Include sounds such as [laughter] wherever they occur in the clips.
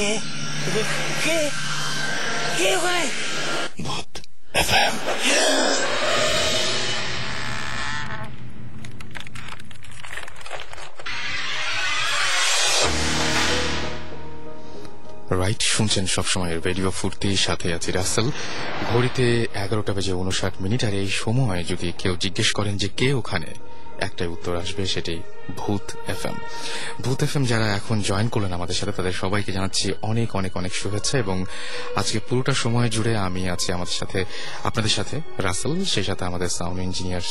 কে? কে? কে? ওখানে ভূত FM right শুনছেন সবসময় রেডিও ফুর্তির সাথে আছি রাসেল। ঘড়িতে এগারোটা বেজে উনষাট মিনিট আর এই সময় যদি কেউ জিজ্ঞেস করেন যে কে ওখানে একটাই উত্তর আসবে, সেটি ভূত এফ এম ভূত এফএম যারা এখন জয়েন করলেন আমাদের সাথে, তাদের সবাইকে জানাচ্ছি অনেক অনেক অনেক শুভেচ্ছা এবং আজকে পুরোটা সময় জুড়ে আমি আছি আমাদের সাথে, আপনাদের সাথে রাসেল, সেই সাথে আমাদের সাউন্ড ইঞ্জিনিয়ার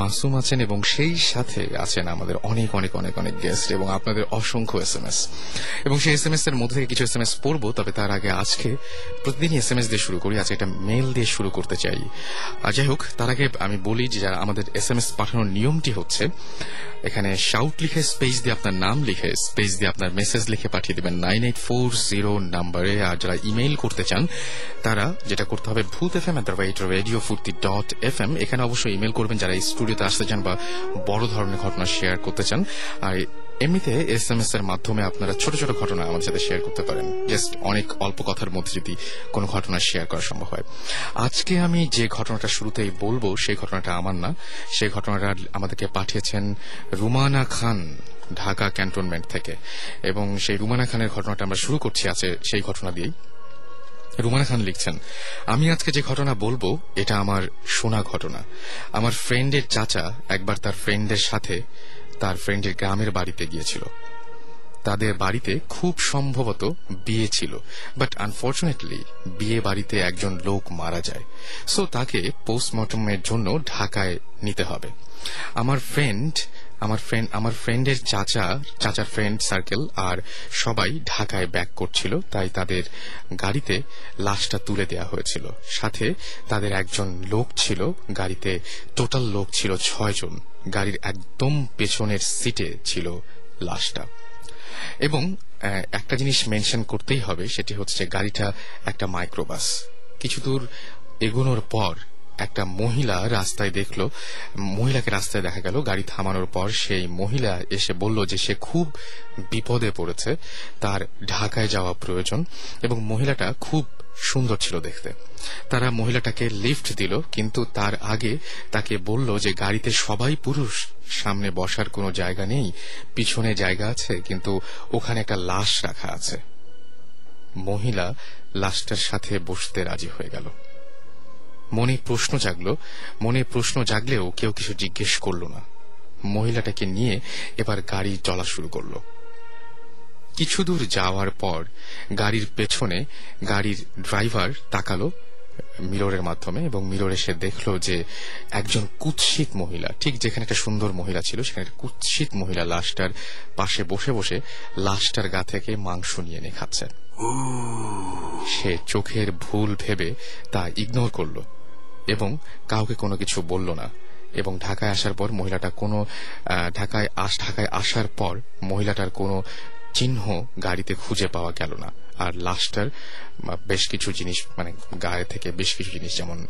মাসুম আছেন এবং সেই সাথে আছেন আমাদের অনেক অনেক অনেক অনেক গেস্ট এবং আপনাদের অসংখ্য এস এম এস এবং সেই এস এম এস এর মধ্যে থেকে কিছু এস এম এস পড়ব, তবে তার আগে আজকে প্রতিদিনই এস এম এস দিয়ে শুরু করি, আজকে একটা মেল দিয়ে শুরু করতে চাই। যাই হোক, তার আগে আমি বলি যে যারা আমাদের এস এম এস পাঠানোর নিয়মটি হচ্ছে, এখানে শাউট লিখে স্পেস দিয়ে আপনার নাম লিখে স্পেস দিয়ে আপনার মেসেজ লিখে পাঠিয়ে দেবেন নাইন এইট ফোর জিরো নাম্বারে। আর যারা ইমেইল করতে চান, তারা যেটা করতে হবে, Bhoot F M radio Foorti dot F M এখানে অবশ্যই ইমেল করবেন, যারা স্টুডিওতে আসতে চান বা বড় ধরনের ঘটনা শেয়ার করতে চান। আর এমনিতে এস এম এস এর মাধ্যমে আপনারা ছোট ছোট ঘটনা আমাদের সাথে শেয়ার করতে পারেন। জাস্ট অনেক অল্প কথার মধ্যে যদি কোনো ঘটনা শেয়ার করা সম্ভব হয়। আজকে আমি যে ঘটনাটা শুরুতেই বলব, সেই ঘটনাটা আমার না। সেই ঘটনাটা আমাদেরকে পাঠিয়েছেন রুমানা খান ঢাকা ক্যান্টনমেন্ট থেকে। এবং সেই রুমানা খানের ঘটনাটা আমরা শুরু করছি আছে সেই ঘটনা দিয়েই। রুমানা খান লিখছেন, আমি আজকে যে ঘটনা বলব, এটা আমার শোনা ঘটনা। আমার ফ্রেন্ডের চাচা একবার তার ফ্রেন্ডের সাথে তার ফ্রেন্ডের গ্রামের বাড়িতে গিয়েছিল। তাদের বাড়িতে খুব সম্ভবত বিয়ে ছিল বাট আনফর্চুনেটলি বিয়ে বাড়িতে একজন লোক মারা যায়। সো তাকে পোস্টমর্টমের জন্য ঢাকায় নিতে হবে। আমার ফ্রেন্ড আমার ফ্রেন্ড আমার ফ্রেন্ডের চাচা, চাচার ফ্রেন্ড সার্কেল আর সবাই ঢাকায় ব্যাক করছিল, তাই তাদের গাড়িতে লাশটা তুলে দেওয়া হয়েছিল। সাথে তাদের একজন লোক ছিল, গাড়িতে টোটাল লোক ছিল ছয়জন গাড়ির একদম পেছনের সিটে ছিল লাশটা। এবং একটা জিনিস মেনশন করতেই হবে, সেটি হচ্ছে গাড়িটা একটা মাইক্রোবাস কিছু দূর এগোনোর পর একটা মহিলা রাস্তায় দেখল, মহিলাকে রাস্তায় দেখা গেল, গাড়ি থামানোর পর সেই মহিলা এসে বলল যে সে খুব বিপদে পড়েছে, তার ঢাকায় যাওয়া প্রয়োজন এবং মহিলাটা খুব সুন্দর ছিল দেখতে। তারা মহিলাটাকে লিফট দিল, কিন্তু তার আগে তাকে বলল যে গাড়িতে সবাই পুরুষ, সামনে বসার কোনো জায়গা নেই, পিছনে জায়গা আছে, কিন্তু ওখানে একটা লাশ রাখা আছে। মহিলা লাশটার সাথে বসতে রাজি হয়ে গেল। মনে প্রশ্ন জাগলো মনে প্রশ্ন জাগলেও কেউ কিছু জিজ্ঞেস করল না। মহিলাটাকে নিয়ে এবার গাড়ি চলা শুরু করল। কিছু দূর যাওয়ার পর গাড়ির পেছনে গাড়ির ড্রাইভার তাকালো মিররের মাধ্যমে এবং মিরর এসে দেখল যে একজন কুৎসিত মহিলা ঠিক যেখানে একটা সুন্দর মহিলা ছিল সেখানে একটা কুৎসিত মহিলা লাশটার পাশে বসে বসে লাশটার গা থেকে মাংস নিয়ে এনে খাচ্ছে সে চোখের ভুল ভেবে তা ইগনোর করল। এবং কাউকে কোনো কিছু বলল না। এবং ঢাকায় আসার পর মহিলাটা কোনো ঢাকায় আস, ঢাকায় আসার পর মহিলাটার কোনো চিহ্ন গাড়িতে খুঁজে পাওয়া গেল না। আর লাস্টার বেশ কিছু জিনিস মানে গায়ে থেকে বেশ কিছু জিনিস যেমন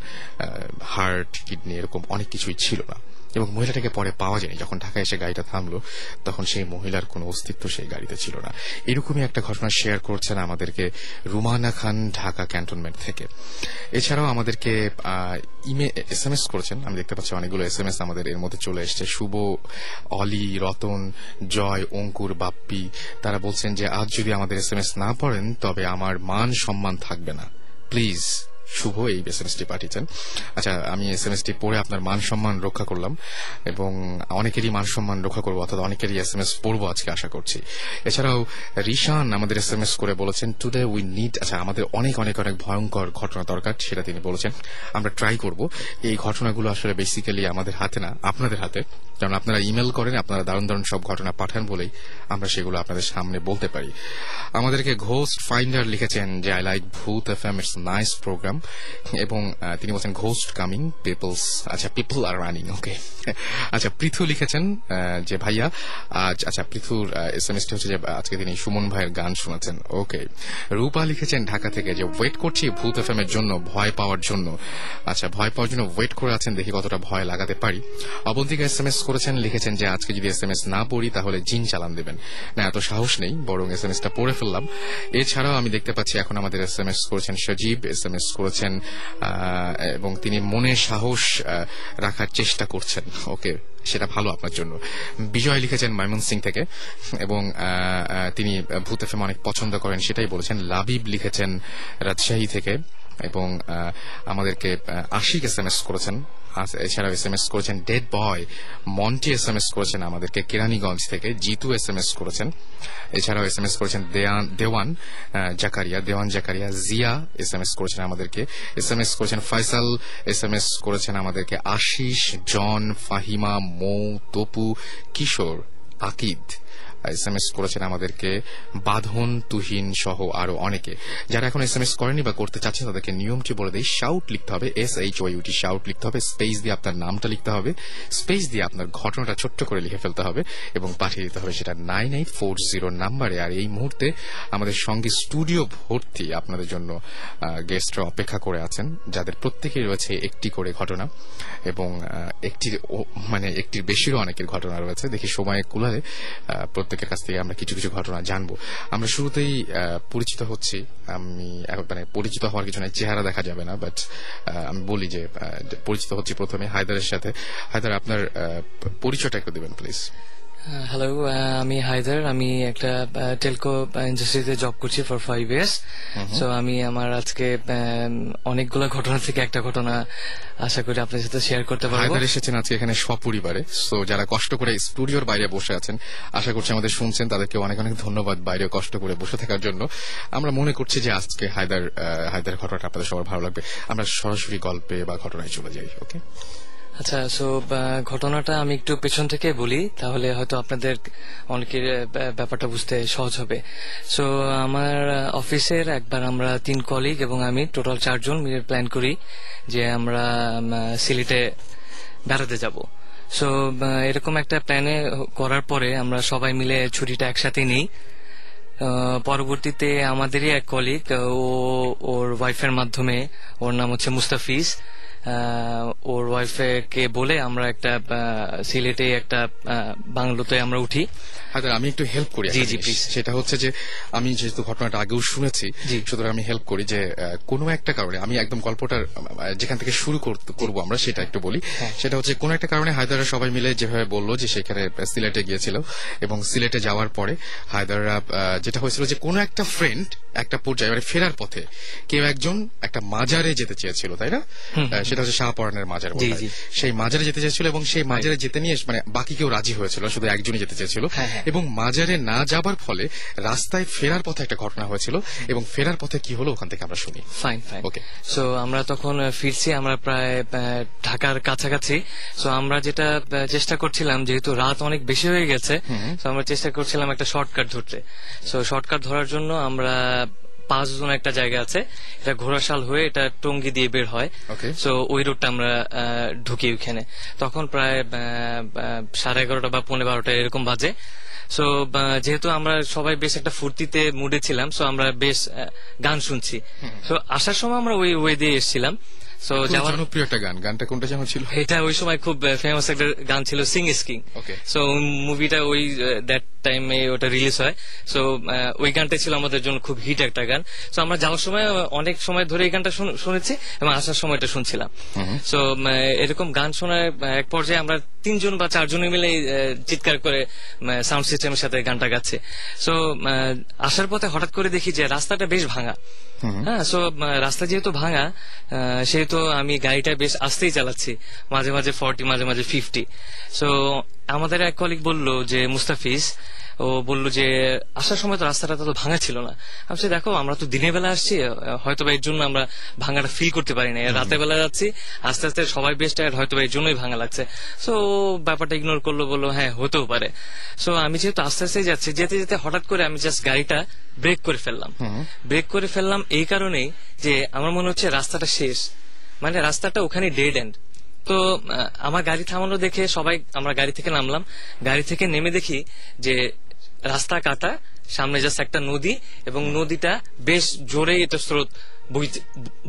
হার্ট, কিডনি এরকম অনেক কিছুই ছিল না। এবং মহিলাটাকে পরে পাওয়া যায়নি। যখন ঢাকায় এসে গাড়িটা থামলো, তখন সেই মহিলার কোনো অস্তিত্ব সেই গাড়িতে ছিল না। এরকমই একটা ঘটনা শেয়ার করছেন আমাদেরকে রুমানা খান ঢাকা ক্যান্টনমেন্ট থেকে। এছাড়াও আমাদেরকে এস এম এস করেছেন। আমি দেখতে পাচ্ছি অনেকগুলো এস এম এস আমাদের এর মধ্যে চলে এসছে। শুভ, অলি, রতন, জয়, অঙ্কুর, বাপ্পি, তারা বলছেন যে, আজ যদি আমাদের এস এম এস না পড়েন, তবে আমার মান সম্মান থাকবে না। প্লিজ শুভ এই এস এম এসটি পাঠিয়েছেন আচ্ছা আমি এস এম এসটি পড়ে আপনার মান সম্মান রক্ষা করলাম এবং অনেকেরই মান সম্মান রক্ষা করব, অর্থাৎ অনেকেরই এস এম এস পড়ব আজকে আশা করছি। এছাড়াও রিশান আমাদের এস এম এস করে বলেছেন টুডে উই নিড আচ্ছা আমাদের অনেক অনেক অনেক ভয়ঙ্কর ঘটনা দরকার, সেটা তিনি বলেছেন। আমরা ট্রাই করব। এই ঘটনাগুলো আসলে বেসিক্যালি আমাদের হাতে না, আপনাদের হাতে। কারণ আপনারা ইমেল করেন, আপনারা দারুণ দারুণ সব ঘটনা পাঠান বলেই আমরা সেগুলো আপনাদের সামনে বলতে পারি। আমাদেরকে ঘোস্ট ফাইন্ডার লিখেছেন, যে I like Bhoot F M it's nice program এবং তিনি বলছেন ঘোস্ট কামিং পিপলস আচ্ছা পিপল আর রানিং ওকে আচ্ছা পৃথু লিখেছেন যে ভাইয়া, আজ আচ্ছা পৃথুর এস এম হচ্ছে যে, আজকে তিনি সুমন ভাইয়ের গান শোনাচ্ছেন ওকে রূপা লিখেছেন ঢাকা থেকে যে ওয়েট করছি ভূত এফ এর জন্য, ভয় পাওয়ার জন্য। আচ্ছা ভয় পাওয়ার জন্য ওয়েট করে আছেন, দেখি কতটা ভয় লাগাতে পারি। অবন্তিকা এস এম এস করেছেন, লিখেছেন যে, আজকে যদি এস এম এস না পড়ি, তাহলে জিন চালান দেবেন। না, এত সাহস নেই, বরং এস এম এসটা পড়ে ফেললাম। এছাড়াও আমি দেখতে পাচ্ছি, এখন আমাদের এস এম এস করেছেন সজীব এস এম এস করেছেন আহ, এবং তিনি মনে সাহস রাখার চেষ্টা করছেন। ওকে সেটা ভালো আপনার জন্য। বিজয় লিখেছেন ময়মন সিং থেকে এবং তিনি ভূত অনেক পছন্দ করেন সেটাই বলেছেন। লাবিব লিখেছেন রাজশাহী থেকে। এবং আমাদেরকে আশিক এস এম এস করেছেন এছাড়াও এস এম এস করেছেন dead boy Monty S M S করেছেন আমাদেরকে, কেরানীগঞ্জ থেকে, জিতু এস এম এস করেছেন, এছাড়াও এস এম এস করেছেন Dewan Zakaria Dewan Zakaria, Zia S M S করেছেন আমাদেরকে, এস এম এস করেছেন ফয়সাল এস এম এস করেছেন আমাদেরকে Ashish, John, Fahima, Mou, Tapu, Kishore, Akid. S M S করেছেন আমাদেরকে বাঁধন তুহিন সহ আরও অনেকে। যারা এখন এস এম এস করেনি বা করতে চাচ্ছেন তাদেরকে নিয়মটি বলে দেই শাউট লিখতে হবে S H Y U T shout লিখতে হবে স্পেস দিয়ে আপনার নামটা লিখতে হবে স্পেস দিয়ে আপনার ঘটনাটা ছোট্ট করে লিখে ফেলতে হবে এবং পাঠিয়ে দিতে হবে সেটা নাইন এইট ফোর জিরো নাম্বারে। আর এই মুহূর্তে আমাদের সঙ্গে স্টুডিও ভর্তি আপনাদের জন্য গেস্টরা অপেক্ষা করে আছেন যাদের প্রত্যেকেই রয়েছে একটি করে ঘটনা এবং আহ, একটির মানে একটির বেশিরও অনেকের ঘটনা রয়েছে। দেখি সময় কুলালে প্রত্যেকের কাছ থেকে আমরা কিছু কিছু ঘটনা জানব। আমরা শুরুতেই পরিচিত হচ্ছি। আমি এখন মানে পরিচিত হওয়ার কিছু নাই, চেহারা দেখা যাবে না বাট আমি বলি যে পরিচিত হচ্ছি প্রথমে হায়দারের সাথে। হায়দার, আপনার পরিচয়টা একটু দেবেন প্লিজ হ্যালো আমি হায়দার আমি একটা টেলকো ইন্ডাস্ট্রিতে জব করছি ফর ফাইভ ইয়ার্স সো আমি আমার আজকে আহ, অনেকগুলো ঘটনা থেকে একটা ঘটনা আশা করি আপনার সাথে শেয়ার করতে পারব। হায়দার এসেছেন আজকে এখানে সপরিবারে সো যারা কষ্ট করে স্টুডিওর বাইরে বসে আছেন আশা করছি আমাদের শুনছেন তাদেরকে অনেক অনেক ধন্যবাদ বাইরে কষ্ট করে বসে থাকার জন্য। আমরা মনে করছি যে আজকে হায়দার আহ, হায়দার ঘটনাটা আপনাদের সবার ভালো লাগবে। আমরা সরাসরি গল্পে বা ঘটনায় চলে যাই ওকে আচ্ছা সো ঘটনাটা আমি একটু পেছন থেকে বলি, তাহলে হয়তো আপনাদের অনেকের ব্যাপারটা বুঝতে সহজ হবে। সো আমার অফিসের একবার আমরা তিন কলিগ এবং আমি টোটাল চারজন মিলে প্ল্যান করি যে আমরা সিলেটে বেড়াতে যাব। সো এরকম একটা প্ল্যানে করার পরে আমরা সবাই মিলে ছুটিটা একসাথে নিই। পরবর্তীতে আমাদেরই এক কলিগ ও, ওর ওয়াইফের মাধ্যমে, ওর নাম হচ্ছে মুস্তাফিজ। ওর ওয়াইফকে বলে আমরা একটা সিলেটে একটা বাংলোতে আমরা উঠি। হায়দার আমি একটু হেল্প করি জি, জি, please. সেটা হচ্ছে যে আমি যেহেতু ঘটনাটা আগেও শুনেছি সুতরাং আমি হেল্প করি যে কোনো একটা কারণে আমি একদম গল্পটার যেখান থেকে শুরু করব আমরা সেটা একটু বলি। হ্যাঁ। সেটা হচ্ছে কোনো একটা কারণে হায়দাররা সবাই মিলে যেভাবে বলল যে সেখানে সিলেটে গিয়েছিল এবং সিলেটে যাওয়ার পরে হায়দাররা যেটা হয়েছিল যে কোনো একটা ফ্রেন্ড একটা পর্যায়ে মানে ফেরার পথে কেউ একজন একটা মাজারে যেতে চেয়েছিল তাই না? সেটা হচ্ছে শাহপরানের মাজার। সেই মাজারে যেতে চেয়েছিল এবং সেই মাজারে যেতে নিয়ে মানে বাকি কেউ রাজি হয়েছিল শুধু একজনই যেতে চেয়েছিল। হ্যাঁ, হ্যাঁ। এবং মাজারে না যাবার ফলে রাস্তায় ফেরার পথে একটা ঘটনা হয়েছিল এবং ফেরার পথে কি হলো ওখান থেকে আমরা শুনি। Fine fine Okay. সো আমরা তখন ফিরছি আমরা প্রায় ঢাকার কাছাকাছি। সো আমরা যেটা চেষ্টা করছিলাম যেহেতু রাত অনেক বেশি হয়ে গেছে তো আমরা চেষ্টা করছিলাম একটা শর্টকাট ধরতে। সো শর্টকাট ধরার জন্য আমরা পাঁচজন একটা জায়গা আছে। এটা ঘোড়াশাল হয়ে এটা টঙ্গি দিয়ে বের হয়। তো সো ওই রোডটা আমরা ঢুকি ওইখানে। তখন প্রায় সাড়ে এগারোটা বা পনেরো বারোটা এরকম বাজে। সো যেহেতু আমরা সবাই বেশ একটা ফুর্তিতে মুডে ছিলাম সো আমরা বেশ গান শুনছি। তো আসার সময় আমরা ওই ওয়ে দিয়ে এসেছিলাম। সো যাওয়ার জনপ্রিয় একটা গান। গানটা কোনটা যেন ছিল? এটা ওই সময় খুব ফেমাস একটা গান ছিল Singh is king Okay. So মুভিটা ওই দ্যাট টাইমে ওটা রিলিজ হয়। সো ওই গানটা ছিল আমাদের জন্য খুব হিট একটা গান। সো আমরা যাওয়ার সময় অনেক সময় ধরে এই গানটা শুন- শুনেছি এবং আসার সময় এটা শুনছিলাম সো এরকম গান শোনার এক পর্যায়ে আমরা তিনজন বা চারজনে মিলে চিৎকার করে সাউন্ড সিস্টেমের সাথে গানটা গাচ্ছে। সো আসার পথে হঠাৎ করে দেখি যে রাস্তাটা বেশ ভাঙা। হ্যাঁ সো রাস্তা যেহেতু ভাঙা সেহেতু আমি গাড়িটা বেশ আস্তেই চালাচ্ছি, মাঝে মাঝে ফর্টি মাঝে মাঝে ফিফটি সো আমাদের এক কলিগ বলল যে, মুস্তাফিজ ও বলল যে আসার সময় তো রাস্তাটা তো ভাঙা ছিল না। আমি দেখো আমরা তো দিনের বেলা আসছি হয়তো বা এর জন্য আমরা ভাঙাটা ফিল করতে পারি না রাতের বেলা যাচ্ছি আস্তে আস্তে সবাই বেশ টায়ার্ড হয়তো বা এর জন্যই ভাঙা লাগছে। সো ব্যাপারটা ইগনোর করল বলল হ্যাঁ হতেও পারে। সো আমি যেহেতু আস্তে আস্তে যাচ্ছি যেতে যেতে হঠাৎ করে আমি জাস্ট গাড়িটা ব্রেক করে ফেললাম। ব্রেক করে ফেললাম এই কারণেই যে আমার মনে হচ্ছে রাস্তাটা শেষ। মানে রাস্তাটা ওখানে ডেড এন্ড তো আমার গাড়ি থামানো দেখে সবাই আমরা গাড়ি থেকে নামলাম। গাড়ি থেকে নেমে দেখি যে রাস্তা কাটা সামনে জাস্ট একটা নদী এবং নদীটা বেশ জোরে এটা স্রোত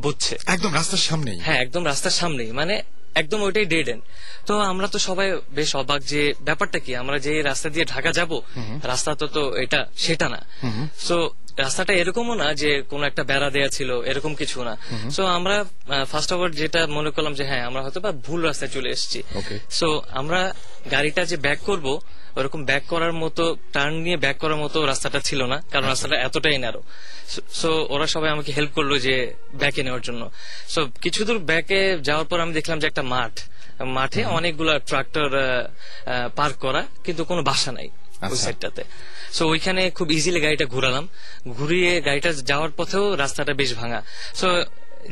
বচ্ছে একদম রাস্তার সামনেই? হ্যাঁ একদম রাস্তার সামনেই মানে একদম ওইটাই ডেড এন্ড তো আমরা তো সবাই বেশ অবাক যে ব্যাপারটা কি আমরা যে রাস্তা দিয়ে ঢাকা যাব রাস্তা তো তো এটা সেটা না। সো রাস্তাটা এরকমও না যে কোন একটা বেড়া দেয়া ছিল এরকম কিছু না। সো আমরা ফার্স্ট অফ অল যেটা মনে করলাম যে হ্যাঁ আমরা হয়তো বা ভুল রাস্তায় চলে এসেছি. সো আমরা গাড়িটা যে ব্যাক করব ওরকম ব্যাক করার মতো টার্ন নিয়ে ব্যাক করার মতো রাস্তাটা ছিল না কারণ রাস্তাটা এতটাই ন্যারো সো ওরা সবাই আমাকে হেল্প করল যে ব্যাকে নেওয়ার জন্য। সো কিছু দূর ব্যাকে যাওয়ার পর আমি দেখলাম যে একটা মাঠ। মাঠে অনেকগুলা ট্রাক্টর পার্ক করা কিন্তু কোনো বাসা নাই ওই আচ্ছা। সাইডটাতে সো ওইখানে খুব ইজিলি গাড়িটা ঘুরালাম। ঘুরিয়ে গাড়িটা যাওয়ার পথেও রাস্তাটা বেশ ভাঙা। সো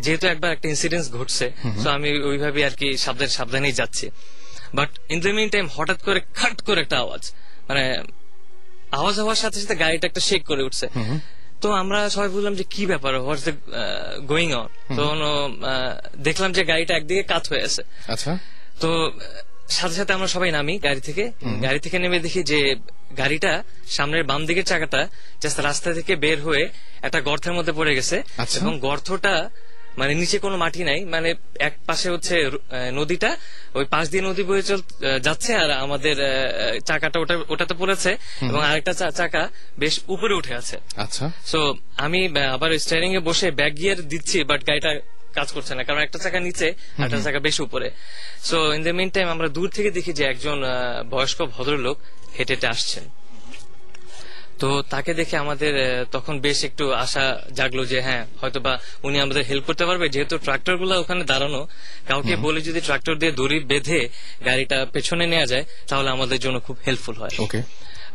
যেহেতু একবার একটা ইনসিডেন্স ঘটছে তো আমি ওইভাবে আর কি সাবধানে সাবধানেই যাচ্ছি। But in the meantime হঠাৎ করে খাট করে একটা আওয়াজ। মানে আওয়াজ হওয়ার সাথে সাথে গাড়িটা একটা শেক করে উঠছে। তো আমরা সবাই বুঝলাম যে কি ব্যাপার হোয়াটস দ্য গোয়িং অন তো দেখলাম যে গাড়িটা একদিকে কাত হয়ে আছে। আচ্ছা। তো সাথে সাথে আমরা সবাই নামি গাড়ি থেকে। গাড়ি থেকে নেমে দেখি যে গাড়িটা সামনের বাম দিকের চাকাটা জাস্ট রাস্তা থেকে বের হয়ে একটা গর্তের মধ্যে পড়ে গেছে। আচ্ছা। এবং গর্তটা মানে নিচে কোনো মাটি নাই মানে এক পাশে হচ্ছে নদীটা ওই পাশ দিয়ে নদী বয়ে চল যাচ্ছে আর আমাদের চাকাটা ওটা ওটাতে পড়েছে এবং আরেকটা চাকা বেশ উপরে উঠে আছে। আচ্ছা। সো আমি আবার স্টিয়ারিং এ বসে ব্যাক গিয়ার দিচ্ছি বাট গাড়িটা কাজ করছে না কারণ একটা চাকা নিচে একটা চাকা বেশ উপরে। So in the meantime আমরা দূর থেকে দেখি যে একজন বয়স্ক ভদ্রলোক হেঁটে হেঁটে আসছেন। তো তাকে দেখে আমাদের তখন বেশ একটু আশা জাগলো যে হ্যাঁ হয়তো বা উনি আমাদের হেল্প করতে পারবে। যেহেতু ট্রাক্টরগুলো ওখানে দাঁড়ানো কাউকে বলে যদি ট্রাক্টর দিয়ে দড়ি বেঁধে গাড়িটা পেছনে নেওয়া যায় তাহলে আমাদের জন্য খুব হেল্পফুল হয়। ওকে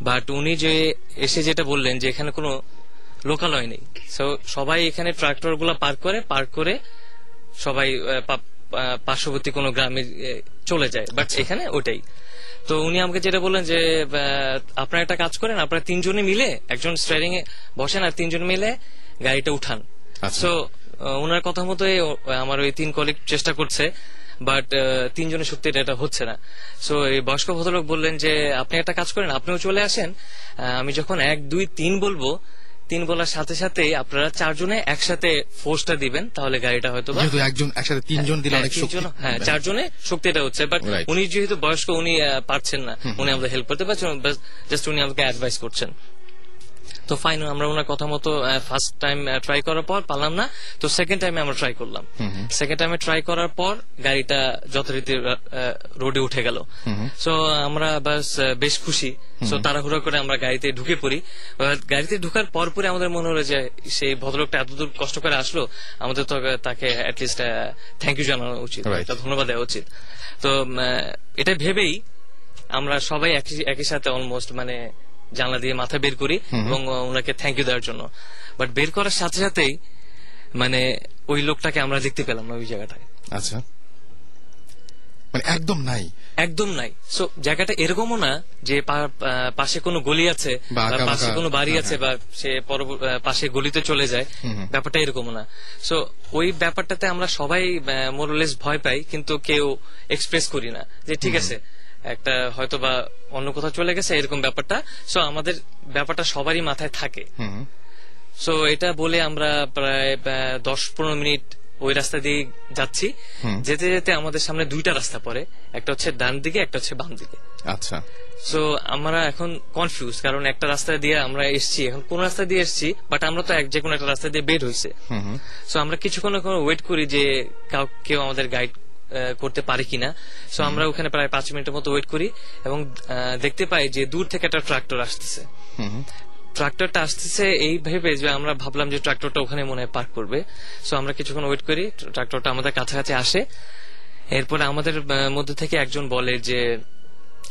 বাট উনি যে এসে যেটা বললেন যে এখানে কোনো লোকালয় নেই। সো সবাই এখানে ট্রাক্টরগুলা পার্ক করে পার্ক করে সবাই পার্শ্ববর্তী কোনো গ্রামে চলে যায়। বাট এখানে ওটাই। তো উনি আমাকে যেটা বললেন যে আপনারা একটা কাজ করেন আপনারা তিনজনে মিলে একজন স্টারিং এ বসেন আর তিনজন মিলে গাড়িটা উঠান। আচ্ছা। সো ওনার কথা মতোই আমার ওই তিন কলিগ চেষ্টা করছে বাট তিনজনের শক্তিটা এটা হচ্ছে না। সো এই বয়স্ক ভদ্রলোক বললেন যে আপনি একটা কাজ করেন আপনিও চলে আসেন। আমি যখন এক দুই তিন বলব তিন বলার সাথে সাথে আপনারা চারজনে একসাথে ফোর্সটা দিবেন তাহলে গাড়িটা হয়তো যেহেতু একজন একসাথে তিনজন দিলে হ্যাঁ, অনেক শক্তি। তিনজন- হ্যাঁ চারজনে শক্তিটা হচ্ছে বাট উনি যেহেতু বয়স্ক উনি পারছেন না। উনি আমাদের হেল্প করতে পারছেন জাস্ট উনি আমাকে অ্যাডভাইস করছেন। তো ফাইন আমরা ওনার কথা মতো ফার্স্ট টাইম ট্রাই করার পর পারলাম না। তো সেকেন্ড টাইমে আমরা ট্রাই করলাম। সেকেন্ড টাইমে ট্রাই করার পর গাড়িটা যথারীতি রোডে উঠে গেল। সো আমরা বাস বেশ খুশি। সো তাড়াহুড়ো করে আমরা গাড়িতে ঢুকে পড়ি। গাড়িতে ঢুকার পর পরে আমাদের মনে হলো যে সেই ভদ্রলোকটা এতদূর কষ্ট করে আসলো আমাদের তো তাকে অ্যাটলিস্ট থ্যাংক ইউ জানানো উচিত. ধন্যবাদ দেওয়া উচিত। তো এটা ভেবেই আমরা সবাই একই সাথে অলমোস্ট মানে জানলা দিয়ে মাথা বের করি এবং ওনাকে থ্যাংক ইউ দেওয়ার জন্য। বাট বের করার সাথে সাথেই মানে ওই লোকটাকে আমরা দেখতে পেলাম না ওই জায়গাটায়। আচ্ছা। মানে একদম নাই। একদম নাই। সো জায়গাটা এরকমও না যে পাশে কোনো গলি আছে বা পাশে কোনো বাড়ি আছে বা সে পাশে গলিতে চলে যায় ব্যাপারটা এরকমও না। সো ওই ব্যাপারটাতে আমরা সবাই মোরলেস ভয় পাই কিন্তু কেউ এক্সপ্রেস করি না যে ঠিক আছে একটা হয়তো বা অন্য কোথাও চলে গেছে এরকম ব্যাপারটা। সো আমাদের ব্যাপারটা সবারই মাথায় থাকে। সো এটা বলে আমরা প্রায় দশ পনেরো মিনিট ওই রাস্তা দিয়ে যাচ্ছি। যেতে যেতে আমাদের সামনে দুইটা রাস্তা পড়ে। একটা হচ্ছে ডান দিকে একটা হচ্ছে বাম দিকে। আচ্ছা। সো আমরা এখন কনফিউজ কারণ একটা রাস্তা দিয়ে আমরা এসছি। এখন কোন রাস্তা দিয়ে এসছি? বাট আমরা তো এক যে কোনো একটা রাস্তা দিয়ে বের হয়েছে সো আমরা কিছুক্ষণ ওয়েট করি যে কেউ আমাদের গাইড করতে পারি কিনা। সো আমরা ওখানে প্রায় পাঁচ মিনিটের মতো ওয়েট করি এবং দেখতে পাই যে দূর থেকে একটা ট্রাক্টর আসতেছে। ট্রাক্টরটা আসতেছে এই ভেবে যে আমরা ভাবলাম যে ট্রাক্টরটা ওখানে মনে হয় পার্ক করবে। সো আমরা কিছুক্ষণ ওয়েট করি ট্রাক্টরটা আমাদের কাছাকাছি আসে। এরপরে আমাদের মধ্যে থেকে একজন বলে যে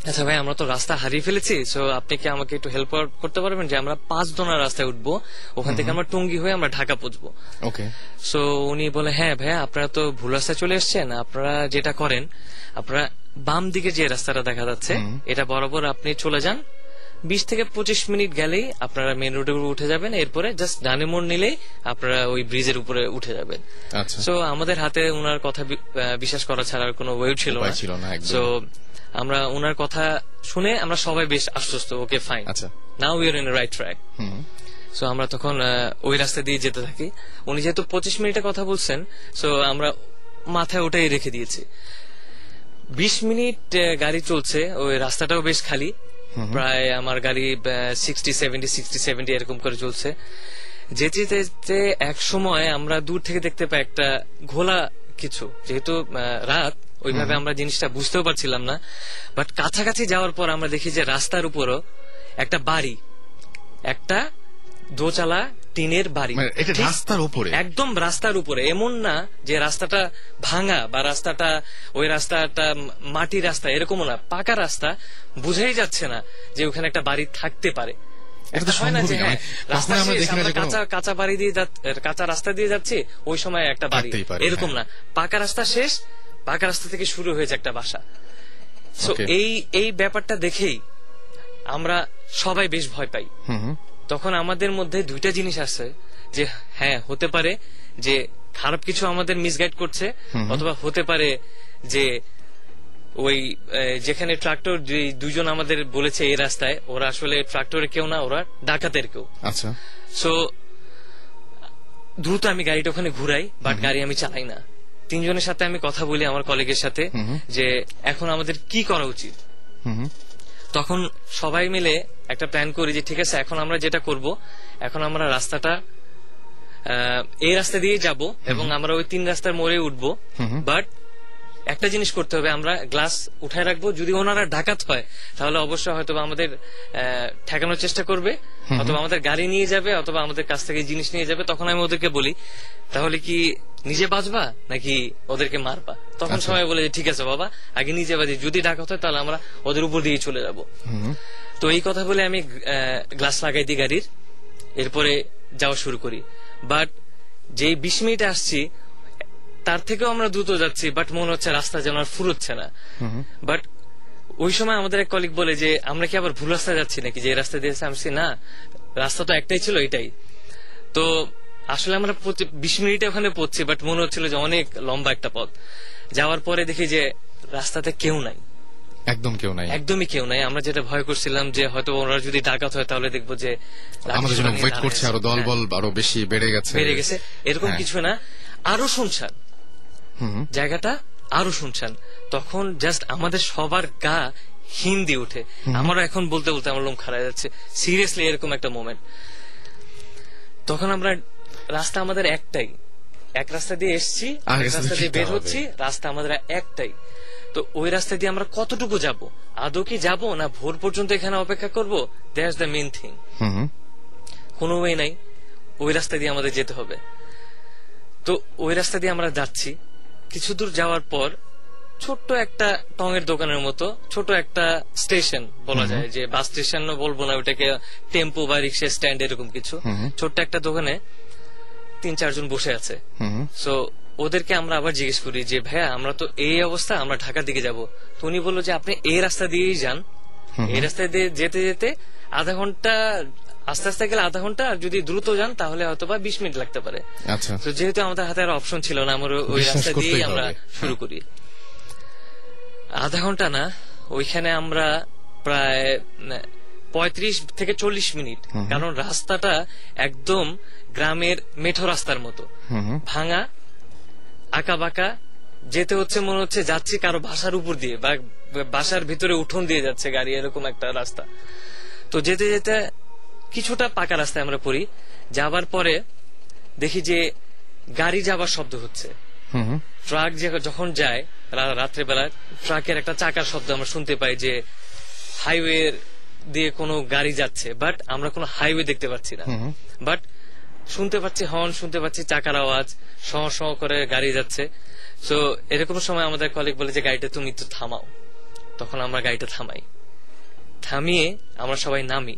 আচ্ছা ভাই আমরা তো রাস্তা হারিয়ে ফেলেছি সো আপনি কি আমাকে একটু হেল্প করতে পারবেন যে আমরা পাঁচ দোনার রাস্তায় উঠবো ওখান থেকে আমরা টুঙ্গি হয়ে আমরা ঢাকা পৌঁছবো ওকে সো উনি বলে হ্যাঁ ভাইয়া আপনারা তো ভুল রাস্তায় চলে এসছেন আপনারা যেটা করেন আপনারা বাম দিকে যে রাস্তাটা দেখা যাচ্ছে এটা বরাবর আপনি চলে যান। বিশ থেকে পঁচিশ মিনিট গেলেই আপনারা মেন রোডে উঠে যাবেন এরপরে জাস্ট ডানে মোড় নিলেই আপনারা ওই ব্রিজের উপরে উঠে যাবেন। আচ্ছা। সো আমাদের হাতে ওনার কথা বিশ্বাস করা ছাড়া আর কোনো ওয়ে ছিল না। সো আমরা ওনার কথা শুনে আমরা সবাই বেশ আশ্বস্ত ওকে ফাইন আচ্ছা। Now we are in right track so আমরা তখন ওই রাস্তা দিয়ে যেতে থাকি। উনি যেহেতু পঁচিশ মিনিটের কথা বলছেন সো আমরা মাথায় ওটাই রেখে দিয়েছি। বিশ মিনিট গাড়ি চলছে ওই রাস্তাটাও বেশ খালি। প্রায় আমার গাড়ি সিক্সটি সেভেন্টি সিক্সটি সেভেন্টি এরকম করে চলছে। যেতে যেতে এক সময় আমরা দূর থেকে দেখতে পাই একটা ঘোলা কিছু। যেহেতু রাত ওইভাবে আমরা জিনিসটা বুঝতেও পারছিলাম না। বাট কাছাকাছি যাওয়ার পর আমরা দেখি যে রাস্তার উপরও একটা বাড়ি একটা দোচালা টিনের বাড়ি। মানে এটা রাস্তার উপরে? একদম রাস্তার উপরে। এমন না যে রাস্তাটা ভাঙা বা রাস্তাটা ওই রাস্তাটা মাটির রাস্তা এরকমও না। পাকা রাস্তা বুঝেই যাচ্ছে না যে ওখানে একটা বাড়ি থাকতে পারে। হয় না না কাঁচা কাঁচা বাড়ি দিয়ে যাচ্ছি কাঁচা রাস্তা দিয়ে যাচ্ছি ওই সময় একটা বাড়ি। এরকম না। হ্যাঁ। পাকা রাস্তা শেষ পাকা রাস্তা থেকে শুরু হয়েছে একটা বাসা। সো এই এই ব্যাপারটা দেখেই আমরা সবাই বেশ ভয় পাই। তখন আমাদের মধ্যে দুইটা জিনিস আছে যে হ্যাঁ হতে পারে যে খারাপ কিছু আমাদের মিসগাইড করছে অথবা হতে পারে যে ওই যেখানে ট্রাক্টর দুইজন আমাদের বলেছে এই রাস্তায় ওরা আসলে ট্রাক্টরে কেউ না ওরা ডাকাতের কেউ। আচ্ছা। সো দ্রুত আমি গাড়িটা ওখানে ঘুরাই বাট গাড়ি আমি চালাই না। তিনজনের সাথে আমি কথা বলি আমার কলিগের সাথে যে এখন আমাদের কি করা উচিত? তখন সবাই মিলে একটা প্ল্যান করি যে ঠিক আছে এখন আমরা যেটা করব এখন আমরা রাস্তাটা এই রাস্তা দিয়ে যাব এবং আমরা ওই তিন রাস্তার মোড়ে উঠবো। বাট একটা জিনিস করতে হবে আমরা গ্লাস উঠায় রাখব। যদি ওনারা ডাকাত হয় তাহলে অবশ্যই হয়তো আমাদের ঠেকানোর চেষ্টা করবে অথবা আমাদের গাড়ি নিয়ে যাবে অথবা আমাদের কাছ থেকে জিনিস নিয়ে যাবে তখন আমি ওদেরকে বলি তাহলে কি নিজে বাঁচবা নাকি ওদেরকে মারবা? তখন সবাই বলে যে, ঠিক আছে বাবা আগে নিজে বাঁচি। যদি ডাকাত হয় তাহলে আমরা ওদের উপর দিয়ে চলে যাব। তো এই কথা বলে আমি গ্লাস লাগাই দিই গাড়ির। এরপরে যাওয়া শুরু করি। বাট যেই বিশ মিনিটে আসছি তার থেকেও আমরা দ্রুত যাচ্ছি বাট মনে হচ্ছে রাস্তা যেন আর ফুরোচ্ছে না। বাট ওই সময় আমাদের এক কলিগ বলে যে আমরা কি আবার ভুল রাস্তায় যাচ্ছি নাকি? যে রাস্তা দিয়েছে আমি না রাস্তা তো একটাই ছিল এটাই। তো আসলে আমরা বিশ মিনিটে ওখানে পড়ছি বাট মনে হচ্ছিল যে অনেক লম্বা একটা পথ। যাওয়ার পরে দেখি যে রাস্তাতে কেউ নাই। একদম কেউ নাই। একদমই কেউ নাই। আমরা যেটা ভয় করছিলাম যে হয়তো ওরা যদি ডাকাত হয় তাহলে দেখব যে আমাদের জন্য ওয়েট করছে আরও দল হ্যাঁ, আরও বেশি বেড়ে গেছে। বেড়ে গেছে। এরকম হ্যাঁ। কিছু না। আরও শুনছান। জায়গাটা আরও শুনছান। তখন জাস্ট আমাদের সবার গা হিন্দি উঠে আমারও এখন বলতে বলতে আমার লোম খারাপ যাচ্ছে। সিরিয়াসলি এরকম একটা মোমেন্ট তখন আমরা রাস্তা আমাদের একটাই। এক রাস্তা দিয়ে এসছি এক রাস্তা দিয়ে বের হচ্ছি রাস্তা আমাদের একটাই। তো ওই রাস্তা দিয়ে আমরা কতটুকু যাব? আদৌ কি যাব না ভোর পর্যন্ত এখানে অপেক্ষা করব? দ্যাটস দ্য মেন থিং কোনো ওয়ে নাই। ওই রাস্তা দিয়ে আমাদের যেতে হবে। তো ওই রাস্তা দিয়ে আমরা যাচ্ছি। কিছু দূর যাওয়ার পর ছোট্ট একটা টং এর দোকানের মতো ছোট একটা স্টেশন বলা যায় যে বাস স্টেশন বলব না ওটাকে টেম্পো বা রিক্সা স্ট্যান্ড এরকম কিছু। ছোট্ট একটা দোকানে তিন চারজন বসে আছে। সো ওদেরকে আমরা আবার জিজ্ঞেস করি যে ভাইয়া আমরা তো এই অবস্থা আমরা ঢাকার দিকে যাব। তো উনি বলল যে আপনি এই রাস্তা দিয়েই যান। এই রাস্তা দিয়ে যেতে যেতে আধা ঘণ্টা আস্তে আস্তে গেলে আধা ঘণ্টা আর যদি দ্রুত যান তাহলে হয়তো বা বিশ মিনিট লাগতে পারে। আচ্ছা। তো যেহেতু আমাদের হাতে আর অপশন ছিল না আমরা ওই রাস্তা দিয়েই আমরা শুরু করি। আধা ঘণ্টা না ওইখানে আমরা প্রায় পঁয়ত্রিশ থেকে চল্লিশ মিনিট। কারণ রাস্তাটা একদম গ্রামের মেঠো রাস্তার মতো। ভাঙা আঁকা বাঁকা যেতে হচ্ছে মনে হচ্ছে যাচ্ছি কারও বাসার উপর দিয়ে বা বাসার ভিতরে উঠোন দিয়ে যাচ্ছে গাড়ি এরকম একটা রাস্তা। তো যেতে যেতে কিছুটা পাকা রাস্তায় আমরা পড়ি। যাবার পরে দেখি যে গাড়ি যাবার শব্দ হচ্ছে। ট্রাক যখন যায় রাত্রেবেলা ট্রাকের একটা চাকার শব্দ আমরা শুনতে পাই যে হাইওয়ে দিয়ে কোনো গাড়ি যাচ্ছে বাট আমরা কোনো হাইওয়ে দেখতে পাচ্ছি না। বাট শুনতে পাচ্ছি হর্ন শুনতে পাচ্ছি চাকার আওয়াজ সহ সহ করে গাড়ি যাচ্ছে। তো এরকম সময় আমাদের কলিগ বলে যে গাড়িটা তুমি একটু থামাও। তখন আমরা গাড়িটা থামাই। থামিয়ে আমরা সবাই নামি।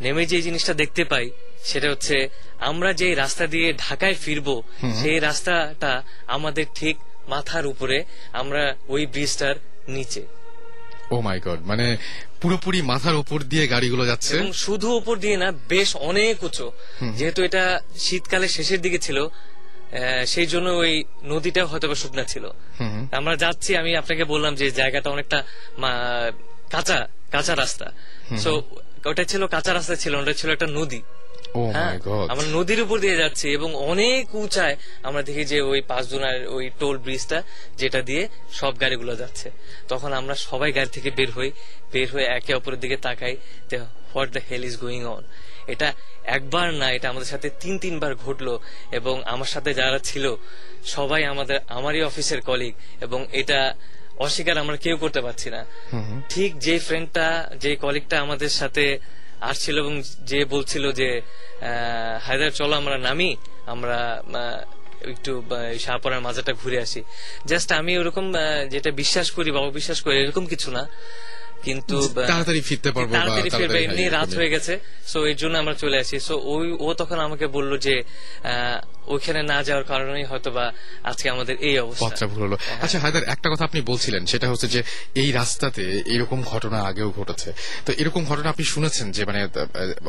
নেমে যে জিনিসটা দেখতে পাই সেটা হচ্ছে আমরা যে রাস্তা দিয়ে ঢাকায় ফিরবো সেই রাস্তাটা আমাদের ঠিক মাথার উপরে আমরা ওই ব্রিজটার নিচে। ও মাই গড মানে পুরোপুরি মাথার উপর দিয়ে গাড়িগুলো যাচ্ছে। এবং শুধু উপর দিয়ে না বেশ অনেক উঁচু। যেহেতু এটা শীতকালের শেষের দিকে ছিল সেই জন্য ওই নদীটা হয়তো বা শুকনা ছিল। আমরা যাচ্ছি আমি আপনাকে বললাম যে জায়গাটা অনেকটা কাঁচা কাঁচা রাস্তা। তো ওটা ছিল কাঁচা রাস্তা ছিল ওটা ছিল একটা নদী। আমরা নদীর উপর দিয়ে যাচ্ছি এবং অনেক উঁচায় আমরা দেখি যে ওই পাঁচজনের ওই টোল ব্রিজটা যেটা দিয়ে সব গাড়িগুলো যাচ্ছে। তখন আমরা সবাই গাড়ি থেকে বের হই বের হয়ে একে অপরের দিকে তাকাই what the hell is going on? এটা একবার না এটা আমাদের সাথে তিন তিনবার ঘটলো এবং আমার সাথে যারা ছিল সবাই আমাদের আমারই অফিসের কলিগ এবং এটা অস্বীকার আমরা কেউ করতে পারছি না। ঠিক যে ফ্রেন্ডটা যে কলিগটা আমাদের সাথে আসছিল এবং যে বলছিল যে আহ, হায়দার চলো আমরা নামি আমরা একটু শাহপরার মাজাটা ঘুরে আসি। জাস্ট আমি ওরকম যেটা বিশ্বাস করি বা বিশ্বাস করি এরকম কিছু না। কিন্তু তাড়াতাড়ি ফিরতে পারব তাড়াতাড়ি ফিরবে এমনি রাত হয়ে গেছে। সো এর জন্য আমরা চলে আসি। সো ওই ও তখন আমাকে বলল যে আহ, ওইখানে না যাওয়ার কারণেই হয়তো বা আজকে আমাদের এই অবস্থা। ভুল হলো। আচ্ছা হায়দার একটা কথা আপনি বলছিলেন সেটা হচ্ছে যে এই রাস্তাতে এরকম ঘটনা আগেও ঘটেছে। তো এরকম ঘটনা আপনি শুনেছেন যে মানে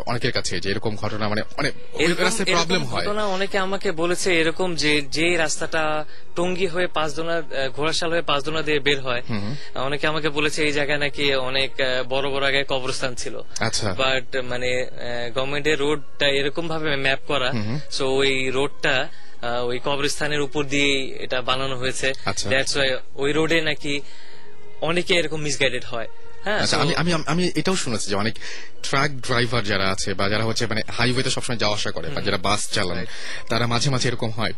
অনেকের কাছে যে এরকম ঘটনা মানে অনেক এরকম- রাস্তায় প্রবলেম হয়? ঘটনা অনেকে আমাকে বলেছে এরকম যে যে রাস্তাটা টঙ্গি হয়ে পাঁচদোনা ঘোড়াশাল হয়ে পাঁচদোনা দিয়ে বের হয়। অনেকে আমাকে বলেছে এই জায়গায় নাকি অনেক বড় বড় আগে কবরস্থান ছিল। আচ্ছা। বাট মানে গভর্নমেন্টের রোডটা এরকম ভাবে ম্যাপ করা। সো ওই রোডটা ওই কবরস্থানের উপর দিয়ে এটা বানানো হয়েছে। আচ্ছা। দ্যাটস ওয়াই ওই রোডে নাকি অনেকে এরকম মিসগাইডেড হয়। হ্যাঁ আচ্ছা আমি আমি আমি এটাও শুনেছি যে অনেক ট্রাক ড্রাইভার যারা আছে বা যারা হচ্ছে মানে হাইওয়েতে সবসময় যাওয়া আসা করে বা যারা বাস চালান তারা মাঝে মাঝে এরকম হয়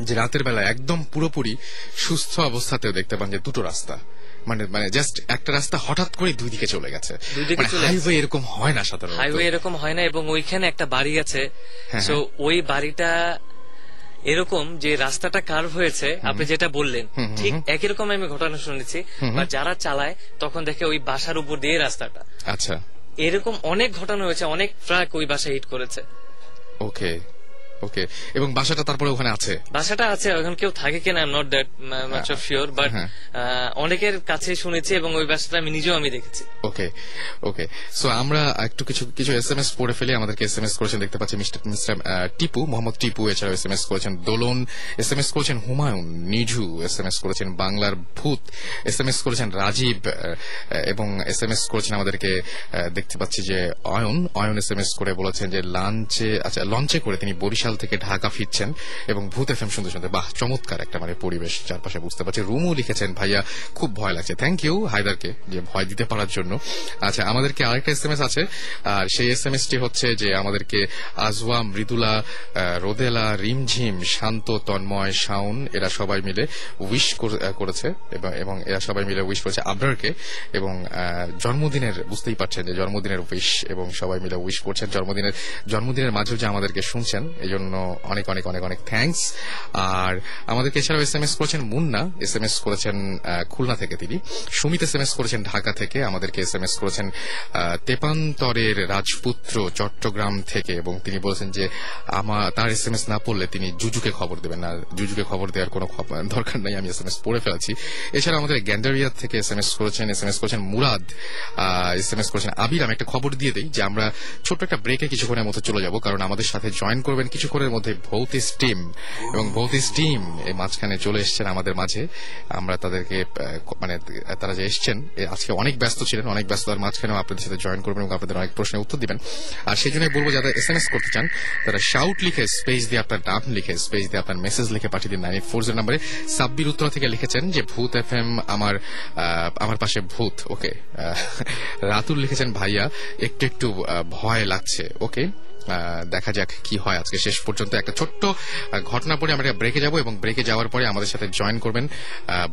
যে রাতের বেলা একদম পুরোপুরি সুস্থ অবস্থাতেও দেখতে পান যে দুটো রাস্তা। মানে মানে জাস্ট একটা রাস্তা হঠাৎ করে দুই দিকে চলে গেছে। দিকে মানে হাইওয়ে এরকম হয় না সাধারণত। হাইওয়ে এরকম হয় না এবং ওইখানে একটা বাড়ি আছে। হ্যাঁ, সো ওই বাড়িটা এরকম যে রাস্তাটা কার্ভ হয়েছে আপনি যেটা বললেন ঠিক একই রকম আমি ঘটনা শুনেছি বা যারা চালায় তখন দেখে ওই বাসার উপর দিয়ে রাস্তাটা। আচ্ছা। এরকম অনেক ঘটনা হয়েছে অনেক ট্রাক ওই বাসায় হিট করেছে। ওকে ওকে এবং বাসাটা তারপরে ওখানে আছে? বাসাটা আছে এখন কেউ থাকে কিনা not that much of sure but. অনেকের কাছে শুনেছি এবং ওই বাসাটা আমি নিজেও আমি দেখেছি। ওকে ওকে সো আমরা একটু কিছু কিছু এস এম এস পড়ে ফেলে আমাদেরকে এস এম এস করেছেন দেখতে পাচ্ছি মিস্টার মিস্টার টিপু মোহাম্মদ টিপু এছাড়াও এস এম এস করেছেন দোলন এস এম এস করেছেন Humayun Nijhu S M S করেছেন বাংলার ভূত এস এম এস করেছেন রাজীব এবং এস এম এস করেছেন আমাদেরকে দেখতে পাচ্ছি যে Ayon Ayon S M S করে বলেছেন যে লাঞ্চে আচ্ছা লঞ্চে করে তিনি বরিশাল থেকে ঢাকা ফিরছেন এবং ভূত এফ এম শুনতে শুনতে, বাহ, চমৎকার একটা মানে পরিবেশ চারপাশে বুঝতে পারছি। রুমও লিখেছেন, ভাইয়া, খুব ভয় লাগছে। থ্যাংক ইউ হায়দারকে, যে ভয় দিতে পারার জন্য। আচ্ছা আমাদেরকে আরেকটা এস এম এস আছে, আর সেই এস এম টি হচ্ছে যে আমাদেরকে আজওয়া, মৃদুলা রোদেলা, রিমঝিম, শান্ত, তন্ময় শাউন এরা সবাই মিলে উইশ করেছে, এবং এরা সবাই মিলে উইশ করেছে আবরারকে, এবং জন্মদিনের, বুঝতেই পারছেন যে জন্মদিনের উইশ এবং সবাই মিলে উইশ করছেন জন্মদিনের জন্মদিনের মাঝেও যে আমাদেরকে শুনছেন, এই জন্য অনেক অনেক অনেক অনেক থ্যাঙ্কস আর আমাদেরকে এছাড়াও এস এম এস করেছেন মুন্না। এস এম এস করেছেন খুলনা থেকে তিনি। সুমিত এস এম এস করেছেন ঢাকা থেকে। আমাদেরকে এস এম এস করেছেন তেপান্তরের রাজপুত্র চট্টগ্রাম থেকে। এবং তিনি বলেছেন যে তার এস এম এস না পড়লে তিনি জুজুকে খবর দেবেন না। জুজুকে খবর দেওয়ার কোনো দরকার নাই, আমি এস এম এস পড়ে ফেলেছি। এছাড়া আমাদের গ্যান্ডারিয়া থেকে এস এম এস করেছেন এস এম এস করেছেন মুরাদ। এস এম এস করেছেন আবির। আমি একটা খবর দিয়ে দিই যে, আমরা ছোট্ট একটা ব্রেকে কিছুক্ষণের মতো চলে যাব, কারণ আমাদের সাথে জয়েন করবেন কিছুক্ষণের মধ্যে ভৌতিস স্টিম এবং ভৌতিস স্টিম এই মাঝখানে চলে এসেছেন আমাদের মাঝে। আমরা তাদেরকে মানে তারা যে এসছেন আজকে অনেক ব্যস্ত ছিলেন, অনেক ব্যস্ততার মাঝখানেও আপনাদের সাথে জয়েন করবেন এবং আপনাদের অনেক প্রশ্নের উত্তর দিবেন। আর সেই জন্যই বলব, যারা এস এম এস করতে চান, তারা শাউট লিখে স্পেস দিয়ে আপনার নাম লিখে স্পেস দিয়ে আপনার মেসেজ লিখে পাঠিয়ে দিন নাইন এইট ফোর জিরো নাম্বারে। সাব্বির উত্তর থেকে লিখেছেন যে, ভূত এফ এম আমার আমার পাশে ভূত। ওকে রাতুল লিখেছেন, ভাইয়া, একটু একটু ভয় লাগছে। ওকে দেখা যাক কি হয় আজকে। শেষ পর্যন্ত একটা ছোট্ট ঘটনা পরে আমরা ব্রেকে যাব এবং ব্রেকে যাওয়ার পরে আমাদের সাথে জয়েন করবেন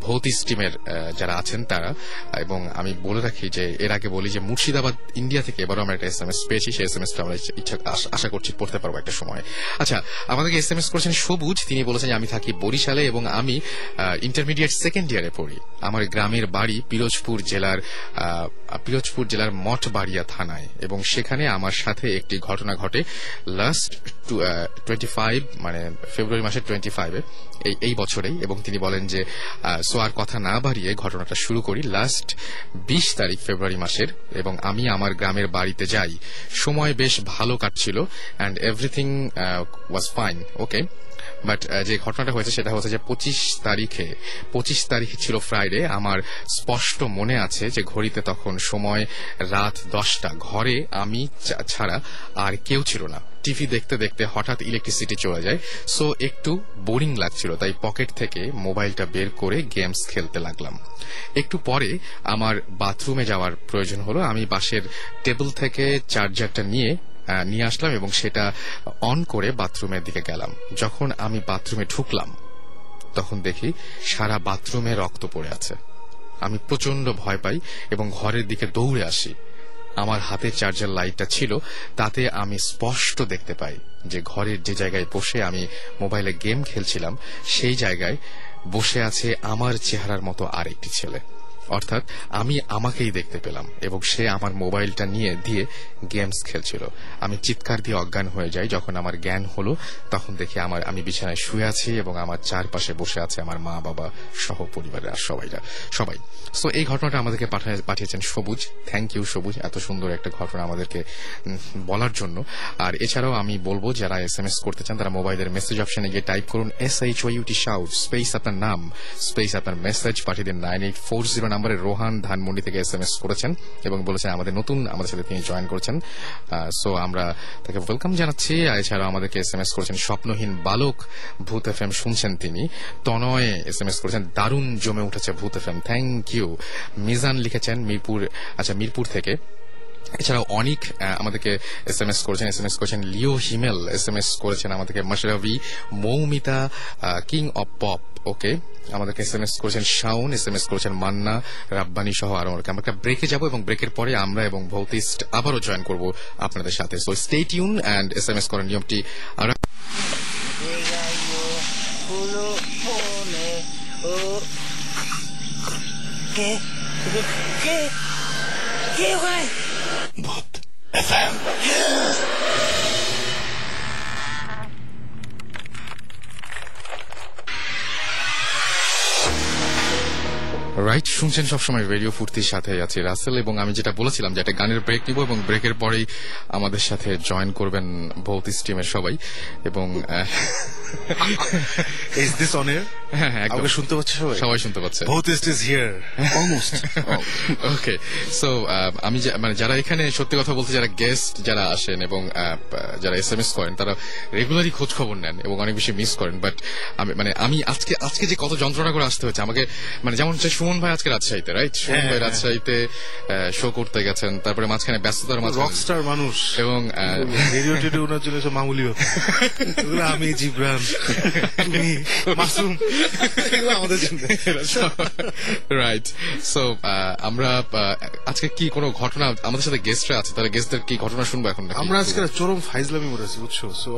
ভৌতিস টিমের যারা আছেন তারা। এবং আমি বলে রাখি যে, এর আগে বলি যে, মুর্শিদাবাদ ইন্ডিয়া থেকে এবারও আমরা একটা এস এম এস পেয়েছি। সেই এস এম এসটা আমরা ইচ্ছা আশা- আশা করছি পড়তে পারব একটা সময়। আচ্ছা আমাদেরকে এস এম এস করেছেন সবুজ। তিনি বলেছেন আমি থাকি বরিশালে এবং আমি ইন্টারমিডিয়েট সেকেন্ড ইয়ারে পড়ি। আমার গ্রামের বাড়ি পিরোজপুর জেলার পিরোজপুর জেলার মঠবাড়িয়া থানায়। এবং সেখানে আমার সাথে একটি ঘটনা ঘটে। লাস্ট টোয়েন্টি ফাইভ মানে ফেব্রুয়ারি মাসের টোয়েন্টি ফাইভে এই এই বছরেই, এবং তিনি বলেন যে সো আর কথা না বাড়িয়ে ঘটনাটা শুরু করি। লাস্ট বিশ তারিখ ফেব্রুয়ারি মাসের, এবং আমি আমার গ্রামের বাড়িতে যাই। সময় বেশ ভালো কাটছিল and everything was fine okay but যে ঘটনাটা হয়েছে সেটা হচ্ছে যে পঁচিশ তারিখে, পঁচিশ তারিখ ছিল ফ্রাইডে আমার স্পষ্ট মনে আছে যে ঘড়িতে তখন সময় রাত দশটা। ঘরে আমি ছাড়া আর কেউ ছিল না। টিভি দেখতে দেখতে হঠাৎ ইলেকট্রিসিটি চলে যায়। সো একটু বোরিং লাগছিল, তাই পকেট থেকে মোবাইলটা বের করে গেমস খেলতে লাগলাম। একটু পরে আমার বাথরুমে যাওয়ার প্রয়োজন হলো। আমি বাসের টেবিল থেকে চার্জারটা নিয়ে নিয়ে আসলাম এবং সেটা অন করে বাথরুমের দিকে গেলাম। যখন আমি বাথরুমে ঢুকলাম, তখন দেখি সারা বাথরুমে রক্ত পড়ে আছে। আমি প্রচণ্ড ভয় পাই এবং ঘরের দিকে দৌড়ে আসি। আমার হাতে চার্জার লাইটটা ছিল, তাতে আমি স্পষ্ট দেখতে পাই যে ঘরের যে জায়গায় বসে আমি মোবাইলে গেম খেলছিলাম, সেই জায়গায় বসে আছে আমার চেহারার মতো আরেকটি ছেলে। অর্থাৎ আমি আমাকেই দেখতে পেলাম এবং সে আমার মোবাইলটা নিয়ে দিয়ে গেমস খেলছিল। আমি চিৎকার দিয়ে অজ্ঞান হয়ে যাই। যখন আমার জ্ঞান হলো, তখন দেখি আমার, আমি বিছানায় শুয়ে আছি এবং আমার চারপাশে বসে আছে আমার মা, বাবা সহ পরিবারের আর সবাইরা। সবাই। সো এই ঘটনাটা আমাদেরকে পাঠা- পাঠিয়েছেন সবুজ। থ্যাংক ইউ সবুজ। এত সুন্দর একটা ঘটনা আমাদেরকে বলার জন্য। আর এছাড়াও আমি বলব, যারা এস এম এস করতে চান, তারা মোবাইলের মেসেজ অপশনে গিয়ে টাইপ করুন S H O U T shout space আপনার নাম স্পেস আপনার মেসেজ পাঠিয়ে দিন নাইন এইট ফোর জিরো নাম্বারে রোহান ধানমন্ডি থেকে এস এম এস করেছেন এবং বলেছেন, আমাদের নতুন, আমাদের সাথে তিনি জয়েন করেছেন। সো আমরা তাকে ওয়েলকাম জানাচ্ছি। এছাড়াও আমাদেরকে এস এম এস করেছেন, স্বপ্নহীন বালক, ভূত এফ এম শুনছেন তিনি। তনয় এস এম এস করেছেন, দারুণ জমে উঠেছে Bhoot F M thank you Mizan লিখেছেন, মিরপুর আচ্ছা মিরপুর থেকে। এছাড়াও অনেক আমাদেরকে এস এম এস করেছেন এস এম এস করেছেন Leo Himel S M S করেছেন আমাদেরকে Mashrabi Moumita king of pop okay আমাদেরকে এস এম এস করেছেন শাওন এস এম এস করেছেন মান্না রাব্বানি সহ আরও অনেকে আমরা একটা ব্রেকে যাব এবং ব্রেকের পরে আমরা এবং ভৌতিস্ট আবারও জয়েন করব আপনাদের সাথে so stay tune and S M S করার নিয়মটি আর কে কে কে হয় FM. রাইট শুনছেন সবসময় রেডিও ফুর্তির সাথে আছে রাসেল এবং আমি যেটা বলেছিলাম যে একটা গানের ব্রেক নিব এবং ব্রেকের পরেই আমাদের সাথে জয়েন করবেন ভৌতিস স্টিমের সবাই এবং আহ, [laughs] Is this on air? হ্যাঁ হ্যাঁ একদম। আমাকে শুনতে পাচ্ছে সবাই? সবাই শুনতে পাচ্ছে। Bothist is here. Almost. [laughs] Okay so আমি মানে যারা এখানে সত্যি কথা বলতে যারা গেস্ট যারা আসেন এবং আহ, যারা এস এম এস করেন তারা রেগুলারই খোঁজ খবর নেন এবং অনেক বেশি মিস করেন। বাট আমি মানে আমি আজকে আজকে যে কত যন্ত্রণা করে আসতে হচ্ছে আমাকে মানে যেমন হচ্ছে সুমন ভাই আজকে রাজশাহীতে রাইট সুমন হ্যাঁ, ভাই হ্যাঁ। রাজশাহীতে শো করতে গেছেন তারপরে মাঝখানে ব্যস্ততার মাঝখানে। রকস্টার মানুষ। এবং আহ, রেডিও টেডিও ওনার জন্য মামুলি ব্যাপার। [laughs] এগুলো আমি তুমি মাসুম এগুলো আমাদের জন্য রাইট সো আমরা আজকে কি কোনো ঘটনা আমাদের সাথে গেস্টরা আছে? তাহলে গেস্টদের কি ঘটনা শুনব এখন? আমরা আজকে চরম ফাইজলামি করেছি বুঝছ? সো.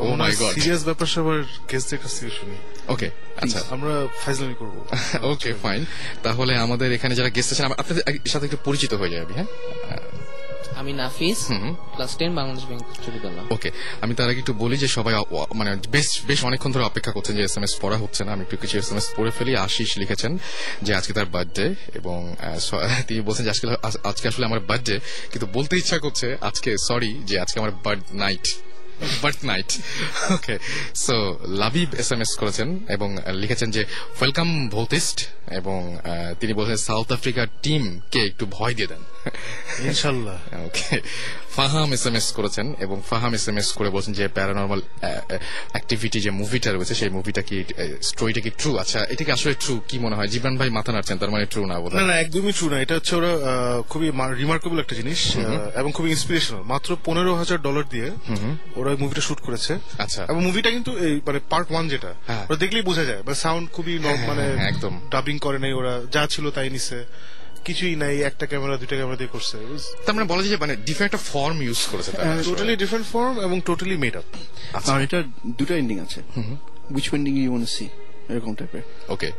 সিরিয়াস ব্যাপার সবার গেস্টদের কাছ থেকে শুনি। ওকে আচ্ছা। আমরা ফাইজলামি করব। ওকে ফাইন তাহলে আমাদের এখানে যারা গেস্ট আছেন আপনাদের সাথে একটু পরিচিত হয়ে যাবে হ্যাঁ? আমি Nafis class ten Bangladesh bank চুরিতলা okay আমি তার আগে একটু বলি যে সবাই মানে বেশ বেশ অনেকক্ষণ ধরে অপেক্ষা করছেন যে এসএমএস পড়া হচ্ছে না। আমি একটু কিছু এসএমএস পড়ে ফেলি। আশিস লিখেছেন যে আজকে তার বার্থডে এবং [laughs] তিনি বলছেন যে আজকে আজকে আসলে আমার বার্থডে কিন্তু বলতে ইচ্ছা করছে আজকে সরি যে আজকে আমার birth night birth night okay so Labib S M S করেছেন এবং লিখেছেন যে ওয়েলকাম ভৌতিস্ট এবং তিনি বলছেন সাউথ আফ্রিকার টিম কে একটু ভয় দিয়ে দেন। [laughs] ইনশাল্লাহ okay Faham S M S করেছেন এবং ফাহাম এস এম এস করে বলছেন যে প্যারানর্মাল অ্যাক্টিভিটি যে মুভিটা রয়েছে সেই মুভিটা কি স্টোরিটা কি ট্রু আচ্ছা এটা কি আসলে ট্রু কি মনে হয়? জীবন ভাই মাথা নাড়ছেন তার মানে ট্রু না বোধ না না একদমই ট্রু না। এটা হচ্ছে ওরা খুবই রিমার্কেবল একটা জিনিস এবং খুবই ইন্সপিরেশনাল মাত্র পনেরো হাজার ডলার দিয়ে ওরা মুভিটা শুট করেছে। আচ্ছা। এবং মুভিটা কিন্তু এই মানে পার্ট ওয়ান যেটা হ্যাঁ। ওরা দেখলেই বোঝা যায়। মানে সাউন্ড খুবই হ্যাঁ, মানে হ্যাঁ, একদম। ডাবিং করে নাই ওরা। যা ছিল তাই নিছে। কিছুই নাই একটা ক্যামেরা দুইটা ক্যামেরা দিয়ে করছে। তার মানে বলা যায় যে মানে ডিফারেন্ট একটা ফর্ম ইউজ করেছে টোটালি ডিফারেন্ট ফর্ম এবং টোটালি মেড আপ আর এটা দুটো এন্ডিং আছে। Which ending you want see এরকম টাইপের ওকে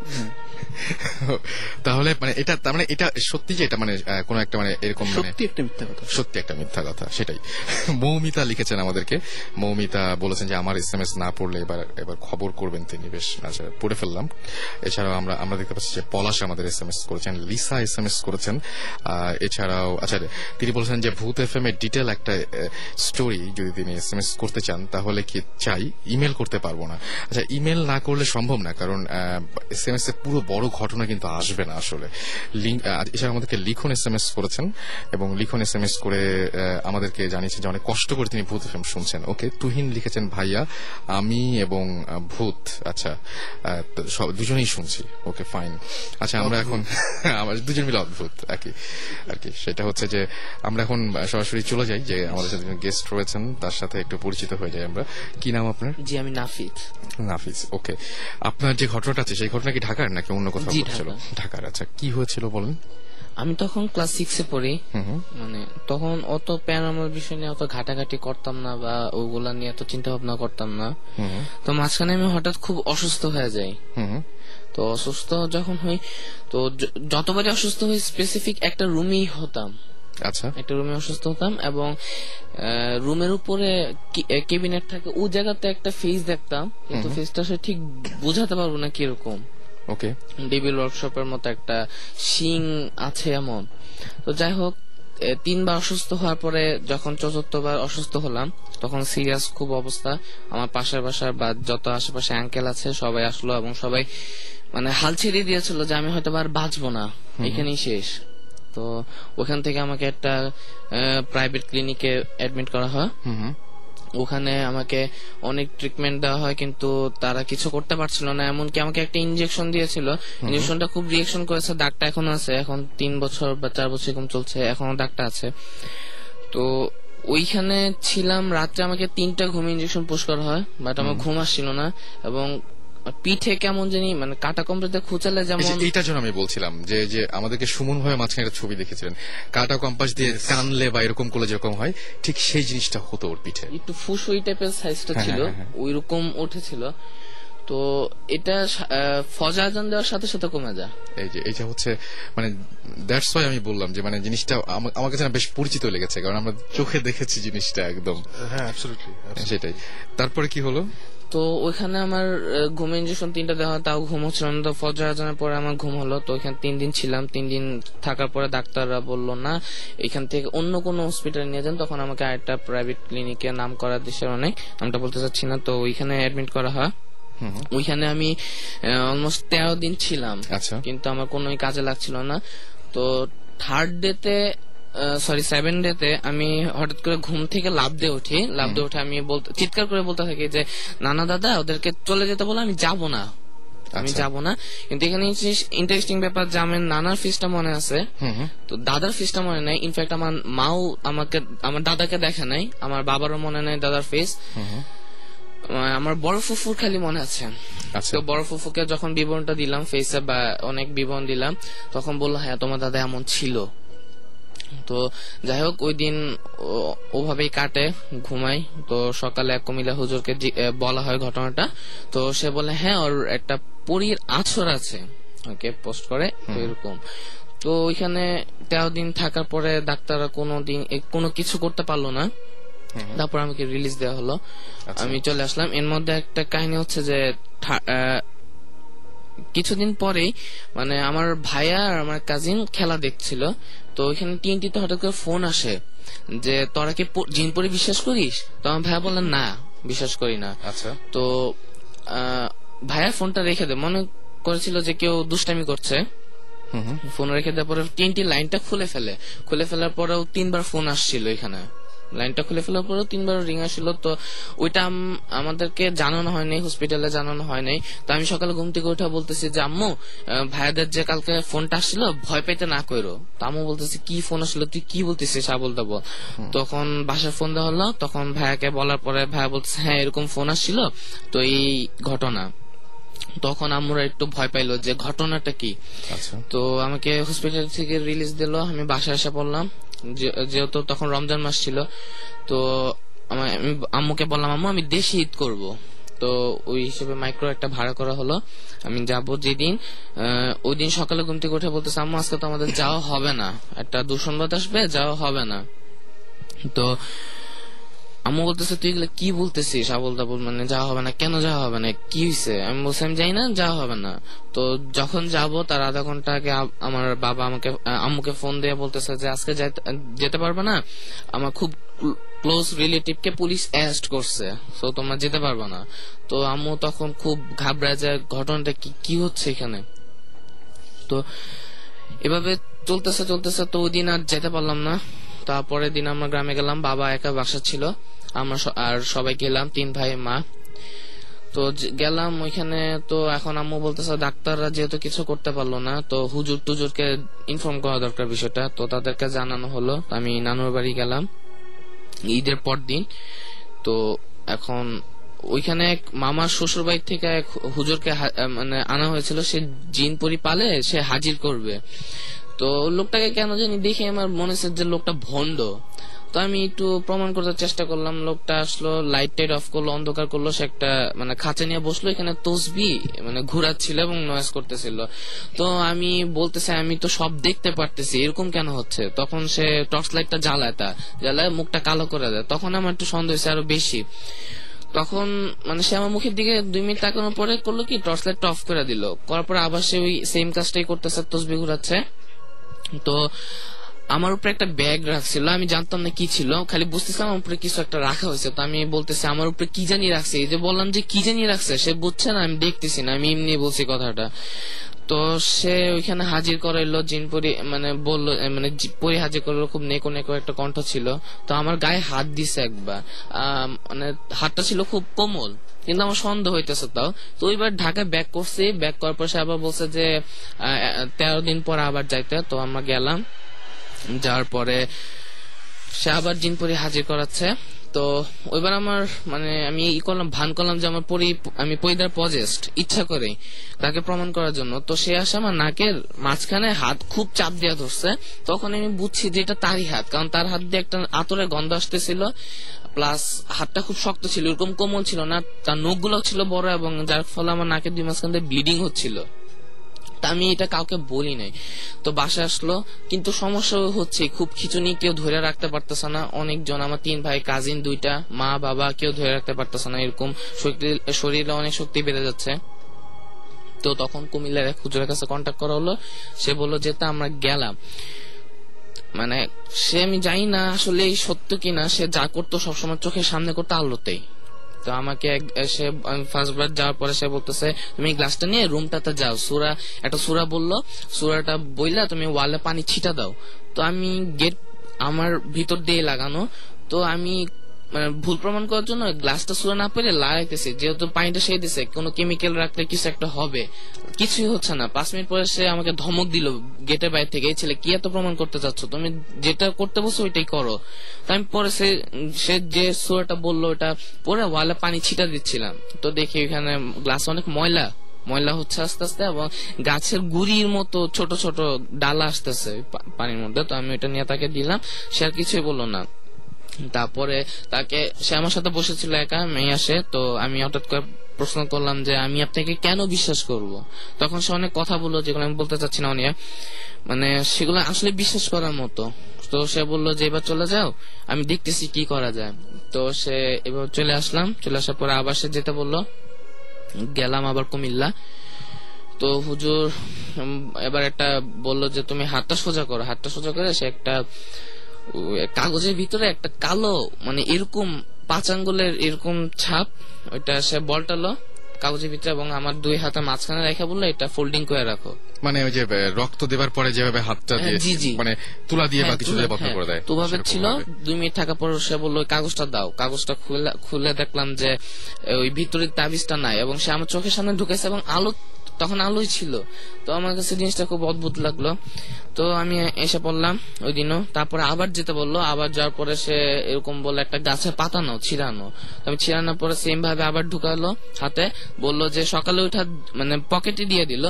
তাহলে মানে এটা তার মানে এটা সত্যি যে এটা মানে কোনো একটা মানে এরকম মানে সত্যি একটা মিথ্যা কথা। সত্যি একটা মিথ্যা কথা সেটাই। মৌমিতা লিখেছেন আমাদেরকে। মৌমিতা বলেছেন যে আমার এস এম এস না পড়লে এবার এবার খবর করবেন তিনি। বেশ আচ্ছা পড়ে ফেললাম। এছাড়াও আমরা আমরা দেখতে পাচ্ছি যে পলাশ আমাদের এস এম এস করেছেন লিসা এস এম এস করেছেন এছাড়াও আচ্ছা তিনি বলেছেন যে ভূত এফ এম এর ডিটেল একটা স্টোরি যদি তিনি এস এম এস করতে চান তাহলে কি চাই? ইমেল করতে পারব না। আচ্ছা ইমেল না করলে সম্ভব না কারণ এস এম এস এ পুরো বড় ঘটনা কিন্তু আসবে না আসলে। এছাড়া আমাদেরকে লিখন এস এম এস করেছেন এবং লিখন এস এম এস করে আমাদেরকে জানিয়েছেন যে অনেক কষ্ট করে তিনি ভূত এফএম শুনছেন। ওকে তুহিন লিখেছেন ভাইয়া আমি এবং ভূত আচ্ছা দুজনেই শুনছি। ওকে ফাইন আচ্ছা আমরা এখন [laughs] আমার দুজন মিলে অদ্ভুত আর কি আর কি। সেটা হচ্ছে যে আমরা এখন সরাসরি চলে যাই যে আমাদের সাথে গেস্ট রয়েছেন তার সাথে একটু পরিচিত হয়ে যাই আমরা। কি নাম আপনার? জি আমি নাফিজ নাফিজ ওকে। আপনার যে ঘটনাটা আছে সেই ঘটনা কি ঢাকার নাকি অন্য কোথাও ঘটেছিল? ঢাকার। আচ্ছা। কি হয়েছিল বলেন? আমি তখন ক্লাস সিক্সে পড়ি। মানে তখন অত প্যারানর্মাল বিষয় নিয়ে অত ঘাটাঘাটি করতাম না বা ওগুলা নিয়ে এত চিন্তা ভাবনা করতাম না। তো মাঝখানে আমি হঠাৎ খুব অসুস্থ হয়ে যাই। তো অসুস্থ যখন হই তো যতবারই অসুস্থ হই স্পেসিফিক একটা রুমেই হতাম। আচ্ছা। একটা রুমে অসুস্থ হতাম এবং রুমের উপরে কেবিনেট থাকে ও জায়গাতে একটা ফেস দেখতাম কিন্তু ফেসটা সে ঠিক বোঝাতে পারব না কীরকম। ওকে। ডেবিল ওয়ার্কশপের মতো একটা শিং আছে এমন। তো যাই হোক তিনবার অসুস্থ হওয়ার পরে যখন চতুর্থবার অসুস্থ হলাম তখন সিরিয়াস খুব অবস্থা। আমার পাশের বাসার বা যত আশেপাশে অ্যাঙ্কেল আছে সবাই আসলো এবং সবাই মানে হাল ছেড়ে দিয়েছিল যে আমি হয়তো আর বাঁচবো না। এখানেই শেষ। তো ওখান থেকে আমাকে একটা প্রাইভেট ক্লিনিকে অ্যাডমিট করা হয়। ওখানে আমাকে অনেক ট্রিটমেন্ট দেওয়া হয় কিন্তু তারা কিছু করতে পারছিল না। এমনকি আমাকে একটা ইনজেকশন দিয়েছিল। ইনজেকশনটা খুব রিয়েকশন করেছে দাগটা এখন আছে। এখন তিন বছর বা চার বছর এরকম চলছে এখনও দাগটা আছে। তো ওইখানে ছিলাম রাত্রে আমাকে তিনটা ঘুম ইনজেকশন পুশ করা হয় বাট আমার ঘুম আসছিল না। এবং পিঠে কেমন জানি মানে কাটা কম্পিউটার খুঁচালে যেমন এইটার জন্য আমি বলছিলাম যে যে আমাদেরকে সুমন ভাই মাঝখানে একটা ছবি দেখেছিলেন। কাটা কম্পাস দিয়ে টানলে বা এরকম করলে যেরকম হয় ঠিক সেই জিনিসটা হতো ওর পিঠে। একটু ফুসুই টাইপের সাইজটা হ্যাঁ, ছিল হ্যাঁ, হ্যাঁ। ওই রকম উঠেছিল। তো এটা ফজা আজান দেওয়ার সাথে সাথে কমে যায়। এই যে এইটা হচ্ছে মানে দ্যাটস ওয়াই আমি বললাম যে মানে জিনিসটা আমা- আমার কাছে না বেশ পরিচিত লেগেছে কারণ আমরা চোখে দেখেছি জিনিসটা একদম। হ্যাঁ অ্যাবসলিউটলি সেটাই। তারপরে কি হলো? তো ওইখানে আমার ঘুম ইঞ্জেকশন তিনটা দেওয়া হয়, তাও ঘুম হচ্ছিল না। তো ফজর আজানের পরে আমার ঘুম হলো। তো ওইখানে তিন দিন ছিলাম। তিন দিন থাকার পরে ডাক্তাররা বলল না এখান থেকে অন্য কোনো হসপিটালে নিয়ে যান। তখন আমাকে আরেকটা প্রাইভেট ক্লিনিকে নাম করা দেশের অনেক। নামটা বলতে চাচ্ছি না তো ওইখানে অ্যাডমিট করা হয়। ওইখানে আমি অলমোস্ট তেরো দিন ছিলাম। আচ্ছা। কিন্তু আমার কোনোই কাজে লাগছিল না। তো থার্ড ডেতে সরি সেভেন ডেতে আমি হঠাৎ করে ঘুম থেকে লাভ দিয়ে উঠি। লাভ দিয়ে উঠে আমি বলতে চিৎকার করে বলতে থাকি যে নানা দাদা ওদেরকে চলে যেতে বলে আমি যাব না। আমি আচ্ছা। যাব না। কিন্তু এখানে ইন্টারেস্টিং ব্যাপার যে আমার নানার ফিসটা মনে আছে। তো দাদার ফিসটা মনে নাই। ইনফ্যাক্ট আমার মাও আমাকে আমার দাদাকে দেখে নাই। আমার বাবারও মনে নাই দাদার ফেস। আমার বড় ফুফুর খালি মনে আছে। আচ্ছা। তো বড় ফুফুকে যখন বিবরণটা দিলাম ফেসে বা অনেক বিবরণ দিলাম তখন বলল হ্যাঁ তোমার দাদা এমন ছিল। তো যাই হোক ওই দিন ওভাবেই কাটে ঘুমাই তো সকালে এক কুমিল্লা হুজুরকে বলা হয় ঘটনাটা। তো সে বলে হ্যাঁ ওর একটা পরীর আছর আছে। ওকে পোস্ট করে এরকম। তো ওইখানে তেরো দিন থাকার পরে ডাক্তাররা কোনো দিন কোনো কিছু করতে পারল না। তারপর আমাকে রিলিজ দেওয়া হলো। আচ্ছা। আমি চলে আসলাম। এর মধ্যে একটা কাহিনী হচ্ছে যে কিছুদিন পরেই মানে আমার ভাইয়া আর আমার কাজিন খেলা দেখছিল তো ওইখানে টিএনটিতে হঠাৎ করে ফোন আসে যে তোরা কি জিন পরি বিশ্বাস করিস? তো আমার ভাইয়া বললেন না বিশ্বাস করি না। আচ্ছা। তো আহ, ভাইয়া ফোনটা রেখে দে মনে করেছিল যে কেউ দুষ্টামি করছে। ফোন রেখে দেওয়ার পরে তিনটি লাইনটা খুলে ফেলে। খুলে ফেলার পরেও তিনবার ফোন আসছিল এখানে। লাইনটা খুলে ফেলার পরেও তিনবার রিং আসছিল তো ওইটা আমাদেরকে জানানো হয়নি হসপিটালে জানানো হয়নি তো আমি সকালে ঘুম থেকে উঠা বলতেছি যে আম্মু ভাইয়াদের যে কালকে ফোনটা আসছিল ভয় পেতে না কইরো। তো আম্মু বলতেছে কি ফোন আসলো তুই কি বলতেছিস আবল তাবল? তখন বাসার ফোন দেওয়া হলো তখন ভাইয়াকে বলার পরে ভাইয়া বলতেছে হ্যাঁ এরকম ফোন আসছিল তো এই ঘটনা। তখন আমরা একটু ভয় পাইলো যে ঘটনাটা কি। আচ্ছা। তো আমাকে হসপিটাল থেকে রিলিজ দিল আমি বাসায় এসে পড়লাম। যেহেতু তখন রমজান মাস ছিল তো আমি আম্মুকে বললাম আম্মু আমি দেশে ঈদ করব। তো ওই হিসেবে মাইক্রো একটা ভাড়া করা হলো। আমি যাব যেদিন ওই দিন সকালে ঘুম থেকে উঠে বলতেছে আম্মু আজকে তো আমাদের যাওয়া হবে না। একটা দুঃসংবাদ আসবে যাওয়া হবে না। তো আম্মু বলতেছে, তুই এগুলো কি বলতেছিস? আবল তাবল মানে যাওয়া হবে না। কেন যাওয়া হবে না? কি হয়েছে আমি বলছি, আমি যাই না, যাওয়া হবে না। তো যখন যাব, তার আধা ঘণ্টা আগে আমার বাবা আমাকে আম্মুকে ফোন দিয়ে বলতেছে যে, আজকে যেতে পারবে না? আমার খুব ক্লোজ রিলেটিভ কে পুলিশ অ্যারেস্ট করছে, তো তোমরা যেতে পারবে না। তো আম্মু তখন খুব ঘাবড়ায় যায় ঘটনাটা কি কি হচ্ছে এখানে? তো এভাবে চলতেছে চলতেছে, তো ওই দিন আর যেতে পারলাম না। তারপরের দিন আমরা গ্রামে গেলাম, বাবা একা বাসা ছিল, আমরা আর সবাই গেলাম, তিন ভাই, মা। তো গেলাম ওইখানে, তো এখন আম্মু বলতেছে ডাক্তাররা যেহেতু কিছু করতে পারল না, তো হুজুর টুজুরকে ইনফর্ম করা দরকার বিষয়টা। তো তাদেরকে জানানো হলো, আমি নানুর বাড়ি গেলাম, ঈদের পর দিন। তো এখন ওইখানে এক মামার শ্বশুর বাড়ি থেকে এক হুজুরকে মানে আনা হয়েছিল, সে জিন পরি পালে সে হাজির করবে। তো লোকটাকে কেন জানি দেখে আমার মনে হচ্ছে যে লোকটা ভন্ড তো আমি একটু প্রমাণ করতে চেষ্টা করলাম, লোকটা আসলো লাইট টাইট অফ করল, অন্ধকার করল, সে একটা মানে খাঁচা নিয়ে বসল, এখানে তসবি মানে ঘুরাচ্ছিল এবং নয়েজ করতেছিল। তো আমি বলতেছে, আমি তো সব দেখতে পারতেছি, এরকম কেন হচ্ছে? তখন সে টর্চ লাইটটা জ্বালায় তা, জ্বালায় মুখটা কালো করে দেয়। তখন আমার একটু সন্দেহ হয়েছে আরও বেশি। তখন মানে সে আমার মুখের দিকে দুই মিনিট তাকানোর পরে করল কি টর্চ লাইটটা অফ করে দিল। করার পরে আবার সে ওই সেম কাজটাই করতেছে, তসবি ঘুরাচ্ছে। তো আমার উপরে একটা ব্যাগ রাখছিল, আমি জানতাম না কি ছিল, খালি বুঝতেছিলাম আমার উপরে কিছু একটা রাখা হয়েছে। তো আমি বলতেছি, আমার উপরে কি জানি রাখছে? এই যে বললাম যে, কি জানি রাখছে? সে বুঝছে না, আমি দেখতেছি না, আমি এমনি বলছি কথাটা। তো সে ওইখানে হাজির করাইলো জিনপুরি মানে বলল মানে পরি হাজির করল খুব নেকো নেকো একটা কণ্ঠ ছিল। তো আমার গায়ে হাত দিছে একবার। মানে হাতটা ছিল খুব কোমল, কিন্তু আমার সন্দেহ হইতেছে তাও। তো ওইবার ঢাকায় ব্যাক করছি ব্যাক করার পর সে আবার বলছে যে তেরো দিন পর আবার যাইতে। তো আমরা গেলাম, যাওয়ার পরে সে আবার জিনপুরি হাজির করাচ্ছে। তো ওইবার আমার মানে আমি ই করলাম, ভান করলাম যে আমার পরি, আমি পরিদার পজেস্ট, ইচ্ছা করে তাকে প্রমাণ করার জন্য। তো সে আসে আমার নাকের মাঝখানে হাত খুব চাপ দিয়ে ধরছে। তখন আমি বুঝছি যে এটা তারই হাত, কারণ তার হাত দিয়ে একটা আতরে গন্ধ আসতেছিল, প্লাস হাতটা খুব শক্ত ছিল, এরকম কোমল ছিল না, তার নখগুলো ছিল বড় এবং যার ফলে আমার নাকের দুই মাঝখান দিয়ে ব্লিডিং হচ্ছিল। তা আমি এটা কাউকে বলি নাই। তো বাসা আসলো, কিন্তু সমস্যা হচ্ছে, খুব খিচুনি, কেউ ধরে রাখতে পারতেছে না। অনেকজন, আমার তিন ভাই কাজিন দুইটা, মা, বাবা, কেউ ধরে রাখতে পারতেছে না এরকম। শরীরে অনেক শক্তি বেড়ে যাচ্ছে। তো তখন কুমিল্লার এক হুজুরের কাছে কন্ট্যাক্ট করা হলো। সে বলল যে তা আমরা গেলাম। মানে সে আমি জানি না আসলে সত্য কিনা। সে যা করতো সবসময় চোখের সামনে করতো, আলোতেই। তো আমাকে সে ফার্স্ট বার যাওয়ার পরে সে বলতেছে, তুমি গ্লাসটা নিয়ে রুমটাতে যাও। সুরা, একটা সুরা বলল, সুরাটা বইলা তুমি ওয়ালে পানি ছিটা দাও। তো আমি গেট আমার ভিতর দিয়ে লাগানো, তো আমি মানে ভুল প্রমাণ করার জন্য গ্লাসটা সুরা না পেরে লাগাইতেছি। যেহেতু পানিটা সেই দিছে, কোনো কেমিক্যাল রাখলে কিছু একটা হবে। কিছুই হচ্ছে না। পাঁচ মিনিট পরে সে আমাকে ধমক দিল গেটের বাইরে থেকে, এই ছেলে, কি এত প্রমাণ করতে চাচ্ছ? তুমি যেটা করতে বলছো ওইটাই করো। আমি পরে সে সে যে সুরাটা বলল ওটা পরে ওয়ালে পানি ছিটা দিচ্ছিলাম। তো দেখি ওখানে গ্লাস অনেক ময়লা। ময়লা হচ্ছে আস্তে আস্তে এবং গাছের গুড়ির মতো ছোট ছোট ডালা আসতেছে পানির মধ্যে। তো আমি ওইটা নিয়ে তাকে দিলাম। সে আর কিছুই বলল না। তারপরে তাকে, সে আমার সাথে বসেছিল একা, মেয়ে আসে। তো আমি হঠাৎ করে প্রশ্ন করলাম যে আমি আপনাকে কেন বিশ্বাস করব? তখন সে অনেক কথা বলল যেগুলো আমি বলতে চাচ্ছি না অনিয়া মানে সেগুলো আসলে বিশ্বাস করার মতো। তো সে বলল যে, এবার চলে যাও, আমি দেখতেছি কি করা যায়। তো সে এবার চলে আসলাম। চলে আসার পরে আবার সে যেতে বলল, গেলাম আবার কুমিল্লা। তো হুজুর এবার একটা বলল যে, তুমি হাতটা সোজা করো। হাতটা সোজা করে সে একটা কাগজের ভিতরে একটা কালো মানে এরকম পাঁচ আঙ্গুলের এরকম ছাপ ওইটা সে বলটালো কাগজের ভিতরে এবং আমার দুই হাতে মাঝখানে রেখে বলল এটা ফোল্ডিং করে রাখো। মানে ওই যে রক্ত দেবার পরে যেভাবে হাতটা দিয়ে হ্যাঁ, জি, জি। মানে তুলা দিয়ে বা হ্যাঁ, কিছু দিয়ে বন্ধ হ্যাঁ, করে দেয় তো ওভাবে ছিল দুই মিনিট থাকার পর সে বলল কাগজটা দাও। কাগজটা খুলে খুলে দেখলাম যে ওই ভিতরের তাবিজটা নাই এবং সে আমার চোখের সামনে ঢুকেছে এবং আলো তখন আলোই ছিল। তো আমার কাছে জিনিসটা খুব অদ্ভুত লাগল। তো আমি এসে পড়লাম ওই দিনও তারপরে আবার যেতে বলল। আবার যাওয়ার পরে সে এরকম বলল একটা গাছের পাতা নাও ছিড়ানো। আমি ছিড়ানোর পরে সেম ভাবে আবার ঢুকালো হাতে। বলল যে সকালে উঠা মানে পকেটে দিয়ে দিল।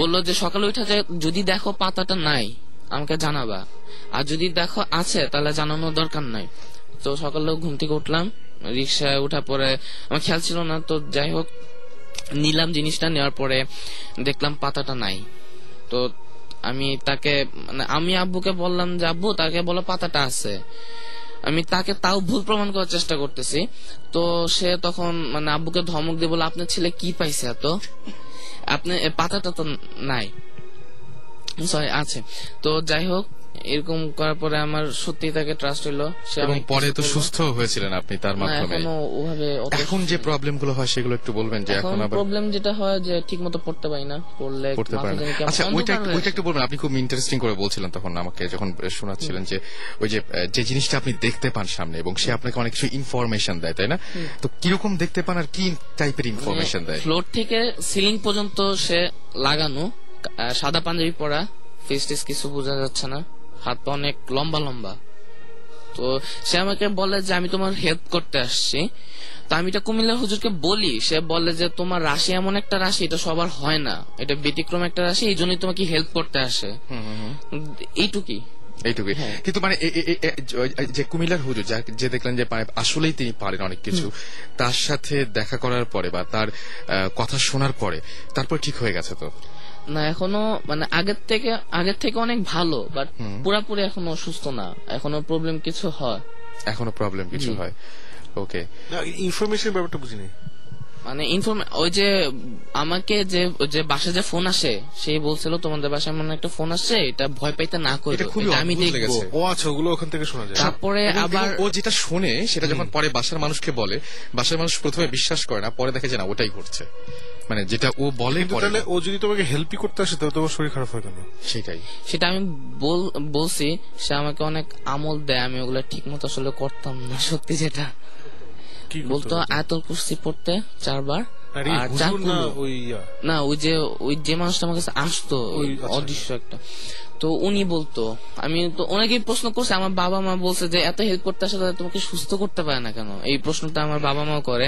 বলল যে সকালে উঠা যদি দেখো পাতাটা নাই আমাকে জানাবা। আর যদি দেখো আছে তাহলে জানানোর দরকার নাই। তো সকালে ঘুম থেকে উঠলাম। রিক্সায় উঠা পরে আমার খেয়াল ছিল না। তো যাই হোক নিলাম জিনিসটা নেওয়ার পরে দেখলাম পাতাটা নাই। তো আমি তাকে মানে আমি আব্বুকে বললাম যে, আব্বু, তাকে বলো পাতাটা আছে। আমি তাকে তাও ভুল প্রমাণ করার চেষ্টা করতেছি। তো সে তখন মানে আব্বুকে ধমক দিয়ে বলে আপনার ছেলে কি পাইছে এত? আপনি পাতাটা তো নাই। সরি, আছে। তো যাই হোক এরকম করার পরে আমার সত্যি তাকে ট্রাস্ট হইল। এবং পরে তো সুস্থ হয়েছিলেন আপনি তার মাধ্যমে। এখনও যে প্রবলেমগুলো হয় সেগুলো একটু বলবেন যে এখন আবার প্রবলেম যেটা হয় যে ঠিক মতো পড়তে পারি না পড়লে মাথা পারেন আচ্ছা ওইটা একটু- ওইটা একটু বলবেন আপনি খুব ইন্টারেস্টিং করে বলছিলেন তখন আমাকে যখন শোনাচ্ছিলেন যে ওই যে যে জিনিসটা আপনি দেখতে পান সামনে এবং সে আপনাকে অনেক কিছু ইনফরমেশন দেয় তাই না? তো কীরকম দেখতে পান আর কি টাইপের ইনফরমেশন দেয়? ফ্লোর থেকে সিলিং পর্যন্ত সে লাগানো সাদা পাঞ্জাবি পরা ফেস টেস কিছু বোঝা যাচ্ছে না। হাত পা অনেক লম্বা লম্বা। তো সে আমাকে বলে যে আমি তোমার হেল্প করতে আসছি। তো আমি এটা কুমিল্লার হুজুরকে বলি সে বলে যে তোমার রাশি এমন একটা রাশি এটা সবার হয় না। এটা ব্যতিক্রম একটা রাশি এই জন্যই তোমাকে হেল্প করতে আসে। এইটুকুই। এইটুকুই। হ্যাঁ। কিন্তু মানে যে- কুমিল্লার হুজুর যে দেখলেন যে আসলেই তিনি পারেন অনেক কিছু তার সাথে দেখা করার পরে বা তার কথা শোনার পরে তারপর ঠিক হয়ে গেছে তো? না এখনও মানে আগের থেকে আগের থেকে অনেক ভালো বাট পুরাপুরি এখনও অসুস্থ না। এখনও প্রবলেম কিছু হয়। এখনও প্রবলেম কিছু হয়। ওকে ইনফরমেশন ব্যাপারটা বুঝিনি। মানে ইনফর্ম ওই যে আমাকে যে যে বাসায় যে ফোন আসে সেই বলছিল তোমাদের বাসায় এমন একটা ফোন আসছে এটা ভয় পাইতে না করো আমি দেখব। ও আচ্ছা ওগুলো ওখান থেকে শোনা যায়। তারপরে আবার ও যেটা শোনে সেটা যখন পরে বাসার মানুষকে বলে বাসার মানুষ প্রথমে বিশ্বাস করে না পরে দেখে যে না ওটাই ঘটছে। মানে যেটা ও বলে তাহলে ও যদি তোমাকে হেল্পই করতে আসে তাহলে তোমার শরীর খারাপ হয় কেন? সেটাই। সেটা আমি বলছি সে আমাকে অনেক আমল দেয় আমি ওগুলো ঠিক মতো আসলে করতাম না সত্যি যেটা। বলতো? আয়তল কুস্তি পড়তে চারবার না ওই। না ওই যে ওই যে মানুষটা আমার কাছে আসতো আচ্ছা। অদৃশ্য একটা। তো উনি বলতো আমি তো অনেকেই প্রশ্ন করছে আমার বাবা মা বলছে যে এত হেল্প করতে আসলে তোমাকে সুস্থ করতে পারে না কেন? এই প্রশ্নটা আমার বাবা মাও করে।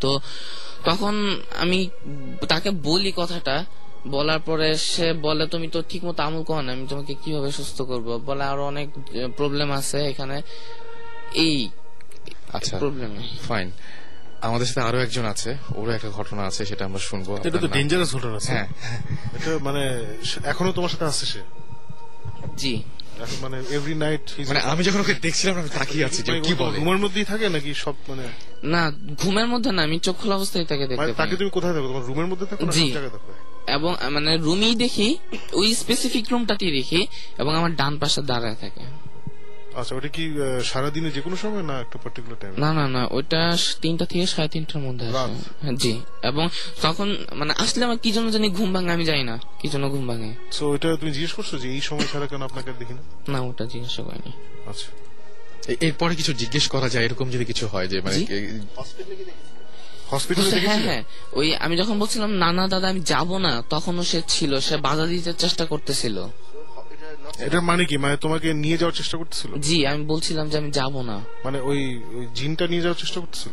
তো তখন আমি তাকে বলি কথাটা বলার পরে সে বলে তুমি তো ঠিক মতো আমল করো না আমি তোমাকে কীভাবে সুস্থ করব? বলে আরও অনেক প্রবলেম আছে এখানে। এই আচ্ছা প্রবলেম ফাইন আমাদের সাথে আরও একজন আছে ওরও একটা ঘটনা আছে সেটা আমরা শুনব এটা তো ডেঞ্জারাস ঘটনা আছে। হ্যাঁ। এটা মানে এখনও তোমার সাথে আসছে সে? জি। মানে এভরি নাইট মানে আমি যখন ওকে দেখছিলাম আমি তাকিয়ে আছি যে কি বলে? ঘুমের মধ্যেই থাকে নাকি সব মানে? না ঘুমের মধ্যে না আমি চোখ খোলা অবস্থায় তাকে দেখতে মানে পাই। তাকে তুমি কোথায় থাকো তোমার রুমের মধ্যে থাকো না জি। জায়গায় থাকো এবং মানে রুমই দেখি ওই স্পেসিফিক রুমটাতেই দেখি এবং আমার ডান পাশে দাঁড়ায় থাকে। আচ্ছা ওটা কি সারাদিনে যে কোনো সময় না একটা পার্টিকুলার টাইম না না না ওইটা স- তিনটা থেকে সাড়ে তিনটার মধ্যে? হ্যাঁ, জি। এবং তখন মানে আসলে আমার কি জন্য জানি ঘুম ভাঙে আমি জানি না কি জন্য ঘুম ভাঙে। সো এটা তুমি জিজ্ঞেস করছ যে এই সময় ছাড়া কেন আপনাকে দেখি না? না ওটা জিজ্ঞাসা করিনি। আচ্ছা। এরপরে কিছু জিজ্ঞেস করা যায় এরকম যদি কিছু হয় যে মানে জি? হ্যাঁ হ্যাঁ ওই আমি যখন বলছিলাম না না দাদা আমি যাব না তখনও সে ছিল সে বাধা দিতে চেষ্টা করতেছিল। এটার মানে কি? মানে তোমাকে নিয়ে যাওয়ার চেষ্টা করতেছিল? জি আমি বলছিলাম যে আমি যাব না। মানে ওই জিনটা নিয়ে যাওয়ার চেষ্টা করতেছিল?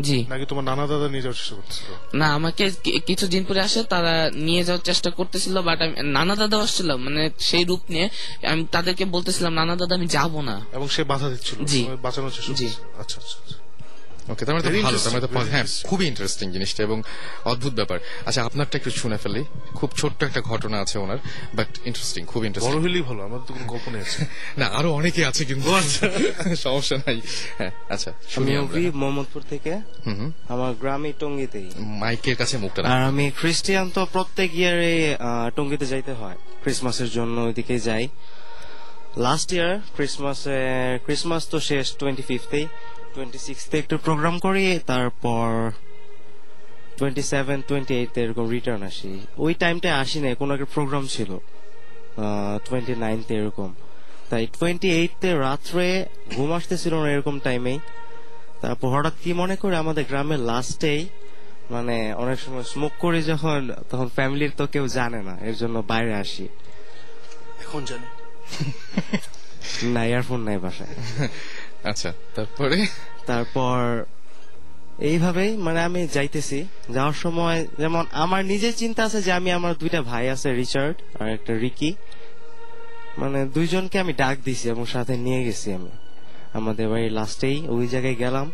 জি। নাকি তোমার নানা দাদা নিয়ে যাওয়ার চেষ্টা করতেছিল? না আমাকে কিছু দিন পরে আসে তারা নিয়ে যাওয়ার চেষ্টা করতেছিল বাট আমি নানা দাদা আসছিল মানে সেই রূপ নিয়ে আমি তাদেরকে বলতেছিলাম নানা দাদা আমি যাব না। এবং সে বাধা দিচ্ছিল? জি। বাঁচানোর চেষ্টা জি। আচ্ছা আচ্ছা আচ্ছা। ওকে তার মানে তো ভালো তার মানে তো হ্যাঁ খুবই ইন্টারেস্টিং জিনিসটা এবং অদ্ভুত ব্যাপার। আচ্ছা আপনারটা একটু শুনে ফেলি। খুব ছোট্ট একটা ঘটনা আছে ওনার বাট ইন্টারেস্টিং খুব বড় ইন্টারেস্টিং হইলেই ভালো আমাদের তো কোনো গল্প আছে। [laughs] না আরও অনেকে আছে কিন্তু। [laughs] সমস্যা নাই। হ্যাঁ আচ্ছা আমি অভি মোহাম্মদপুর থেকে। আমার গ্রামে টঙ্গিতেই। মাইকের কাছে মুখটা আর আমি খ্রিস্টিয়ান তো প্রত্যেক ইয়ারে টঙ্গিতে যাইতে হয়। ক্রিসমাসের জন্য ওইদিকে যাই। লাস্ট ইয়ার ক্রিসমাসে ক্রিসমাস তো শেষ টোয়েন্টি ফিফথে টোয়েন্টি সিক্সতে একটু প্রোগ্রাম করি তারপর টোয়েন্টি সেভেন টোয়েন্টি এইট এরকম রিটার্ন আসি। ওই টাইমটা আসি না কোনো একটা প্রোগ্রাম ছিল। টোয়েন্টি নাইনতে এরকম। তাই টোয়েন্টি এইটতে রাত্রে ঘুম আসতেছিল না এরকম টাইমেই তারপর হঠাৎ কি মনে করে আমাদের গ্রামের লাস্টেই মানে অনেক সময় স্মোক করি যখন তখন ফ্যামিলির তো কেউ জানে না এর জন্য বাইরে আসি। এখন জানে। [laughs] না ইয়ারফোন নাই বাসায়। [laughs] আচ্ছা তারপরে? তারপর এইভাবেই মানে আমি যাইতেছি। যাওয়ার সময় যেমন আমার নিজের চিন্তা আছে যে আমি আমার দুইটা ভাই আছে, রিচার্ড আর একটা রিকি। মানে দুইজনকে আমি ডাক দিছি এবং সাথে নিয়ে গেছি আমি। আমাদের বাড়ির লাস্টেই, ওই জায়গায় গেলাম।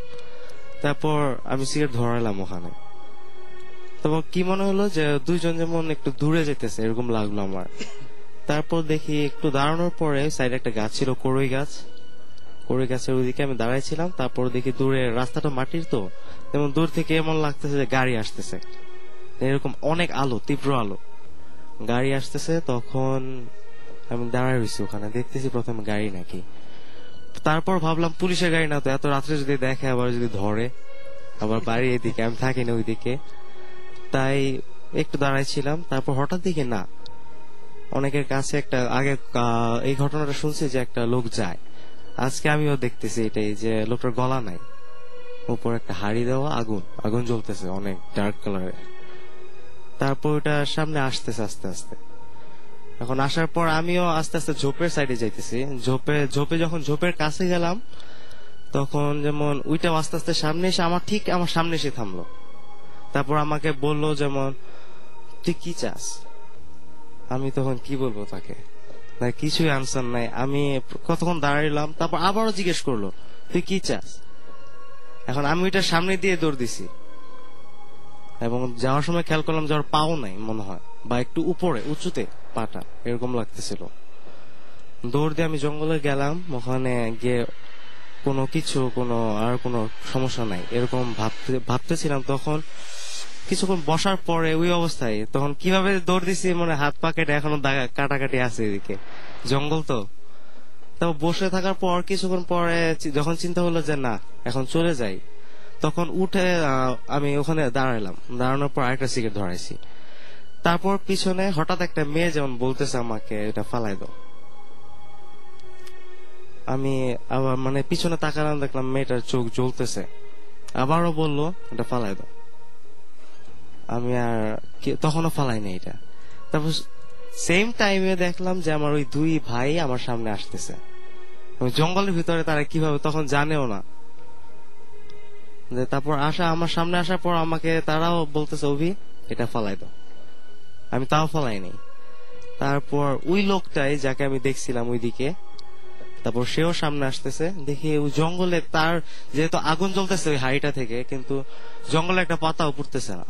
তারপর আমি সিগারেট ধরালাম ওখানে। তারপর কি মনে হলো যে দুইজন যেমন একটু দূরে যেতেছে এরকম লাগল আমার। তারপর দেখি একটু দাঁড়ানোর পরে সাইডে একটা গাছ ছিল করই গাছ। করই গাছের ওইদিকে আমি দাঁড়াইছিলাম, তারপর দেখি দূরে রাস্তাটা মাটির তো, যেমন দূর থেকে এমন লাগতেছে যে গাড়ি আসতেছে। এরকম অনেক আলো, তীব্র আলো। গাড়ি আসতেছে, তখন আমি দাঁড়ায় রয়েছি ওখানে, দেখতেছি প্রথমে গাড়ি নাকি। তারপর ভাবলাম, পুলিশের গাড়ি না তো, এত রাত্রে যদি দেখে, আবার যদি ধরে, আবার বাড়ি এদিকে, আমি থাকি না ওইদিকে। তাই একটু দাঁড়াইছিলাম, তারপর হঠাৎ দেখি না, অনেকের কাছে একটা আগে এই ঘটনাটা শুনছি যে একটা লোক যায়। আজকে আমিও দেখতেছি এটাই যে লোকটার গলা নাই। উপর একটা হাড়ি দেওয়া, আগুন। আগুন জ্বলতেছে অনেক ডার্ক কালারের তারপর ওটা সামনে আসতেছে, আস্তে আস্তে। এখন আসার পর আমিও আস্তে আস্তে ঝোপের সাইডে যাইতেছি। ঝোপে ঝোপে যখন ঝোপের কাছে গেলাম, তখন যেমন ওইটা আস্তে আস্তে সামনে এসে আমার ঠিক আমার সামনে এসে থামলো। তারপর আমাকে বলল যেমন, তুই কি চাস? আমি তখন কি বলব তাকে? না, কিছুই আনসার নাই। আমি কতক্ষণ দাঁড়াইলাম, তারপর আবারও জিজ্ঞেস করল, তুই কি চাস? এখন আমি ওইটা সামনে দিয়ে দৌড় দিছি। এবং যাওয়ার সময় খেয়াল করলাম যাওয়ার পাও নাই, মনে হয়, বা একটু উপরে, উঁচুতে, পাটা, এরকম লাগতেছিল। দৌড় দিয়ে আমি জঙ্গলে গেলাম, ওখানে গিয়ে কোনো কিছু, কোনো, আর কোনো সমস্যা নাই, এরকম ভাবতে, ভাবতেছিলাম। তখন কিছুক্ষণ বসার পরে ওই অবস্থায় তখন কীভাবে দৌড় দিছি মানে হাত পা কেটে এখনও কাটাকাটি আছে এদিকে। জঙ্গল তো। তারপর বসে থাকার পর কিছুক্ষণ পরে যখন চিন্তা হলো যে না, এখন চলে যাই, তখন উঠে আমি ওখানে দাঁড়ালাম দাঁড়ানোর পর আরেকটা সিগারেট ধরাইছি। তারপর পিছনে হঠাৎ একটা মেয়ে যেমন বলতেছে আমাকে, এটা ফালাই দাও। আমি আবার মানে পিছনে তাকালাম, দেখলাম মেয়েটার চোখ জ্বলতেছে। আবারও বলল, এটা ফালাই দাও। আমি আর তখনও ফালাইনি এটা। তারপর সেম টাইমে দেখলাম যে আমার ওই দুই ভাই আমার সামনে আসতেছে। জঙ্গলের ভিতরে তারা কীভাবে তখন জানেও না। তারপর আসা, আমার সামনে আসার পর আমাকে তারাও বলতেছে, অভি, এটা ফালাই দাও। আমি তাও ফালাইনি তারপর ওই লোকটাই যাকে আমি দেখছিলাম ওইদিকে, তারপর সেও সামনে আসতেছে। দেখি ওই জঙ্গলে তার, যেহেতু আগুন জ্বলতেছে ওই হাড়িটা থেকে, কিন্তু জঙ্গলে একটা পাতাও পড়তেছে না।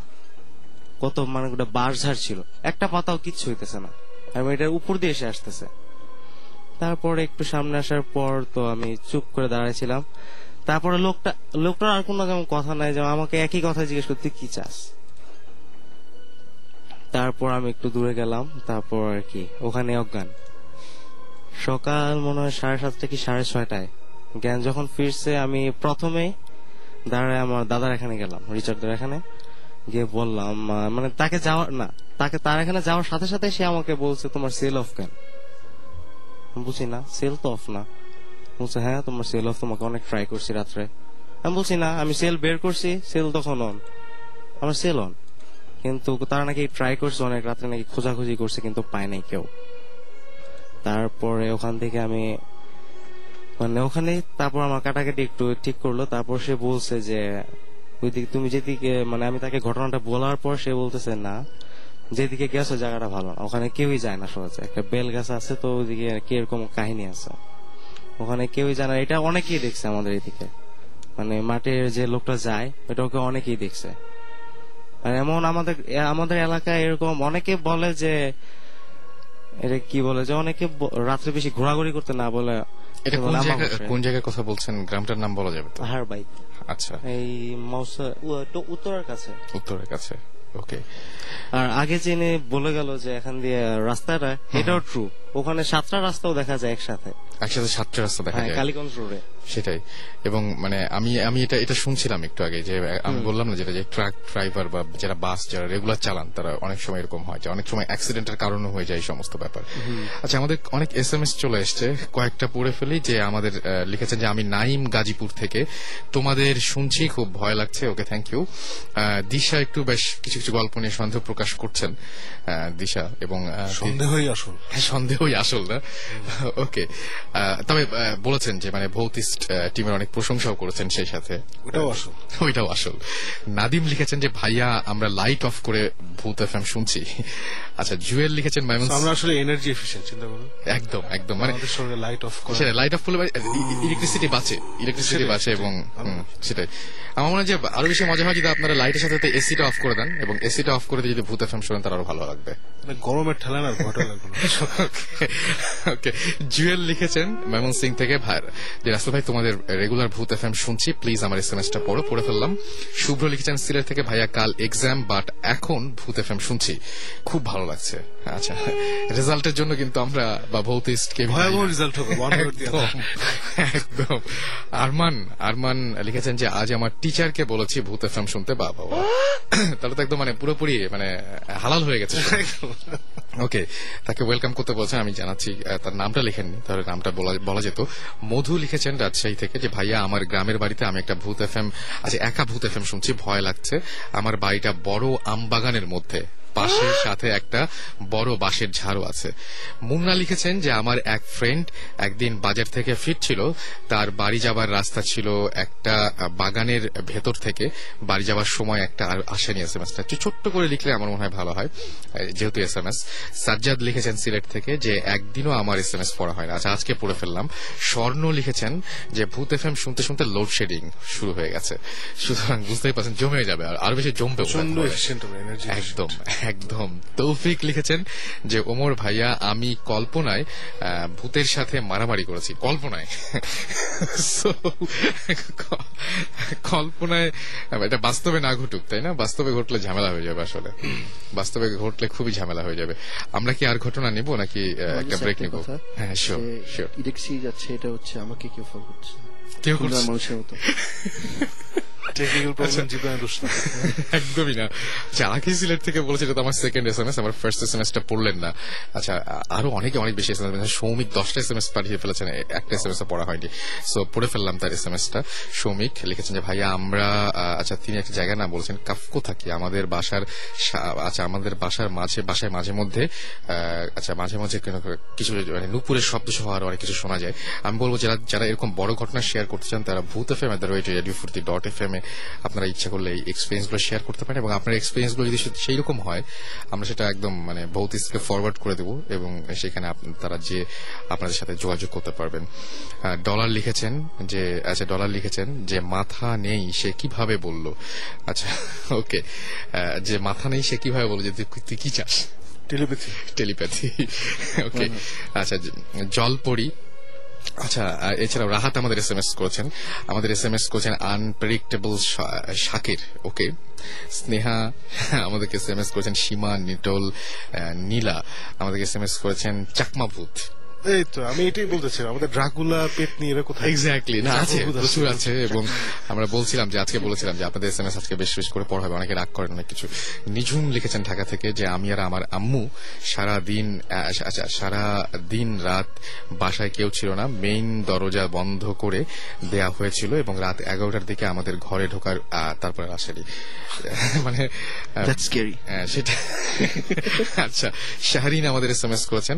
কত মানে ওটা বাঁশ ঝাড় ছিল। একটা পাতাও কিচ্ছু হইতেছে না। আমি এটার উপর দিয়ে এসে আসতেছে। তারপর একটু সামনে আসার পর তো আমি চুপ করে দাঁড়াইছিলাম। তারপরে লোকটা, লোকটার আর কোনো যেমন কথা নাই যেমন আমাকে একই কথা জিজ্ঞেস করতে, কি চাস? তারপর আমি একটু দূরে গেলাম। তারপর আর কি, ওখানে অজ্ঞান। সকাল মনে হয় সাড়ে সাতটা কি সাড়ে ছয়টায়। জ্ঞান যখন ফিরছে, আমি প্রথমে দাঁড়ায় আমার দাদার এখানে গেলাম রিচার্ডের এখানে। গিয়ে বললাম মানে তাকে যাওয়ার না, তাকে তার এখানে যাওয়ার সাথে সাথে সে আমাকে বলছে, তোমার সেল অফ কেন? বুঝি না সেল তো অফ না। বলছে হ্যাঁ তোমার সেল অফ তোমাকে অনেক ট্রাই করছি রাত্রে। আমি বলছি, না, আমি সেল বের করছি সেল তখন অন আমার সেল অন কিন্তু তারা নাকি ট্রাই করছে অনেক, রাত্রে নাকি খোঁজাখুঁজি করছে, কিন্তু পায় নাই কেউ। তারপরে ওখান থেকে আমি মানে ওখানে তারপর আমার কাটাকাটি একটু ঠিক করল। তারপর সে বলছে যে ওইদিকে তুমি যেদিকে মানে আমি তাকে ঘটনাটা বলার পর সে বলতেছে না যেদিকে গেছো জায়গাটা ভালো না। ওখানে কেউই যায় না সহজে। একটা বেল গাছ আছে তো ওইদিকে কি এরকম কাহিনী আছে। ওখানে কেউই যায় না। এটা অনেকেই দেখছে আমাদের এদিকে। মানে মাঠের যে লোকটা যায় এটা ওকে অনেকেই দেখছে। আর এমন আমাদের আমাদের এলাকায় এরকম অনেকে বলে যে এটা কি বলে যে অনেকে রাত্রে বেশি ঘোরাঘুরি করতে না বলে এটা কোন বলে আমার জায়গা বসে। কোন জায়গার কথা বলছেন? গ্রামটার নাম বলা যাবে তো? হার বাইক আচ্ছা। এই মাউসা উত্তরের কাছে। উত্তরের কাছে ওকে আর আগে জেনে বলে গেল যে এখান দিয়ে রাস্তাটা এটাও ট্রু ওখানে সাতটা রাস্তাও দেখা যায় একসাথে। একসাথে সাতটা রাস্তা দেখা হ্যাঁ যায়। কালীগঞ্জ রোডে সেটাই। এবং মানে আমি আমি এটা এটা শুনছিলাম একটু আগে যে আমি বললাম না যেটা যে ট্রাক ড্রাইভার বা যারা বাস যারা রেগুলার চালান তারা অনেক সময় এরকম হয় যে অনেক সময় অ্যাক্সিডেন্টের কারণও হয়ে যায় সমস্ত ব্যাপার। আচ্ছা আমাদের অনেক এস এম এস চলে এসছে কয়েকটা পড়ে ফেলি যে আমাদের লিখেছেন যে আমি নাইম গাজীপুর থেকে। তোমাদের শুনছি খুব ভয় লাগছে ওকে থ্যাংক ইউ দিশা একটু বেশ কিছু কিছু গল্প নিয়ে সন্দেহ প্রকাশ করছেন আহ, দিশা এবং সন্দেহই আসল। হ্যাঁ, সন্দেহই আসল না? [laughs] ওকে। তবে বলেছেন যে মানে ভৌতিস্ট টিমের অনেক প্রশংসাও করেছেন সেই সাথে। ওটাও আসল। ওইটাও আসল। নাদিম লিখেছেন যে ভাইয়া আমরা লাইট অফ করে ভূত এফ শুনছি। আচ্ছা জুয়েল লিখেছেন মাইমন আমরা আসলে এনার্জি এফিসিয়েন্ট চিন্তা করুন একদম একদম। মানে আমাদের লাইট অফ করে। সেটাই লাইট অফ করলে ইলেকট্রিসিটি বাঁচে ইলেকট্রিসিটি বাঁচে এবং সেটাই। আমার মনে হয় যে আরও বেশি মজা হয় যদি আপনারা লাইটের সাথে সাথে এসিটা অফ করে দেন এবং এসিটা অফ করে যদি ভূত এফ শোনেন তার আরও ভালো লাগবে। মানে গরমের ঠেলা না ঘটা লাগবে ওকে [laughs] জুয়েল লিখেছেন মেমন সিং থেকে ভাই যে রাসেল ভাই তোমাদের রেগুলার ভূত এফ শুনছি প্লিজ আমার এস এম টা পড়ো পড়ে ফেললাম। শুভ্র লিখেছেন সিলেট থেকে ভাইয়া কাল এক্সাম বাট এখন ভূত এফ শুনছি। খুব ভালো লাগছে। আচ্ছা রেজাল্টের জন্য কিন্তু আমরা বা ভৌতিস্ট কে ভয়াবহ রেজাল্ট হবে একদম আরমান আরমান লিখেছেন যে আজ আমার টিচারকে বলেছি ভূত এফ শুনতে বা বাবা। তাহলে তো একদম মানে পুরোপুরি মানে হালাল হয়ে গেছে। ওকে তাকে ওয়েলকাম করতে বলছেন, আমি জানাচ্ছি তার নামটা লিখেননি, তাহলে নামটা বলা বলা যেত। মধু লিখেছেন রাজশাহী থেকে যে, ভাইয়া, আমার গ্রামের বাড়িতে আমি একটা ভূত এফ এম আচ্ছা একা ভূত এফ এম শুনছি, ভয় লাগছে। আমার বাড়িটা বড় আমবাগানের মধ্যে। পাশের সাথে একটা বড় বাঁশের ঝাড়ও আছে। মুন্না লিখেছেন যে আমার এক ফ্রেন্ড একদিন বাজার থেকে ফিরছিল তার বাড়ি যাবার রাস্তা ছিল একটা বাগানের ভেতর থেকে বাড়ি যাবার সময় একটা আর আসেনি এস এম এসটা ছোট্ট করে লিখলে আমার মনে হয় ভালো হয় যেহেতু এস এম এস সাজ্জাদ লিখেছেন সিলেট থেকে যে একদিনও আমার এস এম এস পড়া হয় না। আচ্ছা আজকে পড়ে ফেললাম। স্বর্ণ লিখেছেন যে ভূত এফ এম শুনতে শুনতে লোডশেডিং শুরু হয়ে গেছে। সুতরাং বুঝতেই পারছেন জমে যাবে আর বেশি জমবে একদম। একদম তৌফিক লিখেছেন যে ওমর ভাইয়া আমি কল্পনায় ভূতের সাথে মারামারি করেছি। কল্পনায়? [laughs] কল্পনায় এটা বাস্তবে না ঘটুক তাই না? বাস্তবে ঘটলে ঝামেলা হয়ে যাবে আসলে। বাস্তবে ঘটলে খুবই ঝামেলা হয়ে যাবে। আমরা কি আর ঘটনা নিব নাকি একটা ব্রেক নিব? হ্যাঁ শিওর শিওর ইলেকট্রিসিটি যাচ্ছে এটা হচ্ছে আমাকে কেউ ফোন করছে কেউ করছে? মানুষের মতো। [laughs] টেকনিক্যাল প্রবলেম জীবনে দোষ না একদমই না। আচ্ছা আখি সিলেট থেকে বলেছে এটা তো আমার সেকেন্ড এস এম এস আমার ফার্স্ট এস এম পড়লেন না। আচ্ছা আরও অনেকে অনেক বেশি এস এম এস সৌমিক দশটা এস এম পাঠিয়ে ফেলেছেন একটা এস এম এস পড়া হয়নি। সো পড়ে ফেললাম তার এস এম এসটা সৌমিক লিখেছেন যে ভাইয়া আমরা আচ্ছা তিনি একটা জায়গার নাম বলেছেন কাফকো থাকি। আমাদের বাসার আচ্ছা আমাদের বাসার মাঝে বাসায় মাঝে মধ্যে আচ্ছা মাঝে মাঝে কিছু মানে নুপুরের শব্দ সহ আরও অনেক কিছু শোনা যায়। আমি বলব যারা যারা এরকম বড় ঘটনা শেয়ার করতে চান তারা ভূত এফ এম এর radio Furti dot F M এ আপনারা ইচ্ছা করলে এই এক্সপিরিয়েন্সগুলো শেয়ার করতে পারেন এবং আপনার এক্সপিরিয়েন্সগুলো যদি সেই রকম হয় আমরা সেটা একদম মানে ভৌতিসকে ফরওয়ার্ড করে দেবো এবং সেখানে তারা যে আপনাদের সাথে যোগাযোগ করতে পারবেন। ডলার লিখেছেন যে আচ্ছা ডলার লিখেছেন যে মাথা নেই সে কীভাবে বলল? আচ্ছা ওকে যে মাথা নেই সে কীভাবে বলল? যে তুই কি চাস? টেলিপ্যাথি টেলিপ্যাথি ওকে আচ্ছা জ- জলপরি আচ্ছা এছাড়াও রাহাত আমাদের এস এম এস করেছেন। আমাদের এস এম এস করেছেন আনপ্রেডিক্টেবল শাকির, ওকে? স্নেহা, আমাদেরকে এস এম এস করেছেন সীমা, নিটল নীলা। আমাদেরকে এস এম এস করেছেন চাকমা ভূত এই তো আমি এটাই বলতেছিলাম আমাদের ড্রাকুলা পেট নিয়ে এরা কোথায়? এক্স্যাক্টলি না আছে প্রচুর আছে এবং আমরা বলছিলাম যে আজকে বলেছিলাম যে আপনাদের এস এম এস আজকে বেশ বেশ করে পড়া হবে অনেকে রাগ করেন অনেক কিছু। নিঝুম লিখেছেন ঢাকা থেকে যে আমি আর আমার আম্মু সারা দিন আচ্ছা সারা দিন রাত বাসায় কেউ ছিল না। মেইন দরজা বন্ধ করে দেয়া হয়েছিল এবং রাত এগারোটার দিকে আমাদের ঘরে ঢোকার তারপরে আসেনি। [laughs] মানে হ্যাঁ, সেটা [laughs] আচ্ছা শাহরিন আমাদের এস এম এস করেছেন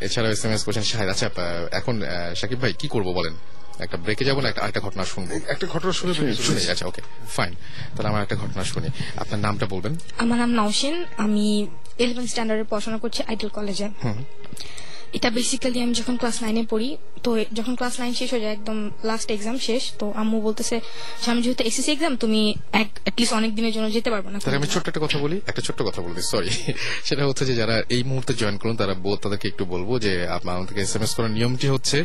এছাড়াও এস এম এস করেছেন শাহেদ আচ্ছা এখন আহ, সাকিব ভাই কি করব বলেন? একটা ব্রেকে যাব না একটা ঘটনা শুনব? একটা ঘটনা শুনে শুনে। আচ্ছা ওকে ফাইন তাহলে আমার একটা ঘটনা শুনি। আপনার নামটা বলবেন? আমার নাম নওশিন আমি ইলেভেন স্ট্যান্ডার্ডে পড়াশোনা করছি আইডল কলেজে এটা বেসিক্যালি আমি যখন ক্লাস নাইনে পড়ি, তো যখন ক্লাস নাইন শেষ হয়ে যায়, একদম লাস্ট এক্সাম শেষ, তো আম্মু বলতেছে সামনে যেহেতু এসএসসি এক্সাম তুমি অনেক দিনের জন্য যেতে পারবে না। আমি ছোট্ট একটা কথা বলি, একটা ছোট্ট কথা বলি সরি [laughs] সেটা হচ্ছে যে যারা এই মুহূর্তে জয়েন করুন, তারা বল- তাদেরকে একটু বলব যে আমাদেরকে এস এম এস করার নিয়মটি হচ্ছে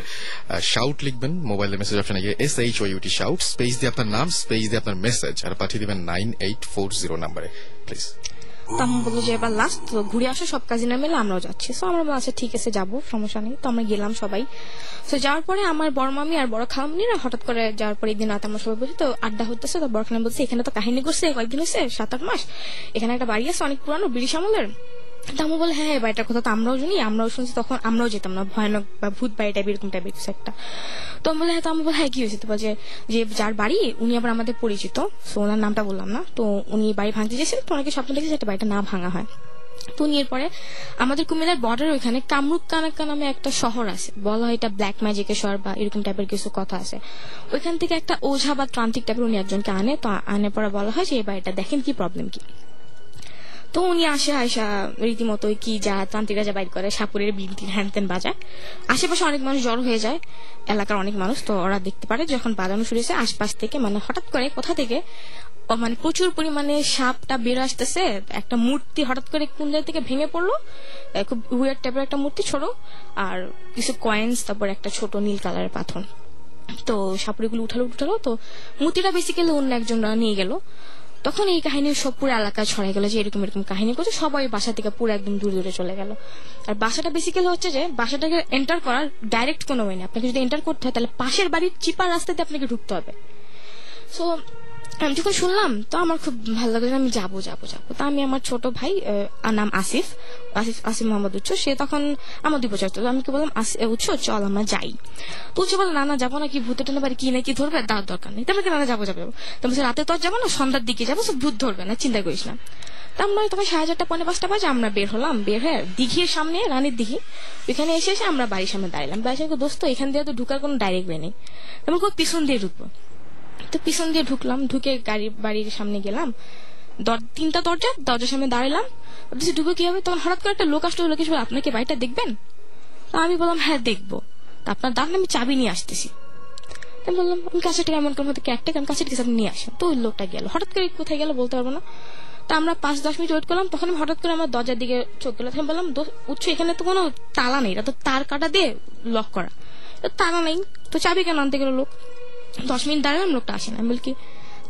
শাউট লিখবেন মোবাইলের মেসেজ অপশনে গিয়ে S H O U T shout space দিয়ে আপনার নাম স্পেস দিয়ে আপনার মেসেজ আর পাঠিয়ে দেবেন নাইন এইট ফোর জিরো নাম্বারে প্লিজ তো আম্মু বলল যে, এবার লাস্ট তো ঘুরে আসো, সব কাজিনা মিলে আমরাও যাচ্ছি। তো আমরা আচ্ছা ঠিক আছে, যাব, সমস্যা নেই। তো আমরা গেলাম সবাই। তো যাওয়ার পরে আমার বড় মামি আর বড় খালামনিরা হঠাৎ করে যাওয়ার পরে একদিন রাতে আমার সবাই বলছি তো আড্ডা হতেছে তো বড় খালাম বলছে, এখানে তো কাহিনী করছে কয়েকদিন হচ্ছে সাত, আট মাস। এখানে একটা বাড়ি আছে, অনেক পুরানো, ব্রিটিশ আমলের। তো আমি বলে হ্যাঁ বাড়িটার কথা তো আমরাও জানি, আমরাও শুনছি, তখন আমরাও যেতাম না, ভয়ানক বা ভূত বাড়ি টাইপ এরকম টাইপের কিছু একটা তো আমি বলে হ্যাঁ তো আমি বলে হ্যাঁ কি হয়েছে? তো বলছে যে যার বাড়ি, উনি আবার আমাদের পরিচিত সো ওনার নামটা বললাম না, তো উনি বাড়ি ভাঙতে চেয়েছেন তো অনেকে স্বপ্ন দেখেছে একটা বাড়িটা না ভাঙা হয়। তো এরপরে আমাদের কুমিল্লার বর্ডার ওইখানে কামরূপ কানাক্কা নামে একটা শহর আছে, বলা হয় এটা ব্ল্যাক ম্যাজিকের শহর বা এরকম টাইপের কিছু কথা আছে। ওইখান থেকে একটা ওঝা বা তান্ত্রিক টাইপের উনি একজনকে আনে, তো আনে পরে বলা হয় যে, এই বাড়িটা দেখেন কি প্রবলেম কি? তো উনি আসে আয়সা রীতিমতো কি যা তান্ত্রিকরা যা বাইর করে, সাপুরের বিনতি হ্যান ত্যান বাজায়। আশেপাশে অনেক মানুষ জড়ো হয়ে যায়, এলাকার অনেক মানুষ, তো ওরা দেখতে পারে যখন বাজানো শুরু হয়েছে, আশপাশ থেকে মানে হঠাৎ করে কোথা থেকে মানে প্রচুর পরিমাণে সাপটা বের আসতেছে, একটা মূর্তি হঠাৎ করে কোন জায়গা থেকে ভেঙে পড়ল খুব উইয়ার টাইপের একটা মূর্তি ছোট আর কিছু কয়েন্স তারপর একটা ছোট নীল কালারের পাথর। তো সাপুরিগুলো উঠালো উঠালো, তো মূর্তিটা বেসিক্যালি অন্য একজনরা নিয়ে গেল। তখন এই কাহিনী সব পুরো এলাকায় ছড়াই গেল যে এরকম এরকম কাহিনী করছে। সবাই বাসা থেকে পুরো একদম দূরে দূরে চলে গেল। আর বাসাটা বেসিক্যালি হচ্ছে যে বাসাটাকে এন্টার করার ডাইরেক্ট কোনো ওয়ে নেই। আপনাকে যদি এন্টার করতে হয়, তাহলে পাশের বাড়ির চিপা রাস্তাতে আপনাকে ঢুকতে হবে। সো আমি যখন শুনলাম, তো আমার খুব ভালো লাগল আমি যাব যাব যাব। তা আমি আমার ছোট ভাই নাম আসিফ। আসিফ আসিফ মোহাম্মদ উচ্চ। সে তখন আমার দুই বছর। আমি কি বললাম উচ্চ, চল আমরা যাই। তো উচ্চ বলে না না যাব না কি ভূতে টেনে বাড়ি কি না কি ধরবে? তার দরকার নেই। তারপরে না যাব যাব। তো রাতে তো আর যাব না? সন্ধ্যার দিকে যাব? সব ভূত ধরবে না, চিন্তা করিস না। আমরা তখন সাড়ে চারটা পনেরো পাঁচটা বাজে আমরা বের হলাম। বের হয়ে দিঘির সামনে, রানীর দিঘি। ওইখানে এসে এসে আমরা বাড়ির সামনে দাঁড়ালাম বাড়ির সামনে, দোস্ত, এখান দিয়ে তো ঢুকার কোনো ডাইরেক্ট ওয়ে নেই। আমি খুব পিছন দিয়ে ঢুকবো। তো পিছন দিয়ে ঢুকলাম ঢুকে গাড়ি বাড়ির সামনে গেলাম। তিনটা দরজা দরজার সামনে দাঁড়ালাম। ভাবতেছি ঢুকে কি হবে তখন হঠাৎ করে একটা লোক আসলো লোক আপনাকে বাড়িটা দেখবেন? তো আমি বললাম হ্যাঁ দেখব। তা আপনার দাঁড়ান আমি চাবি নিয়ে আসতেছি। আমি বললাম আমি কাছে থেকে এমন কোনো একটা আমি কাছে থেকে আপনি নিয়ে আসেন তো ওই লোকটা গেল। হঠাৎ করে কোথায় গেল বলতে পারব না। তা আমরা পাঁচ দশ মিনিট ওয়েট করলাম। তখন আমি হঠাৎ করে আমার দরজার দিকে চোখ গেল। তখন বললাম "দোস্ত, উচ্চ এখানে তো কোনো তালা নেই। এটা তো তার কাটা দিয়ে লক করা। তো তালা নেই। তো চাবি কেন আনতে গেল লোক? দশ মিনিট দাঁড়ালাম, লোকটা আসে না। আমি বলি, কি?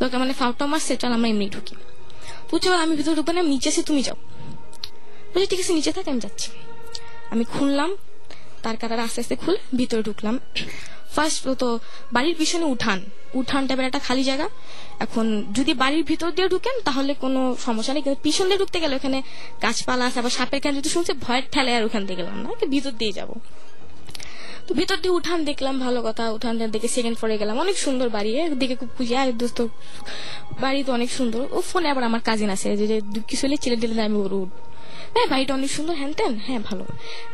লোকটা মানে ফাউটা মারছে চল আমরা এমনি ঢুকি। বুঝছ আমি ভিতরে ঢুকবো না নিচে তুমি যাও। বলছি ঠিক আছে, নিচে থাক, আমি যাচ্ছি। আমি খুললাম, তার কাটার আস্তে আস্তে খুলে ভিতরে ঢুকলাম। ফার্স্ট তো বাড়ির পিছনে উঠান। উঠান টাইপের একটা খালি জায়গা। এখন যদি বাড়ির ভিতর দিয়ে ঢুকেন, তাহলে কোনো সমস্যা নেই। কিন্তু পিছন দিয়ে ঢুকতে গেলে ওখানে গাছপালা আছে, আবার সাপের কান যদি শুনছে, ভয়ের ঠেলে আর ওখান দিয়ে গেলাম না ভিতর দিয়ে যাব। তো ভিতর দিয়ে উঠান দেখলাম, ভালো কথা, উঠান দেখে সেকেন্ড ফ্লোরে গেলাম। অনেক সুন্দর বাড়ি দিকে খুব খুশি আর দোস্ত বাড়ি তো অনেক সুন্দর। ও ফোনে আবার আমার কাজিন আছে, যে কিছু হলে ছেলে দিলে আমি ওর উঠবো হ্যাঁ বাড়িটা অনেক সুন্দর, হ্যান ত্যান? হ্যাঁ ভালো।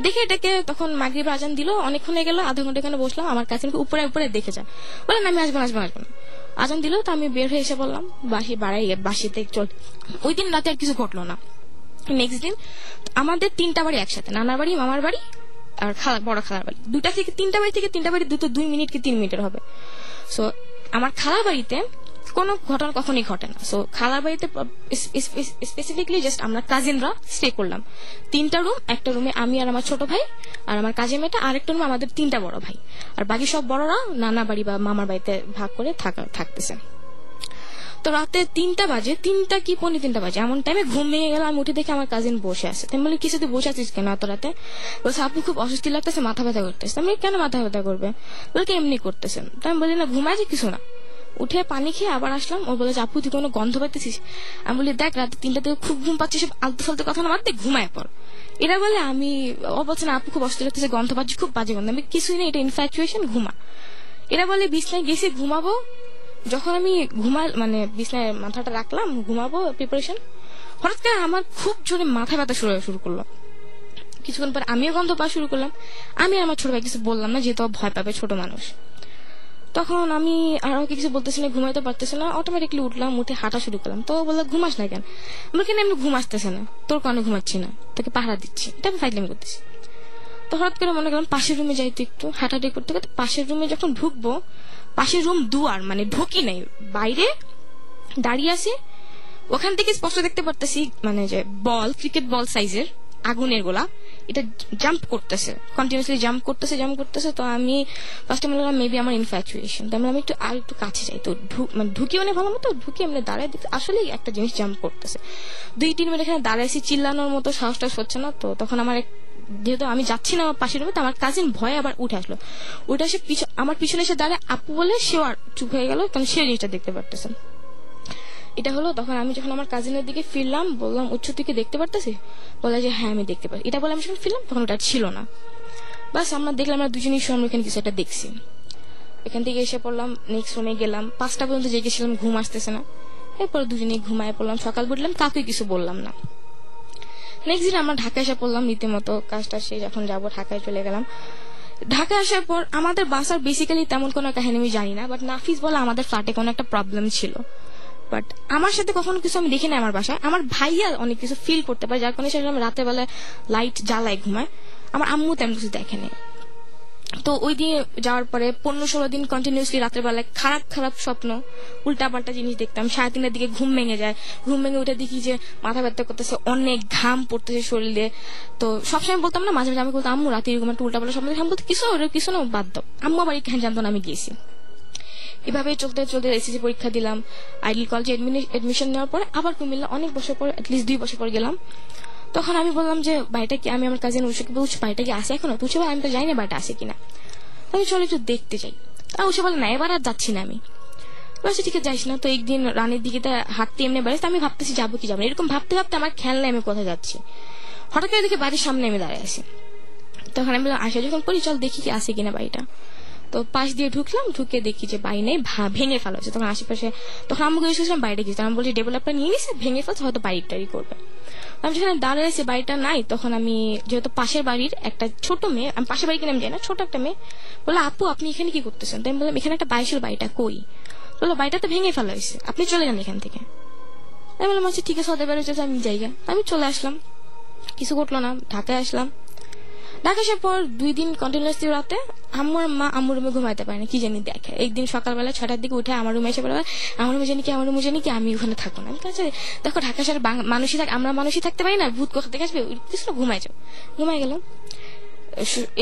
দেখে এটাকে তখন মাগরিব আজান দিল, অনেকক্ষণ হয়ে গেল, আধা ঘণ্টা এখানে বসলাম, আমার কাজিনকে উপরে উপরে দেখে যা। বলেন আমি আসব না, আসব আসব না। আজান দিল, তো আমি বের হয়ে এসে বললাম বাসি বাড়াই, বাসিতে চল। ওই দিন রাতে আর কিছু ঘটলো না। নেক্সট দিন, আমাদের তিনটা বাড়ি একসাথে, নানার বাড়ি, মামার বাড়ি আর খালা, বড় খালার বাড়ি। দুটা থেকে, তিনটা বাড়ি থেকে তিনটা বাড়ি দুটো দুই মিনিট কি তিন মিনিটের হবে। সো আমার খালা বাড়িতে কোনো ঘটনা কখনই ঘটে না। সো খালার বাড়িতে স্পেসিফিকলি জাস্ট আমরা কাজিনরা স্টে করলাম। তিনটা রুম একটা রুমে আমি আর আমার ছোট ভাই আর আমার কাজের মেয়েটা আরেকটা রুমে আমাদের তিনটা বড় ভাই। আর বাকি সব বড়রা নানা বাড়ি বা মামার বাড়িতে ভাগ করে থাকা, থাকতেছে। তো রাতে তিনটা বাজে, তিনটা কি পনেরো তিনটা বাজে? এমন টাইমে ঘুম ভেঙে গেল আমি উঠে দেখি আমার কাজিন বসে আছে। আমি বলি কিছু বসে আছিস কেন এত রাতে? বলছে আপু খুব অস্বস্তি লাগতেছে, মাথা ব্যথা করতেছে। আমি কেন মাথা ব্যথা করবে? বলকে এমনি করতেছেন তো আমি বলি, না ঘুমায় যে কিছু না। উঠে পানি খেয়ে আবার আসলাম। ও বলে, আপু, তুই কোনো গন্ধ পাইতেছিস? আমি বলি, দেখ, রাতে তিনটা থেকে খুব ঘুম পাচ্ছিস সব আলতু ফালতু কথা না মারতে ঘুমায় পর এরা বলে, আমি ও বলছে, না, আপু, খুব অস্বস্তি লাগতেছে, গন্ধ পাচ্ছি, খুব বাজে গন্ধ। আমি কিছুই না, এটা ইনফ্যাচুয়েশন ঘুমা। এরা বলে, বিছনায় গেছি, ঘুমাবো। যখন আমি ঘুমা মানে বিছনায় মাথাটা রাখলাম, ঘুমাবো প্রিপারেশন হঠাৎ করে আমার খুব জোরে মাথা ব্যথা শুরু শুরু করল। কিছুক্ষণ পর আমিও গন্ধ পাওয়া শুরু করলাম। আমি আমার ছোট ভাই কিছু বললাম না, যেহেতু ভয় পাবে ছোট মানুষ। তখন আমি আর আমাকে কিছু বলতেছি না, ঘুমাইতে পারতেছি না অটোমেটিকলি উঠলাম, উঠে হাঁটা শুরু করলাম। তো বলল, ঘুমাস না কেন? আমার কেন? এমনি ঘুম আসতেছে না। তোর কারণে ঘুমাচ্ছি না? তোকে পাহারা দিচ্ছি। এটা আমি ফাইলামি করতেছি। তো হঠাৎ করে মনে করলাম, পাশের রুমে যাইতে একটু, হাঁটাহাঁটি করতে করতে পাশের রুমে যখন ঢুকবো পাশের রুম দুয়ার মানে ঢুকি নাই। বাইরে দাঁড়িয়ে আছি, ওখান থেকে স্পষ্ট দেখতে পারতেছি মানে যে বল ক্রিকেট বল সাইজের আগুনের গোলা। এটা জাম্প করতেছে কন্টিনিউসলি জাম্প করতেছে জাম্প করতেছে। তো আমি ফার্স্ট মনে করলাম মেবি আমার ইনফ্যাচুয়েশন তারপরে আমি একটু, আর একটু কাছে যাই। তো মানে ঢুকি মানে ভালো মতো, ঢুকি এমনি দাঁড়ায় দেখতে, আসলেই একটা জিনিস জাম্প করতেছে। দুই, তিন মিনিট এখানে দাঁড়াইছি চিল্লানোর মতো সাহস সাহসটা হচ্ছে না, তো তখন আমার যেহেতু আমি যাচ্ছি না আমার পাশের আমার কাজিন ভয়ে আবার উঠে আসলো। উঠে এসে আমার পিছনে এসে দাঁড়ায় আপু বলে সেও আর চুপ হয়ে গেল কারণ সে জিনিসটা দেখতে পারতেছে এটা হলো তখন আমি যখন আমার কাজিনের দিকে ফিরলাম, বললাম, উচ্চ, তুই কি দেখতে পারতেছিস? বলে যে হ্যাঁ আমি দেখতে পাচ্ছি এটা বলে আমি যখন ফিরলাম, তখন ওটা ছিল না। বাস আমরা দেখলাম আমরা দুজনেই সম্মুখীন কিছু একটা দেখছি। এখান থেকে এসে পড়লাম নেক্সট রুমে গেলাম। পাঁচটা পর্যন্ত জেগেছিলাম, ঘুম আসতেছে না। এরপর দুজনেই ঘুমায় পড়লাম, সকাল উঠলাম, কাউকে কিছু বললাম না। নেক্সট দিন আমরা ঢাকা এসে পড়লাম, রীতিমতো কাজটা সে যখন যাব ঢাকায় চলে গেলাম। ঢাকা আসার পর আমাদের বাসার বেসিক্যালি তেমন কোনো কাহিনী আমি জানি না বাট নাফিস বলে আমাদের ফ্ল্যাটে কোনো একটা প্রবলেম ছিল। বাট আমার সাথে কখনো কিছু আমি দেখি না আমার বাসায়। আমার ভাইয়া অনেক কিছু ফিল করতে পারে, যার কারণে সে রাতের বেলায় লাইট জ্বালায় ঘুমায়। আমার আম্মু তেমন কিছু দেখেনি তো ওই দিয়ে যাওয়ার পরে পনেরো ষোলো দিন কন্টিনিউসলি রাতের বেলায় খারাপ খারাপ স্বপ্ন উল্টা পাল্টা জিনিস দেখতাম। সাড়ে তিনটার দিকে ঘুম ভেঙে যায়। ঘুম ভেঙে উঠে দেখি যে মাথা ব্যথা করতেছে, অনেক ঘাম পড়তেছে শরীরে। তো সবসময় বলতাম না, মাঝে মাঝে আমি বলতাম, আম্মু, রাতে এরকম একটা উল্টা পাল্টা স্বপ্ন। আমি বলতে কিছু কিছু না বাদ দাও। আম্মু আমার এখানে জানতো না আমি গেছি এভাবে চলতে চলতে এসএসসি পরীক্ষা দিলাম। আইডিয়াল কলেজে এডমিশন নেওয়ার পরে আবার কুমিল্লা অনেক বছর পর অ্যাটলিস্ট দুই বছর পর গেলাম। তখন আমি বললাম যে, বাড়িটা কি, আমি আমার কাজিন উষাকে বলছি, বাড়িটা কি আসে এখনও? তুই আমি তো জানি না বাড়িটা আসে কিনা। আমি চলো একটু দেখতে যাই। তা উষা বলে, না, এবার আর যাচ্ছি না আমি। বলছি ঠিক আছে, যাইস না। তো একদিন রানের দিকে হাঁটতে এমনি বেড়াইছে আমি ভাবতেছি, যাব কি যাব এরকম ভাবতে ভাবতে আমার খেয়াল নেই আমি কোথায় যাচ্ছি। হঠাৎ করে দেখি বাড়ির সামনে আমি দাঁড়িয়ে আছি। তখন আমি আসা যখন করি চল দেখি কি আসে কিনা বাড়িটা। তো পাশ দিয়ে ঢুকলাম, ঢুকে দেখি যে বাড়ি নেই ভেঙে ফেলা হচ্ছে তখন আশেপাশে তখন আমি গেছিলাম বাইরে গেছি আমি বলছি ডেভেলপটা নিয়ে নিছে, ভেঙে ফেলছে, হয়তো বাড়ি করবে। আমি যখন দাঁড়িয়ে আছি, বাড়িটা নাই, তখন আমি যেহেতু পাশের বাড়ির একটা ছোট মেয়ে, আমি পাশের বাড়ি কিনে আমি যাই না, ছোট একটা মেয়ে বলে আপু, আপনি এখানে কি করতেছেন? তাই আমি বললাম, এখানে একটা বাইশের বাড়িটা কই বলল বাড়িটা তো ভেঙে ফেলা হয়েছে, আপনি চলে যান এখান থেকে। আমি বললাম আচ্ছা ঠিক আছে, ওদের বাড়ি আমি জায়গা আমি চলে আসলাম। কিছু ঘটলো না, ঢাকায় আসলাম। ঢাকা আসার পর দুই দিন কন্টিনিউসলি রাতে আমার মা আমার রুমে ঘুমাইতে পারে না, কি জানি দেখে। একদিন সকালবেলা ছটার দিকে উঠে আমার রুমে এসে বলে, আমার রুমে জানি কি, আমার রুমে জানি কি, আমি ওখানে থাকব না। আমি কাছে দেখো ঢাকা শহরে মানুষই থাক আমরা মানুষই থাকতে পারি না, ভূত কোথা থেকে আসবে? কিছু ঘুমাই যাও। ঘুমাই গেলাম।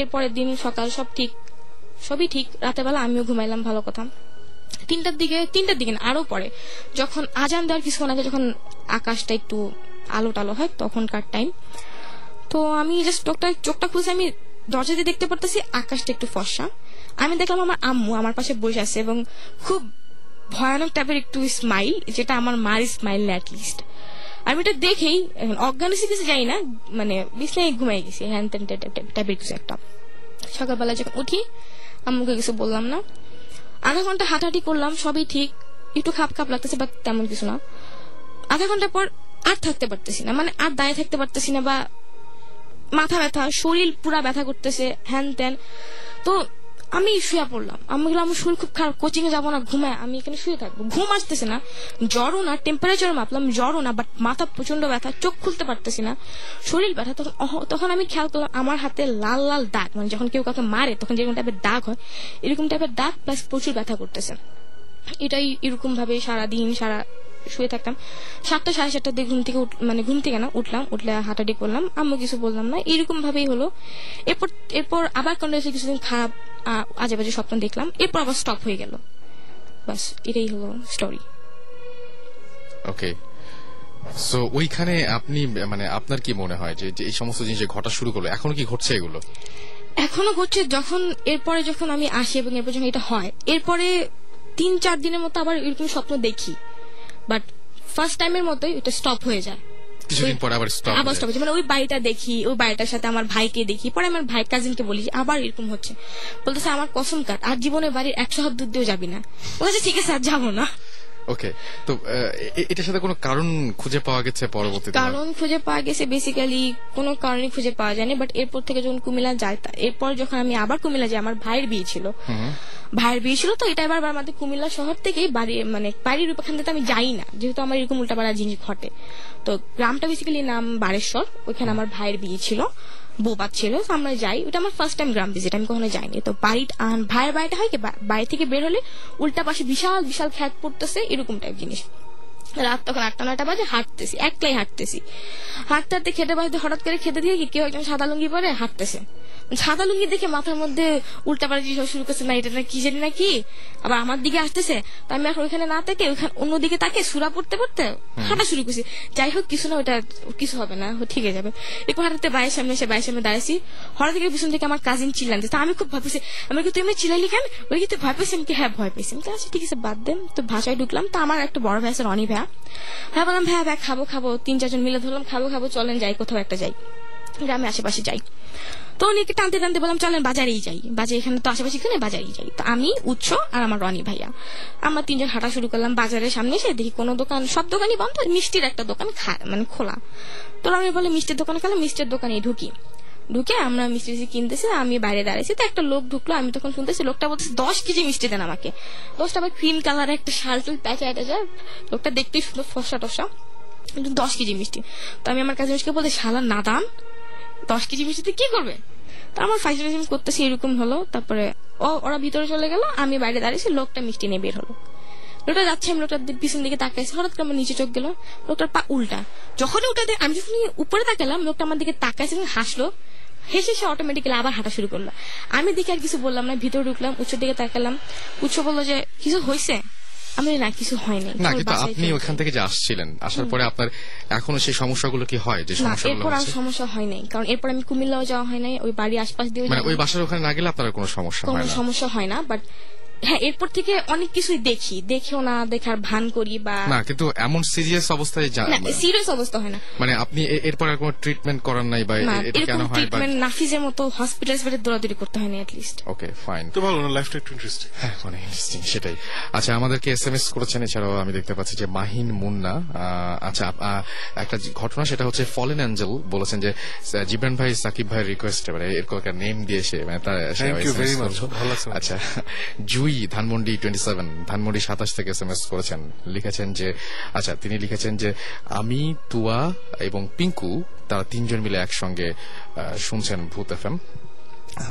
এরপরের দিন সকাল সব ঠিক, সবই ঠিক। বেলা আমিও ঘুমাইলাম, ভালো কথা। তিনটার দিকে তিনটার দিকে না আরও পরে। যখন আজান দেওয়ার কিছুক্ষণ আগে যখন আকাশটা একটু আলো টালো হয়, তখনকার টাইম তো আমি জাস্ট চোখটা চোখটা খুলছি, আমি দরজাতে দেখতে পারতেছি আকাশটা একটু ফর্সা। আমি দেখলাম আমার আম্মু আমার পাশে বসে আছে এবং খুব ভয়ানক টাইপের একটু স্মাইল যেটা আমার মার স্মাইল না লিস্ট আমি এটা দেখেই অজ্ঞান কিছু যাই না মানে বিছনায় ঘুমাই গেছি, হ্যান ত্যান টাইপের কিছু একটা। সকালবেলা যখন উঠি, আম্মুকে কিছু বললাম না। আধা ঘণ্টা হাঁটাহাঁটি করলাম, সবই ঠিক, একটু খাপ খাপ লাগতেছে বা তেমন কিছু না। আধা ঘণ্টা পর আর থাকতে পারতেছি না মানে আর দাঁড়িয়ে থাকতে পারতেছি না বা মাথা ব্যথা, শরীর পুরা ব্যথা করতেছে, হ্যান ত্যান। তো আমি শুয়ে পড়লাম। আমি বললাম, আমার শরীর খুব খারাপ কোচিং এ যাব না, ঘুমায়। আমি এখানে শুয়ে থাকব। ঘুম আসতেছে না। জ্বরও না টেম্পারেচার মাপলাম জ্বরও না বাট মাথা প্রচণ্ড ব্যথা, চোখ খুলতে পারতেছি না। শরীর ব্যথা, তখন তখন আমি খেয়াল করলাম, আমার হাতে লাল লাল দাগ মানে যখন কেউ কাউকে মারে, তখন যেরকম টাইপের দাগ হয়, এরকম টাইপের দাগ প্লাস প্রচুর ব্যথা করতেছে। এটাই এরকম ভাবে সারা দিন সারা শুয়ে থাকতাম। সাতটা সাড়ে সাতটার দিকে ঘুম থেকে মানে ঘুম থেকে না উঠলাম উঠলে হাঁটাহাঁটি করলাম আম্মু কিছু বললাম না এরকম ভাবেই হলো। এরপর এরপর আবার কন্টিনিউসলি কিছুদিন খারাপ আজে বাজে স্বপ্ন দেখলাম এরপর আবার স্টপ হয়ে গেল। বাস এটাই হলো স্টোরি ওকে সো ওইখানে আপনি মানে আপনার কি মনে হয় যে এই সমস্ত জিনিস ঘটা শুরু করল? এখনও কি ঘটছে এগুলো? এখনও হচ্ছে যখন এরপরে যখন আমি আসি এবং এরপর যখন এটা হয় এরপরে তিন চার দিনের মতো আবার এরকম স্বপ্ন দেখি। বাট ফার্স্ট টাইমের মতোই ওটা স্টপ হয়ে যায়। কিছুদিন পরে আবার স্টপ আবার স্টপ মানে ওই বাড়িটা দেখি ওই বাড়িটার সাথে আমার ভাইকে দেখি পরে আমার ভাই কাজিনকে বলি আবার এরকম হচ্ছে। বলতেছে আমার কসম কাট আর জীবনে বাড়ির একশো হাত দুধ দিয়েও যাবি না। বলেছে ঠিক আছে আর যাব না। ওকে তো এটার সাথে কোনো কারণ খুঁজে পাওয়া গেছে পরবর্তীতে? কারণ খুঁজে পাওয়া গেছে বেসিক্যালি কোনো কারণে খুঁজে পাওয়া যায়নি বাট এরপর থেকে যখন কুমিল্লা যায় তা- এরপর যখন আমি আবার কুমিল্লা যাই আমার ভাইয়ের বিয়ে ছিল। ভাইয়ের বিয়ে ছিল তো এটা এবার আমাদের কুমিল্লা শহর থেকে বাড়ি মানে বাড়ির ওখান থেকে আমি যাই না যেহেতু আমার এরকম উল্টাপাড়া জিনিস ঘটে। তো গ্রামটা বেসিক্যালি নাম বারেশ্বর ওইখানে আমার ভাইয়ের বিয়ে ছিল। বৌবাদ ছিল আমরা যাই। ওটা আমার ফার্স্ট টাইম গ্রাম ভিজিট আমি কখনো যাইনি। তো বাড়ি ভাইয়ের বাড়িটা হয় কি বাড়ি থেকে বের হলে উল্টা পাশে বিশাল বিশাল খ্যাত পড়তেছে, এরকম টাইপ জিনিস। রাত তখন আটটা, নয়টা বাজে, হাঁটতেছি, একলাই হাঁটতেছি। হাঁটতে হাঁটতে খেতে বাজতে হঠাৎ করে খেতে দিয়ে কেউ একজন সাদা লুঙ্গি পরে হাঁটতেছে। সাদা লুঙ্গি দেখে মাথার মধ্যে উল্টা পাল্টা জিনিস শুরু করছে না এটা না কি জানি না কি আবার আমার দিকে আসতেছে তো আমি এখন ওইখানে না থেকে ওইখানে অন্যদিকে তাকে সুরা পড়তে পড়তে হাঁটা শুরু করছি। যাই হোক কিছু না ওটা কিছু হবে না ঠিক হয়ে যাবে। এরপর হাঁটাতে বাইরের সামনে এসে বাইরের সামনে দাঁড়াইছি। হঠাৎ করে পিছন থেকে আমার কাজিন চিল্লান তো আমি খুব ভাবছি আমি কি তুমি চিল্লাইলি কেন? ওই কি তুই ভয় পেয়েছি আমি কি হ্যাঁ ভয় পেয়েছি। আমি আচ্ছা ঠিক আছে বাদ দেন তো ভাষায় ঢুকলাম। তো আমার একটা বড় ভাই আছে রনি ভাইয়া। হ্যাঁ বললাম ভাইয়া ভাই খাব খাব। তিন চারজন মিলে ধরলাম খাব খাব চলেন যাই কোথাও একটা যাই। গ্রামে আশেপাশে যাই। তো উনিকে টানতে টানতে বললাম, চলেন বাজারেই যাই। বাজার এখানে তো আশেপাশে এখানে বাজারেই যাই। তো আমি, উৎস আর আমার রনি ভাইয়া। আমরা তিনজন হাঁটা শুরু করলাম বাজারের সামনে এসে দেখি কোনো দোকান, সব দোকানই বন্ধ, মিষ্টির একটা দোকান মানে খোলা। তো রনি বলে মিষ্টির দোকানে গেলে মিষ্টির দোকানে ঢুকি। ঢুকে আমরা মিষ্টি মিষ্টি কিনতেছি, আমি বাইরে দাঁড়িয়েছি তো একটা লোক ঢুকলো, আমি তখন শুনতেছি লোকটা বলছে দশ কেজি মিষ্টি দেন আমাকে। দশটা আবার ক্রিম কালার একটা শাল টুল প্যাচা ট্যাচা লোকটা দেখতেই সুন্দর ফসা টসা দশ কেজি মিষ্টি। তো আমি আমার কাছে বলতে শালা নাদান দশ কেজি মিষ্টিতে কি করবে? তো আমার ফাইভ করতেছি, এরকম হলো। তারপরে ও, ওরা ভিতরে চলে গেল, আমি বাইরে দাঁড়িয়েছি লোকটা মিষ্টি নিয়ে বের হলো। লোকটা যাচ্ছে, আমি লোকটার পিছন দিকে তাকাইছি, হঠাৎ করে আমার নিচে চোখ গেল। লোকটার পা উল্টা। যখনই ওটা আমি যখন উপরে তাকালাম, লোকটা আমার দিকে তাকাইছে হাসলো। হেসে সে অটোমেটিক্যালি আবার হাঁটা শুরু করল। আমি দেখে আর কিছু বললাম না, ভিতরে ঢুকলাম, উচ্চের দিকে তাকালাম। উচ্চ বলল যে, কিছু হয়েছে আমি না কিছু হয়নি। না কিন্তু আপনি ওখান থেকে যে আসছিলেন আসার পরে আপনার এখনও সেই সমস্যাগুলো কি হয় যে সমস্যাগুলো এরপর আর সমস্যা হয় নাই কারণ এরপর আমি কুমিল্লাও যাওয়া হয় নাই ওই বাড়ির আশপাশ দিয়ে মানে ওই বাসার ওখানে না গেলে আপনার কোনো সমস্যা কোনো হয় না? সমস্যা হয় না বাট হ্যাঁ এরপর থেকে অনেক কিছুই দেখি দেখেও না দেখার ভান করি বা না কিন্তু এমন সিরিয়াস অবস্থায় যা- না সিরিয়াস অবস্থা হয় না মানে আপনি এরপর আর কোনো ট্রিটমেন্ট করার নাই বা এটা কেন হয় ট্রিটমেন্ট নাফিজের মতো হসপিটাল হসপিটাল দৌড়াদৌড়ি করতে হয় না লিস্ট ওকে ফাইন তো ভালো না লাইফটা একটু ইন্টারেস্টিং হ্যাঁ অনেক ইন্টারেস্টিং সেটাই আচ্ছা আমাদেরকে এস এম এস করেছেন এছাড়াও আমি দেখতে পাচ্ছি যে মাহিন মুন্না আহ, আচ্ছা একটা ঘটনা সেটা হচ্ছে ফলেন অ্যাঞ্জেল বলেছেন যে আহ, জিবরান ভাই সাকিব ভাই রিকোয়েস্ট মানে এরকম একটা নেম দিয়ে সে মানে তার সে Thank you SMS very much. করল। ভালো লাগছে। আচ্ছা জুই ধানমন্ডি টোয়েন্টি সেভেন ধানমন্ডি সাতাশ থেকে এস এম এস করেছেন। লিখেছেন যে আচ্ছা তিনি লিখেছেন যে, আমি, তুয়া এবং পিঙ্কু, তারা তিনজন মিলে একসঙ্গে শুনছেন ভূত এফ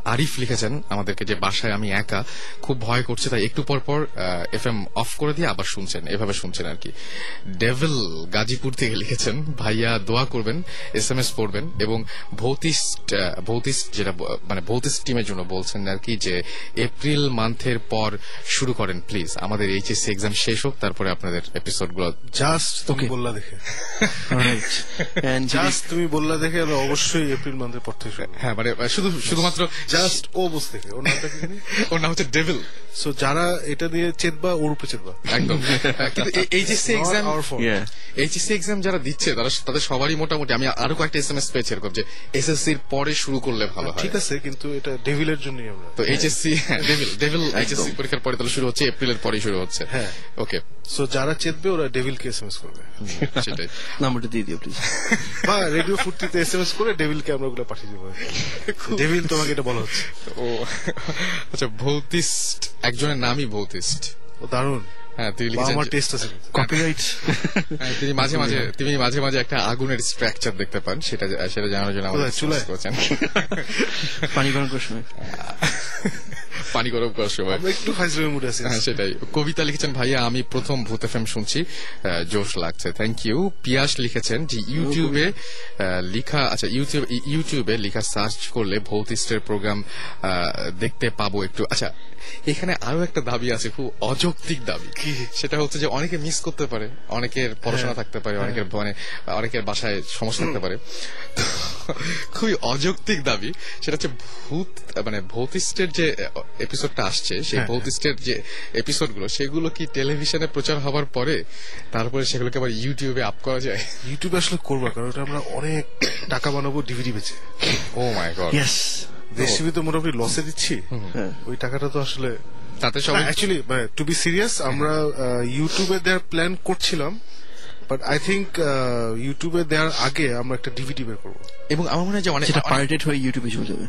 আরিফ লিখেছেন আমাদেরকে যে বাসায় আমি একা খুব ভয় করছে তাই একটু পর পর এফ এম অফ করে দিয়ে আবার শুনছেন। এভাবে শুনছেন আর কি। ডেভিল গাজীপুর থেকে লিখেছেন ভাইয়া দোয়া করবেন এস এম এস পড়বেন এবং ভৌতিস্ট ভৌতিস্ট যেটা মানে ভৌতিস্ট টিমের জন্য বলছেন আর কি যে এপ্রিল মান্থের পর শুরু করেন প্লিজ আমাদের এইচএসসি এক্সাম শেষ হোক তারপরে আপনাদের এপিসোডগুলো জাস্ট [laughs] তুমি. বললা দেখে. জাস্ট তুমি বললা দেখে অবশ্যই এপ্রিল মান্থের পর থেকে হ্যাঁ মানে শুধু শুধুমাত্র জাস্ট ও ওর নামটা কি [laughs] ওর নাম হচ্ছে ডেভিল সো যারা এটা দিয়ে চেতবা ওর উপরে চেতবা। একদম। কিন্তু এইচএসসি এক্সাম. এইচএসসি এক্সাম যারা দিচ্ছে তারা তাদের সবারই মোটামুটি আমি আরও কয়েকটা এসএমএস পেয়েছি এরকম যে এসএসসি এর পরে শুরু করলে ভালো হয়। ঠিক আছে কিন্তু এটা ডেভিলের জন্যই আমরা। তো এইচএসসি ডেভিল ডেভিল এইচএসসি পরীক্ষার পরে তাহলে শুরু হচ্ছে এপ্রিলের পরে শুরু হচ্ছে। হ্যাঁ। ওকে সো যারা চেতবে ওরা ডেভিলকে এসএমএস করবে। সেটাই। নাম্বারটা দিয়ে দিও প্লিজ [laughs] বা রেডিও ফুর্তিতে এসএমএস করে ডেভিলকে আমরা ওগুলো পাঠিয়ে দেবো। [laughs] ডেভিল তোমাকে এটা বলা হচ্ছে। ও আচ্ছা ভৌতিস্ট একজনের নামই ভৌতিস্ট। ও দারুণ। হ্যাঁ তিনি লিখেছেন আমার টেস্ট আছে। [laughs] কপিরাইট হ্যাঁ, তিনি মাঝে [laughs] মাঝে তিনি মাঝে মাঝে একটা আগুনের স্ট্রাকচার দেখতে পান সেটা সেটা জানার জন্য আমাদের? চুলায়? করেছেন। পানি গরম করার সময়। [laughs] পানি গরম করার সময়। একটু ফাইজলামের মুড আছে। হ্যাঁ সেটাই। কবিতা লিখেছেন ভাইয়া আমি প্রথম ভূত এফএম শুনছি। জোশ লাগছে। থ্যাংক ইউ পিয়াস লিখেছেন যে ইউটিউবে লিখা আচ্ছা ইউটিউব ইউটিউবে লিখা সার্চ করলে ভৌতিস্টের প্রোগ্রাম দেখতে পাবো একটু। আচ্ছা এখানে আরও একটা দাবি আছে খুব অযৌক্তিক দাবি। সেটা হচ্ছে যে অনেকে মিস করতে পারে অনেকের পড়াশোনা থাকতে পারে অনেকের মানে অনেকের বাসায় সমস্যা থাকতে পারে। খুবই অযৌক্তিক দাবি। সেটা হচ্ছে ভূত মানে ভৌতিস্টের যে এপিসোডটা আসছে সেই হ্যাঁ, ভৌতিস্টের যে এপিসোডগুলো সেগুলো কি টেলিভিশনে প্রচার হবার পরে তারপরে সেগুলোকে আবার ইউটিউবে আপ করা যায়? ইউটিউবে আসলে করবা কারণ ওটা আমরা অনেক টাকা বানাবো ডিভিডি বেচে। Oh my god yes TV তো মোটামুটি লসে দিচ্ছি? হ্যাঁ। ওই টাকাটা তো আসলে তাতে সবাই অ্যাকচুয়ালি মানে টু বি সিরিয়াস আমরা ইউটিউবে দেওয়ার প্ল্যান করছিলাম বাট আই থিঙ্ক ইউটিউবে দেওয়ার আগে আমরা একটা ডিভিডি বের করব। এবং আমার মনে হয় যে অনেক পার্টেড হয়ে ইউটিউবে চলে যাবে।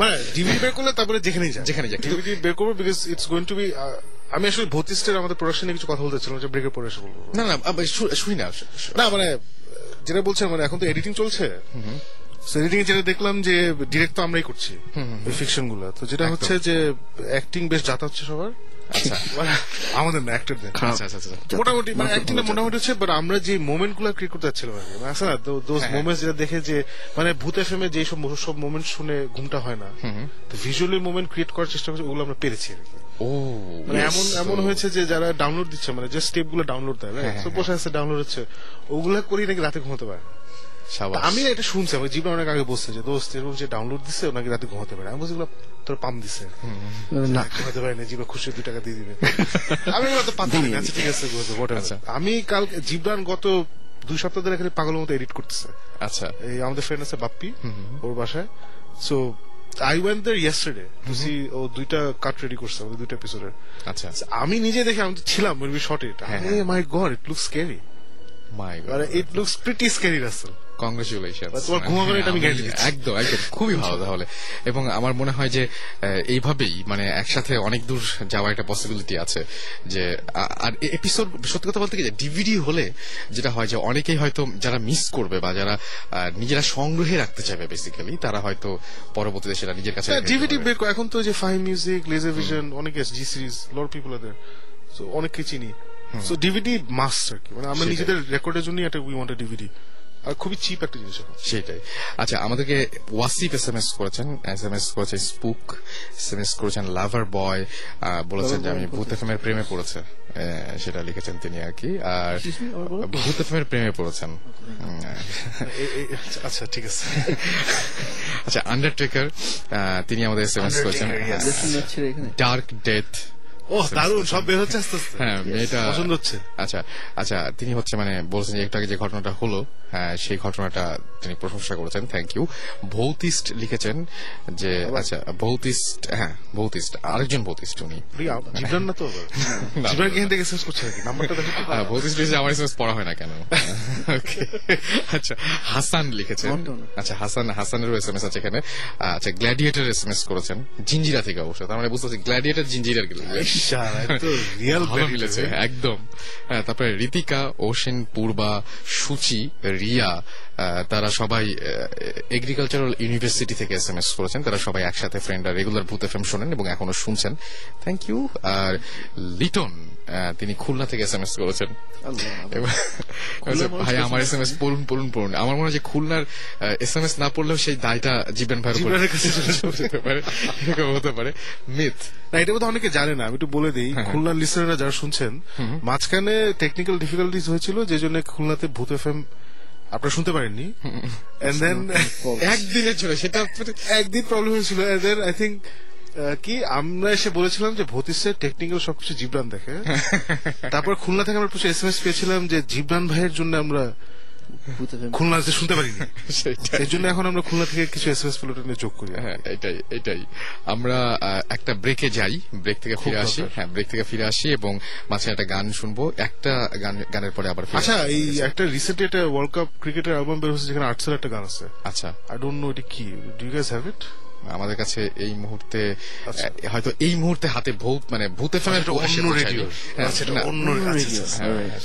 মানে ডিভিডি বের করলে তারপরে যেখানেই যায় যেখানে যাক। ডিভিডি বের করব because it's going to be আমি আসলে ভৌতিস্টের আমাদের প্রোডাকশনে কিছু কথা বলতে ছিলাম যে ব্রেকের পরে এসে বলব। না না শুনি না না মানে যেটা বলছেন মানে এখন তো এডিটিং চলছে। এডিটিং যেটা দেখলাম যে ডিরেক্ট তো আমরাই করছি ফিকশনগুলা তো যেটা হচ্ছে যে অ্যাক্টিং বেশ যাতা হচ্ছে সবার। আমাদের না অ্যাক্টরদের খারাপ। মোটামুটি মানে অ্যাক্টিংটা মোটামুটি হচ্ছে বাট আমরা যে মোমেন্টগুলো ক্রিয়েট করতে যাচ্ছিলাম আর আছে না তো দোজ। মোমেন্টস যেটা দেখে যে মানে ভূত এফএমে যে সব সব মোমেন্ট শুনে ঘুমটা হয় না। তো ভিজুয়ালি মোমেন্ট ক্রিয়েট করার চেষ্টা করছি ওগুলো আমরা পেরেছি আর কি। মানে এমন এমন হয়েছে যে যারা ডাউনলোড দিচ্ছে মানে যে স্টেপগুলো ডাউনলোড দেয় বসে আছে ডাউনলোড হচ্ছে ওগুলা করি নাকি রাতে ঘুমাতে পারে আমি এটা শুনছি আমার জীবন অনেক আগে বসছে যে দোস্ত এরকম যে ডাউনলোড দিচ্ছে ও নাকি রাতে ঘুমাতে পারে আমি বলছি তোর পাম দিচ্ছে না। ঘুমাতে পারে না জীবন খুশি দুই টাকা দিয়ে দিবে। আমি তো না আচ্ছা ঠিক আছে। আচ্ছা। আমি কালকে জীবন গত দুই সপ্তাহ ধরে এখানে পাগলের মতো এডিট করতেছে। আচ্ছা। এই আমাদের ফ্রেন্ড আছে বাপ্পি ওর বাসায়। So I went there yesterday see ও দুইটা কাট রেডি করছে আমাদের দুইটা এপিসোডের আচ্ছা। আমি নিজে দেখে আমি তো ছিলাম মেবি শর্টে আমি my god it looks scary my god it looks pretty scary Rasel. Congratulation তোমার ঘুমাবে এটা আমি guarantee একদম একদম খুবই ভালো তাহলে। এবং আমার মনে হয় যে এইভাবেই মানে একসাথে অনেক দূর যাওয়ার একটা পসিবিলিটি আছে যে আর এপিসোড সত্যি কথা বলতে কি ডিভিডি হলে যেটা হয় যে অনেকেই হয়তো যারা মিস করবে বা যারা নিজেরা সংগ্রহে রাখতে চাইবে বেসিক্যালি তারা হয়তো পরবর্তীতে সেটা নিজের কাছে ডিভিডি বের করে- এখন তো যে ফাইভ মিউজিক লেজার ভিশন অনেক জি সিরিজ লট পিপল আছে সো অনেককে চিনি। সো ডিভিডি মাস্ট আর কি? মানে আমরা নিজেদের রেকর্ডের জন্য একটা উই ওয়ান্ট ডিভিডি আর খুবই চিপ একটা জিনিস এখন। সেটাই। আচ্ছা আমাদেরকে ওয়াসিফ এস এম এস করেছেন। এস এম এস করেছেন স্পুক এস এম এস করেছেন লাভার বয় বলেছেন যে আমি ভূত এর প্রেমে পড়েছে। সেটা লিখেছেন তিনি আর কি। আর ভূত এর প্রেমে পড়েছেন। আচ্ছা ঠিক আছে। আচ্ছা আন্ডারটেকার তিনি আমাদের এস এম এস করেছেন ডার্ক ডেথ ও দারুণ সব বের হচ্ছে আস্তে আস্তে। হ্যাঁ মেয়েটা পছন্দ হচ্ছে। আচ্ছা আচ্ছা তিনি হচ্ছে মানে বলছেন যে একটু আগে যে ঘটনাটা হলো হ্যাঁ সেই ঘটনাটা তিনি প্রশংসা করেছেন থ্যাংক ইউ ভৌতিস্ট লিখেছেন যে আচ্ছা ভৌতিস্ট হ্যাঁ ভৌতিস্ট আরেকজন ভৌতিস্ট উনি। রিয়া, জিবরান না তো? [laughs] না। জিবরান কি থেকে শেষ করছে নাকি? নাম্বারটা তো। ভৌতিস্ট লিখেছে আমার এসএমএস পড়া হয় না কেন? [laughs] আচ্ছা হাসান লিখেছেন। আচ্ছা হাসান হাসানেরও এসএমএস আছে এখানে। আচ্ছা গ্ল্যাডিয়েটর এসএমএস করেছেন জিঞ্জিরা থেকে অবশ্য তার মানে বুঝতে পারছি গ্ল্যাডিয়েটর জিঞ্জিরার একদম। হ্যাঁ, তারপরে ঋতিকা ওশেন পূর্বা সুচি রিয়া তারা সবাই এগ্রিকালচারাল ইউনিভার্সিটি থেকে এস এম এস করেছেন। তারা সবাই একসাথে ফ্রেন্ডরা রেগুলার ভূত এফ শোনেন এবং এখনও শুনছেন। থ্যাংক ইউ আর লিটন তিনি খুলনা থেকে এস এম এস করেছেন মানুষ ভাই আমার এস এম এস পড়ুন পড়ুন পড়ুন। আমার মনে হয় যে খুলনার এস এম এস না পড়লেও সেই দায়টা জীবন ভাইয়ের এরকম হতে পারে। মিথ না এটা বোধহয় অনেকে জানে না আমি একটু বলে দিই। হ্যাঁ, খুলনার লিসনাররা যারা শুনছেন মাঝখানে টেকনিক্যাল ডিফিকাল্টিস হয়েছিল যে জন্য খুলনাতে ভূত এফ এম আপনারা শুনতে পারেননি? এন্ড দেন একদিনের জন্য সেটা একদিন প্রবলেম হয়েছিল। এন্ড দেন আই থিঙ্ক কি আমরা এসে বলেছিলাম যে ভতিসের টেকনিক্যাল সবকিছু জিবরান দেখে। [laughs] তারপর খুলনা থেকে আমরা প্রচুর এস এম এস পেয়েছিলাম যে জিবরান ভাইয়ের জন্য আমরা ভূতে ফেম খুলনা যে শুনতে পারিনি। [laughs] সেই জন্য এখন আমরা খুলনা থেকে কিছু এস এম এস প্লেটনে যোগ করি হ্যাঁ এটাই এটাই। আমরা একটা ব্রেকে যাই ব্রেক থেকে ফিরে আসি। হ্যাঁ ব্রেক থেকে ফিরে আসি এবং মাঝে একটা গান শুনব। একটা গান গানের পরে আবার ফিরে আচ্ছা এই একটা রিসেন্ট একটা ওয়ার্ল্ড কাপ ক্রিকেটের অ্যালবাম বের হয়েছে যেখানে আর্টসের একটা গান আছে। আচ্ছা। আই ডোন্ট নো এটা কি। Do you guys have it আমাদের কাছে এই মুহূর্তে আচ্ছা। হয়তো এই মুহূর্তে হাতে ভূত মানে ভূতে ফেমের এটা অন্য রেডিও আচ্ছা অন্য রেডিও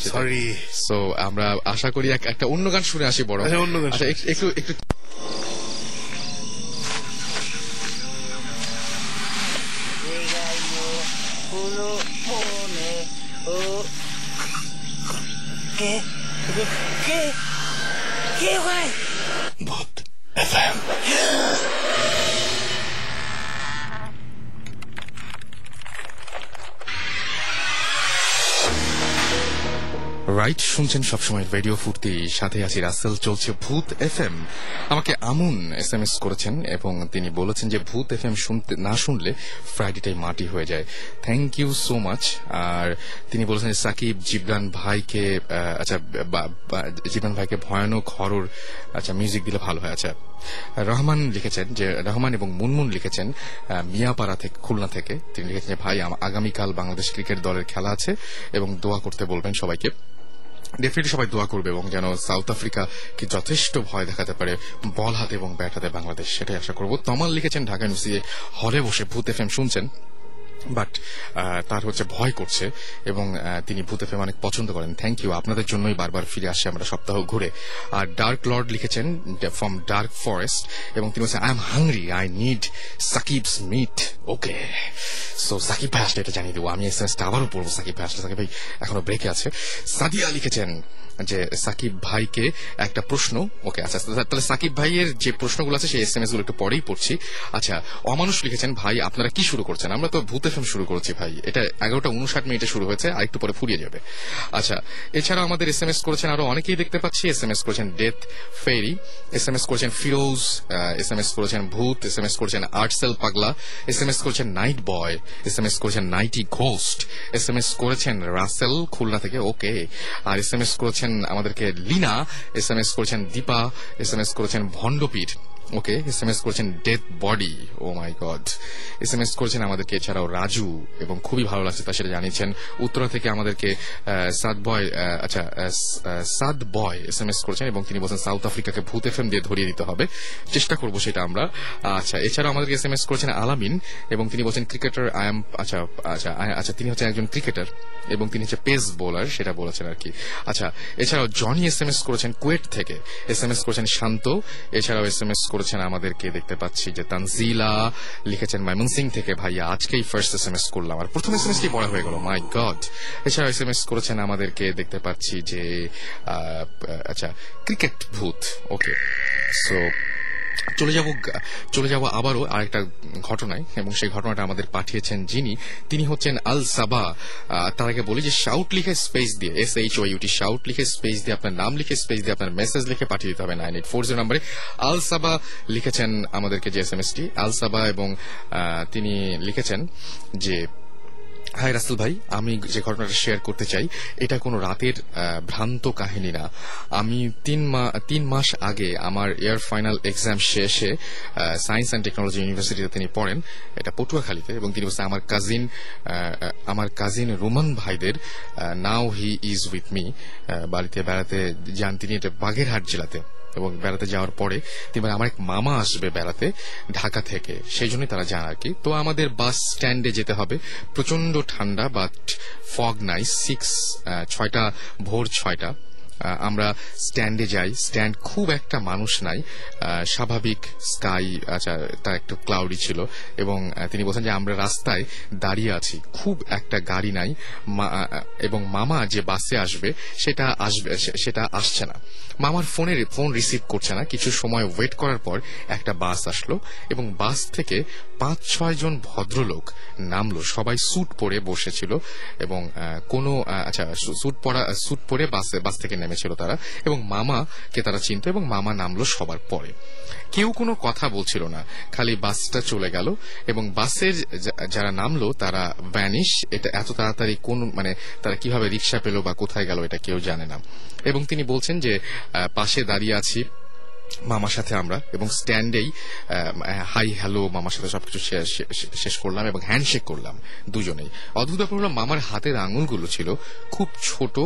সরি সো আমরা আশা করি একটা অন্য গান শুনে আসি বড় আচ্ছা, অন্য গান আচ্ছা এক- একটু একটু রাইট শুনছেন সবসময় রেডিও ফুর্তি। সাথে আছি রাসেল, চলছে ভূত এফ আমাকে আমুন এস এম এস করেছেন এবং তিনি বলেছেন যে ভূত এফ এম শুনতে না শুনলে ফ্রাইডেটাই মাটি হয়ে যায়। থ্যাংক ইউ সো মাচ আর তিনি বলেছেন সাকিব, জিবরান ভাইকে আচ্ছা জিবরান ভাইকে ভয়ানক হরর আচ্ছা মিউজিক দিলে ভালো হয়। আচ্ছা রহমান লিখেছেন যে, রহমান এবং মুনমুন লিখেছেন মিয়াপাড়া থেকে, খুলনা থেকে। তিনি লিখেছেন ভাই আগামীকাল বাংলাদেশ ক্রিকেট দলের খেলা আছে এবং দোয়া করতে বলবেন সবাইকে। ডেফিনেটলি সবাই দোয়া করবে এবং যেন সাউথ আফ্রিকা কি যথেষ্ট ভয় দেখাতে পারে, বল হাতে এবং ব্যাট হাতে বাংলাদেশ, সেটাই আশা করব। তমাল লিখেছেন ঢাকা ইউনিভার্সিটি হলে বসে ভূত এফ শুনছেন। বাট তার হচ্ছে ভয় করছে এবং তিনি ভূতে ফেম অনেক পছন্দ করেন। থ্যাংক ইউ আপনাদের জন্যই বারবার ফিরে আসছে আমরা সপ্তাহ ঘুরে। আর ডার্ক লর্ড লিখেছেন ফ্রম ডার্ক ফরেস্ট এবং তিনি বলছেন I am hungry I need Sakib's meat okay so Sakib ভাই আসলে এটা জানিয়ে দেবো। আমি এস আবারও পড়ব সাকিব ভাই আসলে সাকিব ভাই এখনও ব্রেকে আছে। সাদিয়া লিখেছেন যে সাকিব ভাইকে একটা প্রশ্ন, ওকে আচ্ছা তাহলে সাকিব ভাইয়ের যে প্রশ্নগুলো আছে, সেই এস এম এসগুলো একটু পরেই পড়ছি। আচ্ছা অমানুষ লিখেছেন, ভাই, আপনারা কি শুরু করছেন? আমরা তো ভূত এফএম শুরু করেছি, ভাই। এটা এগারোটা উনষাট মিনিটে শুরু হয়েছে, আর একটু পরে ফুরিয়ে যাবে। আচ্ছা এছাড়াও আমাদের এস এম এস করেছেন আরও অনেকেই দেখতে পাচ্ছি। এস এম এস করেছেন death fairy S M S করেছেন ফিরোজ এস এম এস করেছেন ভূত এস এম এস করেছেন আর্টসেল পাগলা এস এম এস করেছেন night boy S M S করেছেন nighty ghost S M S করেছেন রাসেল খুলনা থেকে, ওকে, আর এস এম এস করেছেন আমাদেরকে লীনা এস এম এস করেছেন দীপা এস এম এস করেছেন ভণ্ডপীঠ। ওকে এস এম এস করেছেন death body oh my god S M S করেছেন আমাদেরকে, এছাড়াও রাজু, এবং খুবই ভালো লাগছে তা সেটা জানিয়েছেন। উত্তরা থেকে আমাদেরকে সাদ বয় আচ্ছা Saad boy S M S করেছেন, এবং তিনি বলছেন সাউথ আফ্রিকাকে ভূত এফএম দিয়ে ধরিয়ে দিতে হবে। চেষ্টা করব সেটা আমরা। আচ্ছা এছাড়াও আমাদেরকে এস এম এস করেছেন আলামিন এবং তিনি বলছেন ক্রিকেটার আই এম আচ্ছা আচ্ছা আচ্ছা তিনি হচ্ছেন একজন ক্রিকেটার এবং তিনি হচ্ছে পেস বোলার সেটা বলেছেন আর কি। আচ্ছা এছাড়াও জনি এস এম এস করেছেন কুয়েট থেকে। এস এম এস করেছেন শান্ত, এছাড়াও এস এম এস করেছেন, আমাদেরকে দেখতে পাচ্ছি যে তানজিলা লিখেছেন ময়মনসিং থেকে, ভাইয়া, আজকেই ফার্স্ট এস এম এস করলাম। আর প্রথম এস এম এস কি পড়া হয়ে গেল মাই গড এছাড়া এস এম এস করেছেন আমাদেরকে দেখতে পাচ্ছি যে আচ্ছা ক্রিকেট ভূত ওকে সো চলে যাব চলে যাব আবারও আরেকটা ঘটনায়, এবং সেই ঘটনাটা আমাদের পাঠিয়েছেন যিনি। তিনি হচ্ছেন আল সাবা তার আগে বলি যে শাউট লিখে স্পেস দিয়ে S H O U T shout লিখে স্পেস দিয়ে, আপনার নাম লিখে স্পেস দিয়ে, আপনার মেসেজ লিখে পাঠিয়ে দিতে হবে নাইন এইট ফোর জিরো নম্বরে আল সাবা লিখেছেন আমাদেরকে যে S M S T Al Saba এবং তিনি লিখেছেন যে হাই রাসেল ভাই, আমি যে ঘটনাটা শেয়ার করতে চাই, এটা কোনো রাতের ভ্রান্ত কাহিনী না। আমি তিন তিন মাস আগে আমার এয়ার ফাইনাল এক্সাম শেষে সায়েন্স অ্যান্ড টেকনোলজি ইউনিভার্সিটিতে তিনি পড়েন, এটা পটুয়াখালীতে, এবং তিনি বলছেন আমার কাজিন আমার কাজিন রোমান ভাইদের now he is with me বাড়িতে বেড়াতে যান তিনি, এটা বাগেরহাট জেলাতে। এবং বেড়াতে যাওয়ার পরে তিনি আমার এক মামা আসবে বেড়াতে ঢাকা থেকে। সেই জন্যই তারা যান আর কি। তো আমাদের বাস স্ট্যান্ডে যেতে হবে। প্রচণ্ড ঠান্ডা বাট ফগ নাই সিক্স ছয়টা, ভোর ছয়টা। আমরা স্ট্যান্ডে যাই। স্ট্যান্ড খুব একটা মানুষ নাই। স্বাভাবিক স্কাই আচ্ছা তা একটু ক্লাউডি ছিল। এবং তিনি বলছেন যে আমরা রাস্তায় দাঁড়িয়ে আছি। খুব একটা গাড়ি নাই। এবং মামা যে বাসে আসবে, সেটা আসবে সেটা আসছে না। মামার ফোনের ফোন রিসিভ করছে না। কিছু সময় ওয়েট করার পর একটা বাস আসলো এবং বাস থেকে পাঁচ, ছয় জন ভদ্রলোক নামলো। সবাই স্যুট পরে বসেছিল এবং কোনো আচ্ছা স্যুট পরা, স্যুট পরে বাসে, বাস থেকে নেমেছিল তারা এবং মামাকে তারা চিনত এবং মামা নামলো সবার পরে। কেউ কোনো কথা বলছিল না। খালি বাসটা চলে গেল এবং বাসের যারা নামলো তারা ভ্যানিশ। এটা এত তাড়াতাড়ি কোন মানে তারা কীভাবে রিক্সা পেল বা কোথায় গেল এটা কেউ জানে না। এবং তিনি বলছেন যে পাশে দাঁড়িয়ে আছি মামার সাথে আমরা এবং স্ট্যান্ডেই হাই হ্যালো মামার সাথে সবকিছু শেষ করলাম এবং হ্যান্ডশেক করলাম দুজনেই। অদ্ভুত ব্যাপার হলো মামার হাতের আঙুলগুলো ছিল খুব ছোট,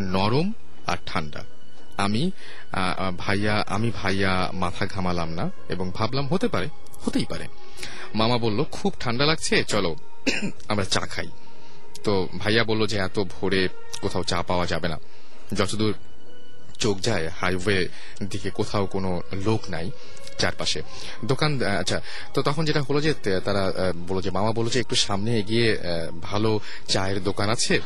নরম আর ঠান্ডা। আমি ভাইয়া আমি ভাইয়া মাথা ঘামালাম না এবং ভাবলাম হতে পারে, হতেই পারে। মামা বলল, খুব ঠান্ডা লাগছে, চলো [clears throat] আমরা চা খাই। তো ভাইয়া বলল যে, এত ভোরে কোথাও চা পাওয়া যাবে না। যতদূর চোখ যায় হাইওয়ে দিকে কোথাও কোনো লোক নাই। চারপাশে। দোকান আচ্ছা তো তখন যেটা হলো যে তারা বলো যে, মামা বলো যে, একটু সামনে এগিয়ে ভালো চায়ের দোকান আছে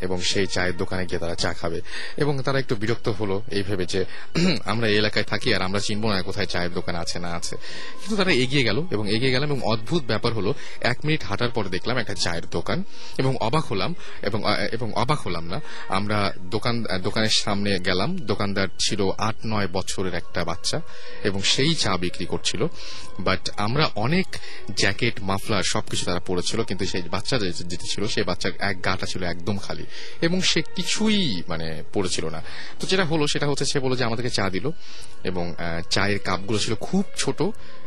এবং সেই চায়ের দোকানে গিয়ে তারা চা খাবে। এবং তারা একটু বিরক্ত হলো এই ভেবে যে, [clears throat] আমরা এই এলাকায় থাকি আর আমরা চিনবো না কোথায় চায়ের দোকান আছে না আছে। কিন্তু তারা এগিয়ে গেল এবং এগিয়ে গেলাম এবং অদ্ভুত ব্যাপার হলো, এক মিনিট হাঁটার পরে দেখলাম একটা চায়ের দোকান এবং অবাক হলাম এবং এবং অবাক হলাম না। আমরা দোকান দোকানের সামনে গেলাম। দোকানদার ছিল আট নয় বছরের একটা বাচ্চা এবং সেই চা বিক্রি করছিল। বাট আমরা অনেক জ্যাকেট, মাফলার সবকিছু তারা পড়েছিল কিন্তু সেই বাচ্চা যেটি ছিল, সেই বাচ্চার এক গাটা ছিল একদম খালি। এবং সে কিছুই মানে পড়েছিল না। তো যেটা হলো, সেটা হচ্ছে সে বলল যে আমাদেরকে চা দিল। এবং চায়ের কাপগুলো ছিল খুব ছোট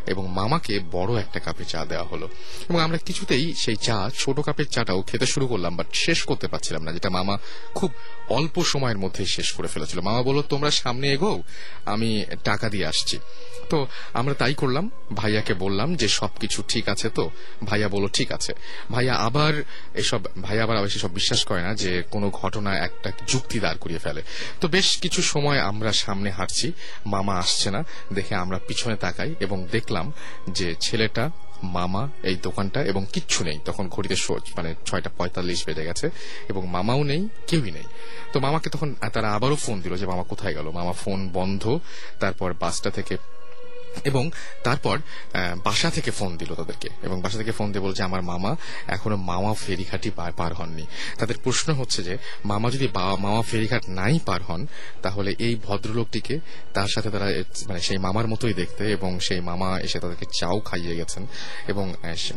এবং মামাকে বড় একটা কাপে চা দেওয়া হলো। এবং আমরা কিছুতেই সেই চা, ছোট কাপের চাটাও খেতে শুরু করলাম বাট শেষ করতে পারছিলাম না, যেটা মামা খুব অল্প সময়ের মধ্যেই শেষ করে ফেলেছিল। মামা বলল, তোমরা সামনে এগো, আমি টাকা দিয়ে আসছি। তো আমরা তাই করলাম। ভাইয়াকে বললাম যে, সবকিছু ঠিক আছে তো? ভাইয়া বলো ঠিক আছে। ভাইয়া আবার এসব, ভাইয়া আবার অবশ্যই সব বিশ্বাস করে না যে, কোনো ঘটনা একটা যুক্তি দাঁড় করিয়ে ফেলে। তো বেশ কিছু সময় আমরা সামনে হাঁটছি, মামা আসছে না, দেখে আমরা পিছনে তাকাই এবং দেখলাম যে, ছেলেটা, মামা এই দোকানটা এবং কিচ্ছু নেই। তখন ঘড়িতে সোচ মানে ছয়টা পঁয়তাল্লিশ বেজে গেছে এবং মামাও নেই, কেউই নেই। তো মামাকে তখন, তারা আবারও ফোন দিল যে, মামা কোথায় গেল? মামা ফোন বন্ধ, তারপর বাসটা থেকে এবং তারপর বাসা থেকে ফোন দিল তাদেরকে এবং বাসা থেকে ফোন দিয়ে বলছে, আমার মামা এখনও মামা ফেরিঘাটই পার হননি। তাদের প্রশ্ন হচ্ছে যে, মামা যদি মামা ফেরিঘাট নাই পার হন, তাহলে এই ভদ্রলোকটিকে তার সাথে তারা মানে সেই মামার মতোই দেখতে এবং সেই মামা এসে তাদেরকে চাও খাইয়ে গেছেন এবং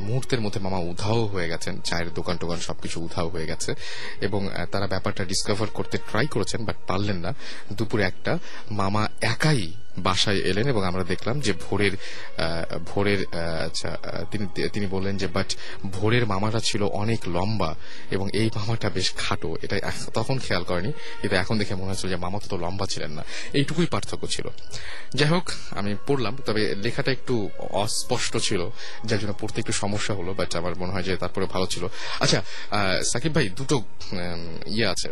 মুহূর্তের মধ্যে মামা উধাও হয়ে গেছেন, চায়ের দোকান টোকান সবকিছু উধাও হয়ে গেছে এবং তারা ব্যাপারটা ডিসকভার করতে ট্রাই করেছেন বাট পারলেন না। দুপুরে একটা মামা একাই বাসায় এলেন এবং আমরা দেখলাম যে ভোরের ভোরের আচ্ছা তিনি বললেন যে, বাট ভোরের মামাটা ছিল অনেক লম্বা এবং এই মামাটা বেশ খাটো। এটা তখন খেয়াল করেনি, কিন্তু এখন দেখে মনে হচ্ছিল যে মামা তো লম্বা ছিলেন না। এইটুকুই পার্থক্য ছিল। যাই হোক, আমি পড়লাম, তবে লেখাটা একটু অস্পষ্ট ছিল, যার জন্য পড়তে একটু সমস্যা হলো, বাট আমার মনে হয় যে তারপরে ভালো ছিল। আচ্ছা সাকিব ভাই, দুটো ইয়ে আছে।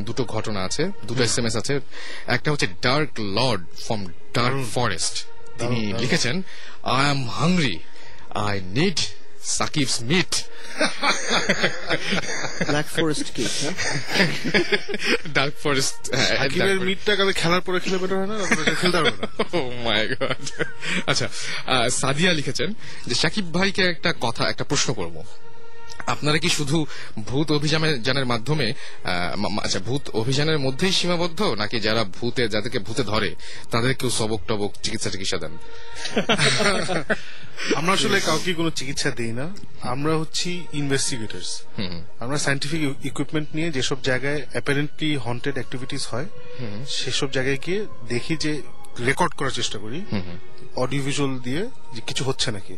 দুটো ঘটনা আছে দুটো এস এম এস আছে। একটা হচ্ছে dark lord from dark forest তিনি লিখেছেন I am hungry I need Sakib's meat black forest হ্যাঁ ডার্ক ফরেস্ট সাকিবের মিটটা কালে খেলার পরে খেলে বেটার হয় না? খেলতে পারবে না। ও মাই গড আচ্ছা আহ, সাদিয়া লিখেছেন যে সাকিব ভাইকে একটা কথা একটা প্রশ্ন করব। আপনারা কি শুধু ভূত অভিযানের মাধ্যমে আচ্ছা ভূত অভিযানের মধ্যেই সীমাবদ্ধ? নাকি যারা ভূতে যাদেরকে ভূতে ধরে তাদেরকেও সবক টবক চিকিৎসা চিকিৎসা দেন? [laughs] আমরা আসলে কাউকে কোনো চিকিৎসা দেই না। আমরা হচ্ছি ইনভেস্টিগেটর্স আমরা সাইন্টিফিক ইকুইপমেন্ট নিয়ে যেসব জায়গায় অ্যাপারেন্টলি হন্টেড অ্যাক্টিভিটিস হয় সেসব জায়গায় গিয়ে দেখি যে রেকর্ড করার চেষ্টা করি। অডিও ভিজুয়াল দিয়ে যে কিছু হচ্ছে নাকি।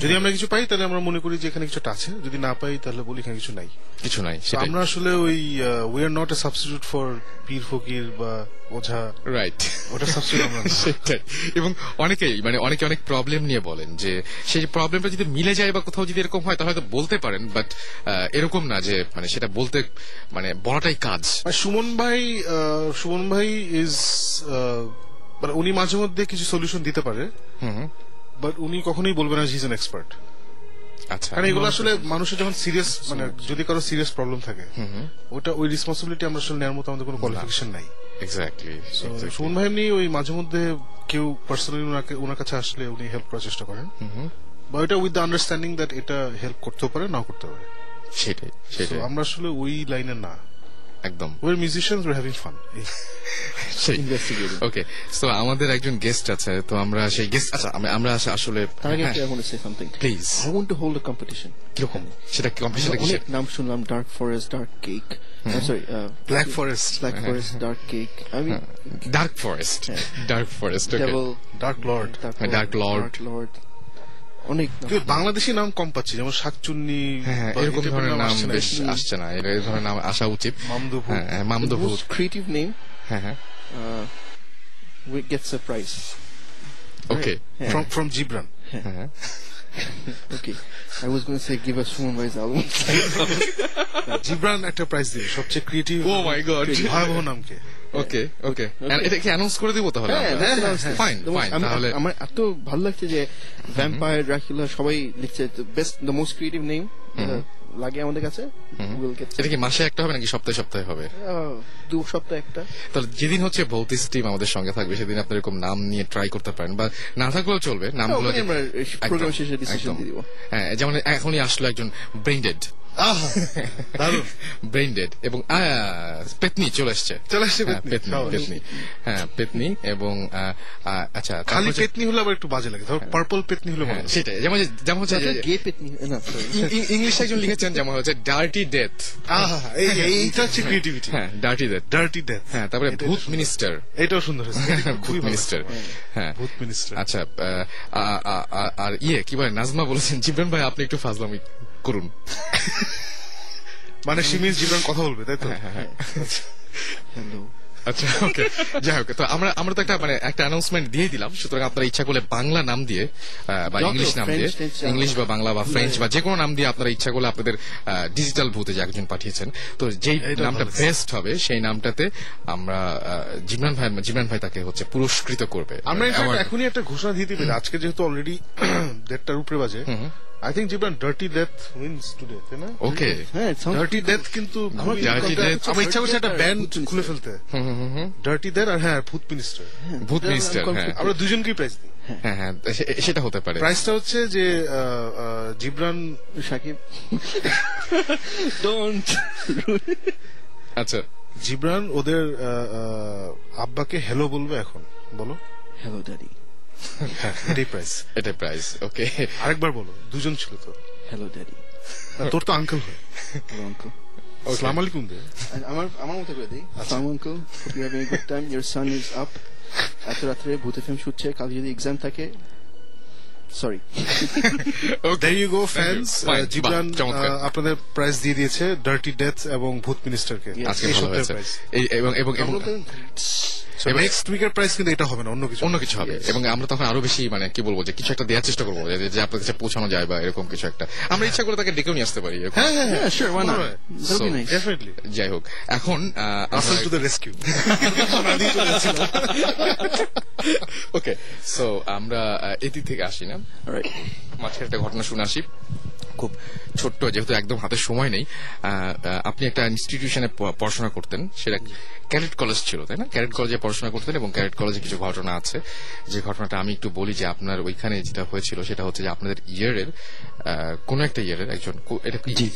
যদি আমরা কিছু পাই তাহলে আমরা মনে করি যে এখানে কিছুটা আছে। যদি না পাই তাহলে বলি এখানে কিছু নাই। কিছু নাই আমরা আসলে ওই we are not a substitute for পীর ফকির বা ওঝা। রাইট ওটা সাবস্টিটিউট আমরা [laughs] সেটাই। এবং অনেকেই মানে অনেকে অনেক প্রবলেম নিয়ে বলেন যে সেই প্রবলেমটা যদি মিলে যায় বা কোথাও যদি এরকম হয় তাহলে হয়তো বলতে পারেন বাট এরকম না যে মানে সেটা বলতে মানে বলাটাই কাজ। সুমন ভাই সুমন ভাই ইজ মানে উনি মাঝে মধ্যে কিছু সলিউশন দিতে পারে। হুম। বাট উনি কখনোই বলবেন না হিজ এন এক্সপার্ট আচ্ছা কারণ এগুলো আসলে মানুষের যখন সিরিয়াস মানে যদি কারও সিরিয়াস প্রবলেম থাকে ওটা ওই রেসপন্সিবিলিটি আমরা আসলে নেওয়ার মতো আমাদের কোনো কোয়ালিফিকেশন নাই। এক্স্যাক্টলি সুমন ভাই এমনি ওই মাঝে মধ্যে কেউ পার্সোনালি ওনাকে ওনার কাছে আসলে উনি হেল্প করার চেষ্টা করেন। বা ওইটা উইথ দ্য আন্ডারস্ট্যান্ডিং দ্যাট এটা হেল্প করতেও পারে নাও করতে পারে। সেটাই সেটাই। আমরা আসলে ওই লাইনে না। একদম। ওই musicians war having fun. Okay so আমাদের একজন গেস্ট আছে তো আমরা সেই গেস্ট আচ্ছা আমি- আমরা আসলে-. Please I want to hold a competition. কীরকম? সেটা কম্পিটিশনটা কি নাম শুনলাম dark forest dark cake sorry black forest black forest dark cake আমি dark forest. Dark forest okay devil dark lord Dark Lord. Dark lord অনেক নাম। বাংলাদেশি নাম কম পাচ্ছি যেমন শাকচুন্নি হ্যাঁ এরকম এই type এর ধরনের নাম আসছে না। বেশ আসছে না এর এই ধরনের নাম আসা উচিত মামদুভূত। হ্যাঁ হ্যাঁ, হ্যাঁ হ্যাঁ gets ওকে হ্যাঁ, from from Gibran হ্যাঁ [laughs] okay. I was going to say give us Suman Bhai's album. Jibran একটা প্রাইজ দিবে সবচেয়ে ক্রিয়েটিভ ও মাই গড ভয়াবহ নামকে ওকে ওকে এটা কি অ্যানাউন্স করে দিব তাহলে? হ্যাঁ, that's announced. ফাইন ফাইন তাহলে আমার এত ভালো লাগছে যে ভ্যাম্পায়ার ড্রাকুলা সবাই লিখছে best the most creative name লাগে আমাদের কাছে। এটা কি মাসে একটা হবে নাকি সপ্তাহে সপ্তাহে হবে? দু সপ্তাহ একটা। তাহলে যেদিন হচ্ছে ভৌতিস টিম আমাদের সঙ্গে থাকবে সেদিন আপনি এরকম নাম নিয়ে ট্রাই করতে পারেন। বা না থাকলেও চলবে নামগুলো হ্যাঁ যেমন এখনই আসলো একজন ব্রেন্ডেড আহা ডেড এবং পেতনি চলে এসছে। চলে এসছে হ্যাঁ, পেতনি, পেতনি হ্যাঁ পেতনি এবং আহ, আহ, আচ্ছা খালি পেতনি হলে আবার একটু বাজে লাগে। ধর পার্পল পেতনি হলে হ্যাঁ, সেটাই। যেমন যেমন হচ্ছে গে পেতনি না sorry. ইং- ইং- ইংলিশে একজন লিখেছেন যেমন হচ্ছে ডার্টি ডেথ এইটা হচ্ছে ক্রিয়েটিভিটি হ্যাঁ ডার্টি ডেথ ডার্টি ডেথ হ্যাঁ তারপরে ভূত মিনিস্টার এটাও সুন্দর ভূত মিনিস্টার হ্যাঁ। ভূত মিনিস্টার আচ্ছা আহ, আ- আ- আ- আর ইয়ে কি বলে নাজমা বলেছেন। জিবরান ভাই আপনি একটু ফাজলামি করুন। মানে সিমির জীবন কথা বলবে তাই তো? হ্যাঁ, আচ্ছা ওকে যাই হোক তো আমরা আমরা তো একটা মানে একটা অ্যানাউন্সমেন্ট দিয়ে দিলাম। সুতরাং আপনারা ইচ্ছা করলে বাংলা নাম দিয়ে বা ইংলিশ নাম দিয়ে ইংলিশ বা বাংলা বা ফ্রেঞ্চ বা যে কোনো নাম দিয়ে আপনারা ইচ্ছা করলে আপনাদের ডিজিটাল ভূতে যে একজন পাঠিয়েছেন। তো যেই নামটা বেস্ট হবে সেই নামটাতে আমরা আহ, জিবরান ভাই জিবরান ভাই তাকে হচ্ছে পুরস্কৃত করবে। আমরা এখনই একটা ঘোষণা দিতে পারি। আজকে যেহেতু অলরেডি [clears throat] দেড়টার উপরে বাজে I think Jibran dirty death wins today তাই না? ওকে হ্যাঁ ডার্টি ডেথ কিন্তু আমার ইচ্ছা করছে একটা Dirty ব্যান্ড খুলে ফেলতে। ডার্টি ডেথ আর হ্যাঁ ভূত মিনিস্টার ভূত I'm মিনিস্টার হ্যাঁ। confused. আমরা দুজনকেই প্রাইজ দিই। হ্যাঁ। হ্যাঁ সেটা হতে পারে। প্রাইসটা হচ্ছে যে জিবরান সাকিব। [laughs] Don't আচ্ছা। জিবরান ওদের আব্বাকে হ্যালো বলবে এখন। বলো। Hello daddy হ্যাঁ এটাই প্রাইস এটা প্রাইস ওকে আরেকবার বলো দুজন ছিল তো? Hello daddy. আর তোর তো আঙ্কেল হয়। Hello uncle. আসসালামু আলাইকুম দে। আমার আমার মতো করে দিই। আসসালামু আলাইকুম hope you're having a good time. Your son is up. এত রাত্রে ভূত এফএম শুটছে। কাল যদি এক্সাম থাকে sorry [laughs] There you go, fans. Fine, Uh, Jibran uh, আপনাদের প্রাইজ দিয়ে দিয়েছে ডার্টি ডেথ এবং ভূত মিনিস্টারকে আজকে ভালো হয়েছে। এবং এবং নেক্সট উইকের প্রাইস কিন্তু এটা হবে না অন্য কিছু অন্য কিছু হবে। এবং আমরা তখন আরও বেশি মানে কি বলব যে কিছু একটা দেওয়ার চেষ্টা করব যে যে আপনার কাছে পৌঁছানো যায় বা এরকম কিছু একটা। আমরা ইচ্ছা করে তাকে ডেকেও নিয়ে আসতে পারি। হ্যাঁ হ্যাঁ হ্যাঁ। যাই হোক এখন Russell to the rescue okay so আমরা [laughs] এদিক থেকে আসি না। Alright. মাঝখানে একটা ঘটনা শুনে আসি। খুব ছোট্ট যেহেতু একদম হাতে সময় নেই আপনি একটা ইনস্টিটিউশনে পড়াশোনা করতেন সেটা ক্যারেট কলেজ ছিল তাই না? ক্যারেট কলেজে পড়াশোনা করতেন এবং ক্যারেট কলেজে কিছু ঘটনা আছে। যে ঘটনাটা আমি একটু বলি যে আপনার ওইখানে যেটা হয়েছিল সেটা হচ্ছে যে আপনাদের ইয়ারের কোন একটা ইয়ারের একজন এটা কি?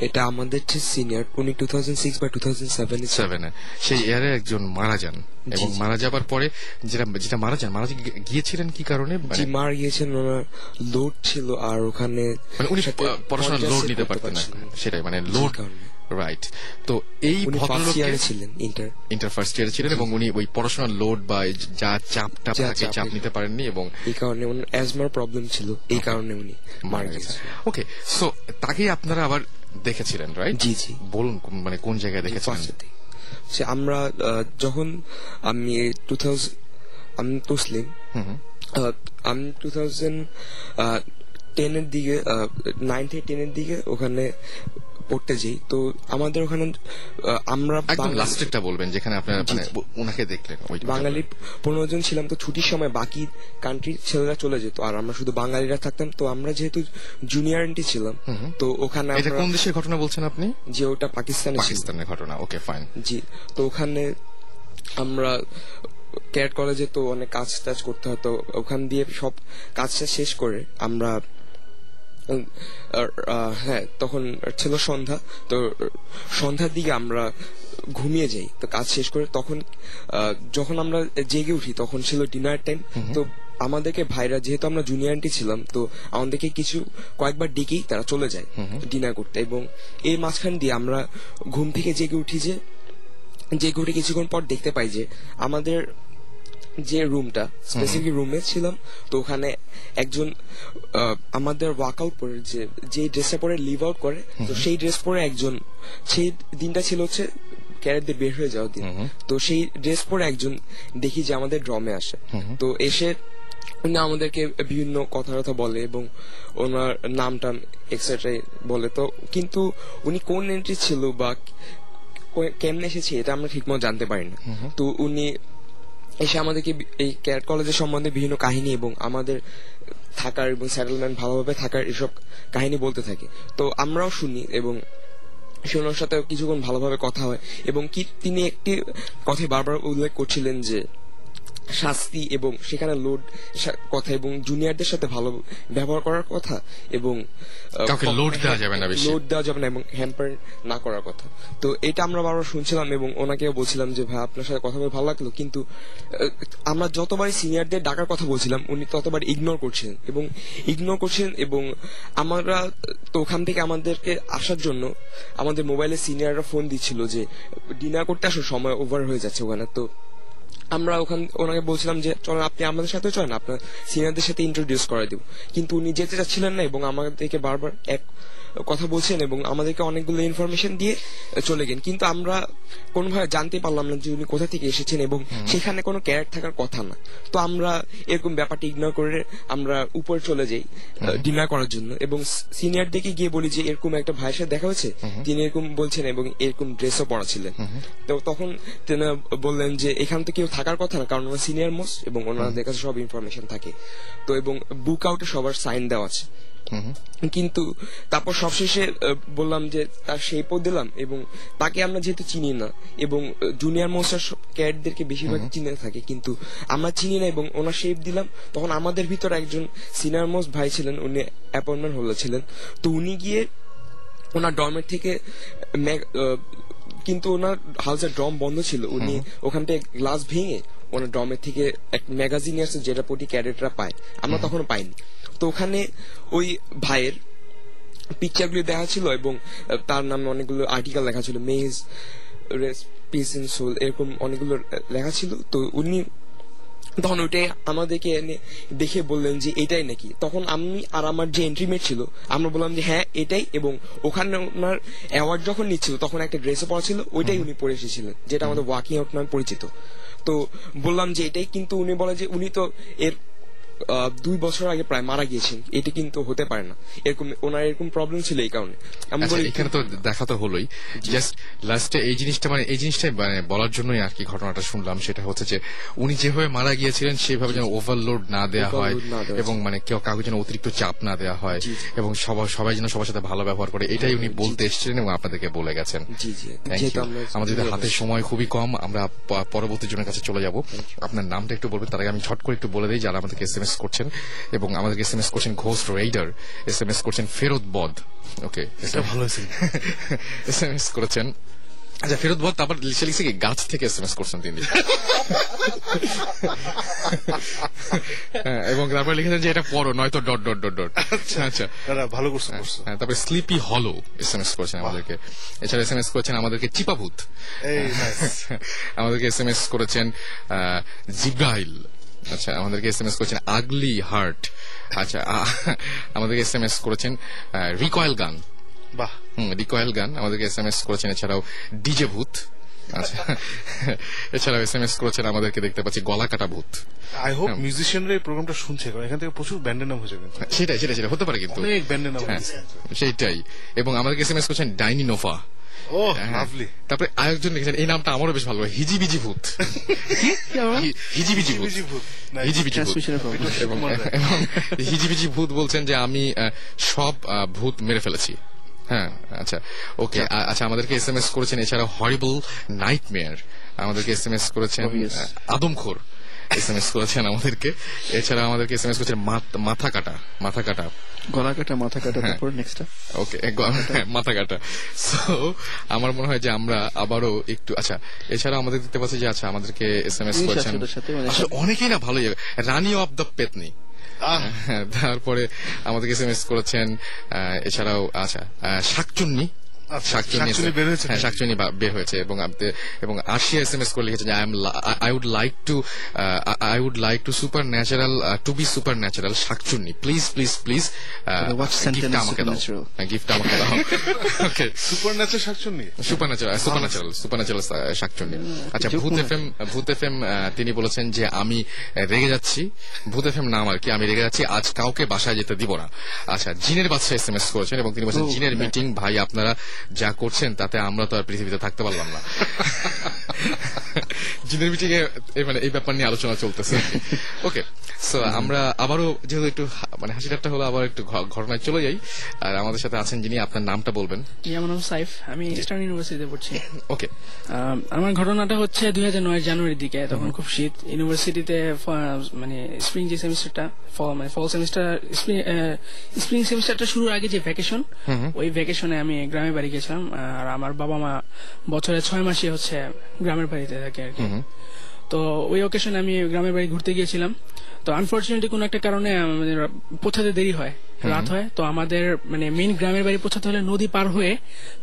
এটা আমাদের সিনিয়র উনি টু থাউজেন্ড সিক্স বা টু থাউজেন্ড সেভেন সেভেনে সেই ইয়ারে একজন মারা যান এবং মারা যাবার পরে যেটা যেটা মারা যান মারা গিয়েছিলেন কি কারণে? মানে মার গিয়েছেন ওনার লোড ছিল আর ওখানে মানে উনি সাথে পড়াশোনার লোড নিতে পারতেন না সেটাই মানে লোড রাইট তো এই উনি ইয়ারে ছিলেন ইন্টার ইন্টার ফার্স্ট ইয়ারে ছিলেন এবং উনি ওই পড়াশোনার লোড বা যা চাপ টাপ যা থাকে চাপ নিতে পারেননি এবং এই কারণে ওনার অ্যাজমার প্রবলেম ছিল এই কারণে উনি মারা গেছেন। ওকে সো তাকেই আপনারা আবার দেখেছিলেন রাইট জি, জি। বলুন মানে কোন জায়গায় দেখেছিলেন? সে আমরা যখন আমি টু থাউজেন্ড আমি মুসলিম আহ, আমি টু থাউজেন্ড টেনের দিকে নাইন থেকে টেনের দিকে ওখানে পড়তে যাই। তো আমাদের ওখানে আমরা একদম লাস্টেরটা বলবেন যেখানে আপনারা মানে ওনাকে দেখলেন বাঙালি পনেরো জন ছিলাম তো ছুটির সময় বাকি কান্ট্রির ছেলেরা চলে যেত। আর আমরা শুধু বাঙালিরা থাকতাম তো আমরা যেহেতু জুনিয়র এন্টি ছিলাম তো ওখানে এটা কোন দেশের ঘটনা বলছেন আপনি? যে ওটা পাকিস্তানে ছিল। পাকিস্তানের ঘটনা ওকে ফাইন জি তো ওখানে আমরা ক্যাট কলেজে তো অনেক কাজ টাজ করতে হতো। ওখান দিয়ে সব কাজটা শেষ করে আমরা হ্যাঁ তখন ছিল সন্ধ্যা তো সন্ধ্যার দিকে আমরা ঘুমিয়ে যাই তো কাজ শেষ করে তখন যখন আমরা জেগে উঠি তখন ছিল ডিনার টাইম তো আমাদেরকে ভাইরা যেহেতু আমরা জুনিয়রটি ছিলাম তো আমাদেরকে কিছু কয়েকবার ডেকেই তারা চলে যায় ডিনার করতে এবং এই মাঝখান দিয়ে আমরা ঘুম থেকে জেগে উঠি যে জেগে উঠে কিছুক্ষণ পর দেখতে পাই যে আমাদের যে রুমটা স্পেসিফিক রুমে ছিলাম তো ওখানে একজন আমাদের ওয়ার্কআউট পরে যে যে ড্রেসটা পরে লিভ আউট করে তো সেই ড্রেস পরে একজন সেই দিনটা ছিল হচ্ছে ক্যারেটদের বের হয়ে যাওয়ার দিন। তো সেই ড্রেস পরে একজন দেখি যে আমাদের ড্রমে আসে। তো এসে উনি আমাদেরকে বিভিন্ন কথা কথা বলে এবং ওনার নাম টাম এক্সেট্রা বলে। তো কিন্তু উনি কোন এন্ট্রি ছিল বা কেমনে এসেছে এটা আমরা ঠিকমতো জানতে পারি না। তো উনি এসে আমাদেরকে এই ক্যারেট কলেজের সম্বন্ধে বিভিন্ন কাহিনী এবং আমাদের থাকার এবং সেটেলমেন্ট ভালোভাবে থাকার এসব কাহিনী বলতে থাকে। তো আমরাও শুনি এবং শোনার সাথে কিছুক্ষণ ভালোভাবে কথা হয় এবং কি তিনি একটি কথা বারবার উল্লেখ করছিলেন যে শাস্তি এবং সেখানে লোড কথা এবং জুনিয়রদের সাথে ভালো ব্যবহার করার কথা এবং load দেওয়া যাবে না লোড দেওয়া যাবে না এবং হ্যাম্পার না করার কথা। তো এটা আমরা বারবার শুনছিলাম এবং ওনাকেও বলছিলাম যে ভাই আপনার সাথে কথা বলে ভালো লাগল। কিন্তু আমরা যতবারই সিনিয়রদের ডাকার কথা বলছিলাম উনি ততবার ইগনোর করছিলেন এবং ইগনোর করছেন এবং আমরা তো ওখান থেকে আমাদেরকে আসার জন্য আমাদের মোবাইলে সিনিয়ররা ফোন দিচ্ছিল যে ডিনার করতে আসো সময় ওভার হয়ে যাচ্ছে ওখানে। তো আমরা ওখান ওনাকে বলছিলাম যে চলেন আপনি আমাদের সাথে চলেন আপনার সিনিয়রদের সাথে ইন্ট্রোডিউস করে দিব। কিন্তু উনি যেতে চাচ্ছিলেন না এবং আমাদেরকে বারবার এক কথা বলছেন এবং আমাদেরকে অনেকগুলো ইনফরমেশন দিয়ে চলে গেলেন। কিন্তু আমরা কোনোভাবে জানতে পারলাম না যে উনি কোথা থেকে এসেছেন এবং সেখানে কোনো ক্যারেট থাকার কথা না। তো আমরা এরকম ব্যাপারটা ইগনোর করে আমরা উপরে চলে যাই ডিনার করার জন্য এবং সিনিয়র দিকে গিয়ে বলি যে এরকম একটা ভাইয়ের সাথে দেখা হয়েছে? তিনি এরকম বলছেন এবং এরকম ড্রেসও পরা ছিলেন। তো তখন তিনি বললেন যে এখান থেকে কেউ থাকার কথা না কারণ ওনার সিনিয়র মোস্ট এবং ওনাদের কাছে সব ইনফরমেশন থাকে। তো এবং বুক আউটে সবার সাইন দেওয়া আছে। কিন্তু তারপর সবশেষে বললাম যে তার শেপও দিলাম এবং তাকে আমরা যেহেতু চিনি না এবং জুনিয়র মোস্টার ক্যাডদেরকে বেশিরভাগ চিনে থাকে কিন্তু আমরা চিনি না এবং ওনার শেপ দিলাম তখন আমাদের ভিতর একজন সিনিয়র মোস্ট ভাই ছিলেন উনি অ্যাপয়েন্টমেন্ট হলে ছিলেন। তো উনি গিয়ে ওনার ডরমেট থেকে কিন্তু ওনার হাউসের ড্রম বন্ধ ছিল উনি ওখান থেকে গ্লাস ভেঙে ওনার ড্রমের থেকে এক ম্যাগাজিন আসছে যেটা প্রতি ক্যাডেটরা পায়। আমরা তখন পাইনি। তো ওখানে ওই ভাইয়ের পিকচারগুলি দেখা ছিল এবং তার নামে অনেকগুলো আর্টিকেল লেখা ছিল মেজ পিস ইন সোল এরকম অনেকগুলো লেখা ছিল। তো উনি তখন ওইটাই আমাদেরকে এনে দেখে বললেন যে এটাই নাকি। তখন আমি আর আমার যে এন্ট্রিমেট ছিল আমরা বললাম যে হ্যাঁ এটাই এবং ওখানে ওনার অ্যাওয়ার্ড যখন নিচ্ছিল তখন একটা ড্রেসও পরা ছিল ওইটাই উনি পরে এসেছিলেন যেটা আমাদের ওয়াকিং আউট নামে পরিচিত। তো বললাম যে এটাই কিন্তু উনি বলে যে উনি তো এর দুই বছর আগে প্রায় মারা গিয়েছেন এটা কিন্তু হতে পারে না। এরকম ওনার এরকম প্রবলেম ছিল এই কারণে। আমি আচ্ছা বলি এখানে তো দেখা তো হলোই। জাস্ট লাস্টে এই জিনিসটা মানে এই জিনিসটাই মানে বলার জন্যই আর কি ঘটনাটা শুনলাম। সেটা হচ্ছে যে উনি যেভাবে মারা গিয়েছিলেন সেভাবে যেন ওভারলোড না দেওয়া হয় এবং মানে কেউ কাউকে যেন অতিরিক্ত চাপ না দেওয়া হয় এবং সবাই সবাই যেন সবার সাথে ভালো ব্যবহার করে। এটাই উনি বলতে এসেছিলেন এবং আপনাদেরকে বলে গেছেন। আমাদের হাতে সময় খুবই কম। আমরা পরবর্তী জনের কাছে চলে যাব। আপনার নামটা একটু বলবেন তার আগে আমি ছট করে একটু বলে দিই যারা আমাদেরকে এস এম এস করছেন এবং আমাদেরকে এস এম এস করছেন Ghosh raider S M S করছেন ফেরত বদ ওকে এটা ভালো এস এম এস করেছেন। আচ্ছা ফেরত বদ তারপর লিখে লিখছে কি গাছ থেকে এস এম এস করছেন তিনি। [laughs] হ্যাঁ, এবং তারপরে লিখেছেন যে এটা পড়ো নয়তো ডট ডট ডট ডট আচ্ছা দাদা ভালো করছ করছ। হ্যাঁ, তারপরে স্লিপি হলো এস এম এস করেছেন আমাদেরকে। এছাড়া এস এম এস করেছেন আমাদেরকে চিপাভূত আমাদেরকে এস এম এস করেছেন আহ, জিব্রাইল আচ্ছা আমাদেরকে এস এম এস করেছেন আগলি হার্ট আচ্ছা আমাদেরকে এস এম এস করেছেন রিকয়েল গান বাহ। হুম রিকয়েল গান আমাদেরকে এস এম এস করেছেন এছাড়াও ডিজে ভূত আচ্ছা এছাড়াও এস এম এস করেছেন আমাদেরকে দেখতে পাচ্ছি গলা কাটা ভূত। I hope. মিউজিশিয়ানরা এই প্রোগ্রামটা শুনছে কারণ এখান থেকে প্রচুর ব্যান্ডের নাম হয়ে যাবে। সেটাই সেটাই সেটা হতে পারে কিন্তু। অনেক ব্যান্ডের নাম হ্যাঁ, হয়েছে। এবং আমাদেরকে এস এম এস করছেন ডাইনি নোফা ও হ্যাঁ। লাভলি তারপরে আরেকজন লিখেছেন এই নামটা আমারও বেশ ভালো লাগে, হিজিবিজি ভূত। হিজিবিজি ভূত। হিজিবিজি ভূত। [laughs] এবং হিজিবিজি ভূত বলছেন যে আমি আহ, সব আহ, ভূত মেরে ফেলেছি। হ্যাঁ আচ্ছা ওকে আচ্ছা। আমাদেরকে এস এম এস করেছেন এছাড়া হরিবল নাইট মেয়ার আমাদেরকে এস এম এস করেছেন আদমখোর। এস এম এস করেছেন আমাদেরকে। এছাড়া আমাদেরকে এস এম এস করেছেন মাথা কাটা মাথা কাটা। গলা কাটা মাথা কাটা হ্যাঁ। তারপর নেক্সটটা ওকে মাথা কাটা। সো আমার মনে হয় যে আমরা আবারও একটু আচ্ছা এছাড়া আমাদের দেখতে পাচ্ছি যে আচ্ছা আমাদেরকে এস এম এস করেছেন। মানে- অনেকেই না ভালোই রানী অফ দ্য পেতনি। হ্যাঁ, তারপরে আমাদেরকে এস এম এস করেছেন আহ, এছাড়াও আচ্ছা আহ, শাকচুন্নি। শাকচুন্নি শাকচুন্নি বের হয়েছে হ্যাঁ নাকি? বের হয়েছে এবং এবং আশিয়া এস এম এস করে লিখেছেন I am I would like to I would like to supernatural to be supernatural শাকচুন্নি। প্লিজ প্লিজ প্লিজ what আমাকে দাও। supernatural? আমাকে দাও। ওকে সুপার ন্যাচার শাকচুন্নি? Supernatural supernatural supernatural শাকচুন্নি। আচ্ছা ভূত ভূত এফ তিনি বলেছেন যে আমি রেগে যাচ্ছি। ভূত এফ এম নাম আর কি আমি রেগে যাচ্ছি আজ কাউকে বাসায় যেতে দিব না। আচ্ছা জিনের বাচ্চা এস এম এস করেছেন এবং তিনি বলছেন Oh, জিনের মিটিং ভাই আপনারা যা করছেন তাতে আমরা তো আর পৃথিবীতে থাকতে পারলাম না। জিনের মিটিং এ মানে এই ব্যাপার নিয়ে আলোচনা চলতেছে। ওকে সো আমরা আবারও যেহেতু একটু মানে হাসি ঠাট্টা হলো আবার একটু ঘটনায় চলে যাই। আর আমাদের সাথে আছেন যিনি আপনার নামটা বলবেন। আমার নাম সাইফ। আমি ইস্টার্ন ইউনিভার্সিটিতে পড়ছি। ওকে আমার ঘটনাটা হচ্ছে দুই হাজার নয় জানুয়ারির দিকে তখন খুব শীত। ইউনিভার্সিটিতে মানে স্প্রিং যে সেমিস্টারটা মানে ফল সেমিস্টার স্প্রিং সেমিস্টারটা শুরুর আগে যে ভ্যাকেশন ওই ভ্যাকেশনে আমি গ্রামের বাড়ি গেছিলাম আর আমার বাবা মা বছরে ছয় মাসে হচ্ছে গ্রামের বাড়িতে থাকে আর কি। তো ওই অকেশনে আমি গ্রামের বাড়ি ঘুরতে গিয়েছিলাম। তো আনফর্চুনেটলি কোনো একটা কারণে আমাদের পৌঁছাতে দেরি হয় রাত হয়। তো আমাদের মানে মেন গ্রামের বাড়ি পৌঁছাতে হলে নদী পার হয়ে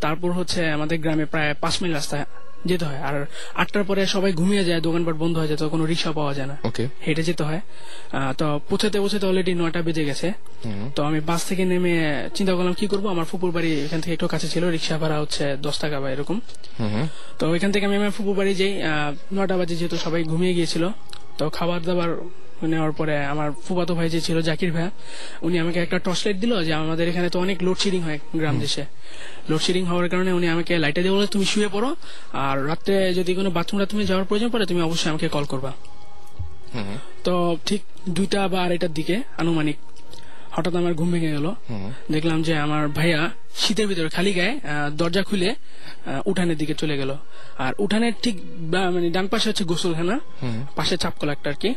তারপর হচ্ছে আমাদের গ্রামে প্রায় পাঁচ মাইল রাস্তা যেতে হয়। আর আটটার পরে সবাই ঘুমিয়ে যায় দোকানপাট বন্ধ হয়ে যায় তো কোনো রিক্সা পাওয়া যায় না। হেঁটে যেতে হয়। তো পৌঁছাতে পৌঁছাতে অলরেডি নয়টা বেজে গেছে। তো আমি বাস থেকে নেমে চিন্তা করলাম কি করব? আমার ফুপুর বাড়ি এখান থেকে একটু কাছে ছিল রিক্সা ভাড়া হচ্ছে দশ টাকা বা এরকম। তো এখান থেকে আমি আমার ফুপুর বাড়ি যাই। নয়টা বাজে যেহেতু সবাই ঘুমিয়ে গিয়েছিল। তো খাবার দাবার নেওয়ার পরে আমার ফুফাতো ভাই যে ছিল জাকির ভাই উনি আমাকে একটা টর্চ লাইট দিল যে আমাদের এখানে তো অনেক লোডশেডিং হয় গ্রাম দেশে। লোডশেডিং হওয়ার কারণে উনি আমাকে লাইটে দিয়ে বলে তুমি শুয়ে পড়ো আর রাত্রে যদি কোনো বাথরুম টাথরুমে যাওয়ার প্রয়োজন পড়ে তুমি অবশ্যই আমাকে কল করবা। তো ঠিক দুইটা বা আড়াইটার দিকে আনুমানিক হঠাৎ আমার ঘুম ভেঙে গেল। দেখলাম যে আমার ভাইয়া শীতের ভিতরে খালি গায়ে দরজা খুলে উঠানের দিকে চলে গেল। আর উঠানের ঠিক মানে ডান পাশে হচ্ছে গোসলখানা পাশে চাপকল একটা আর কি।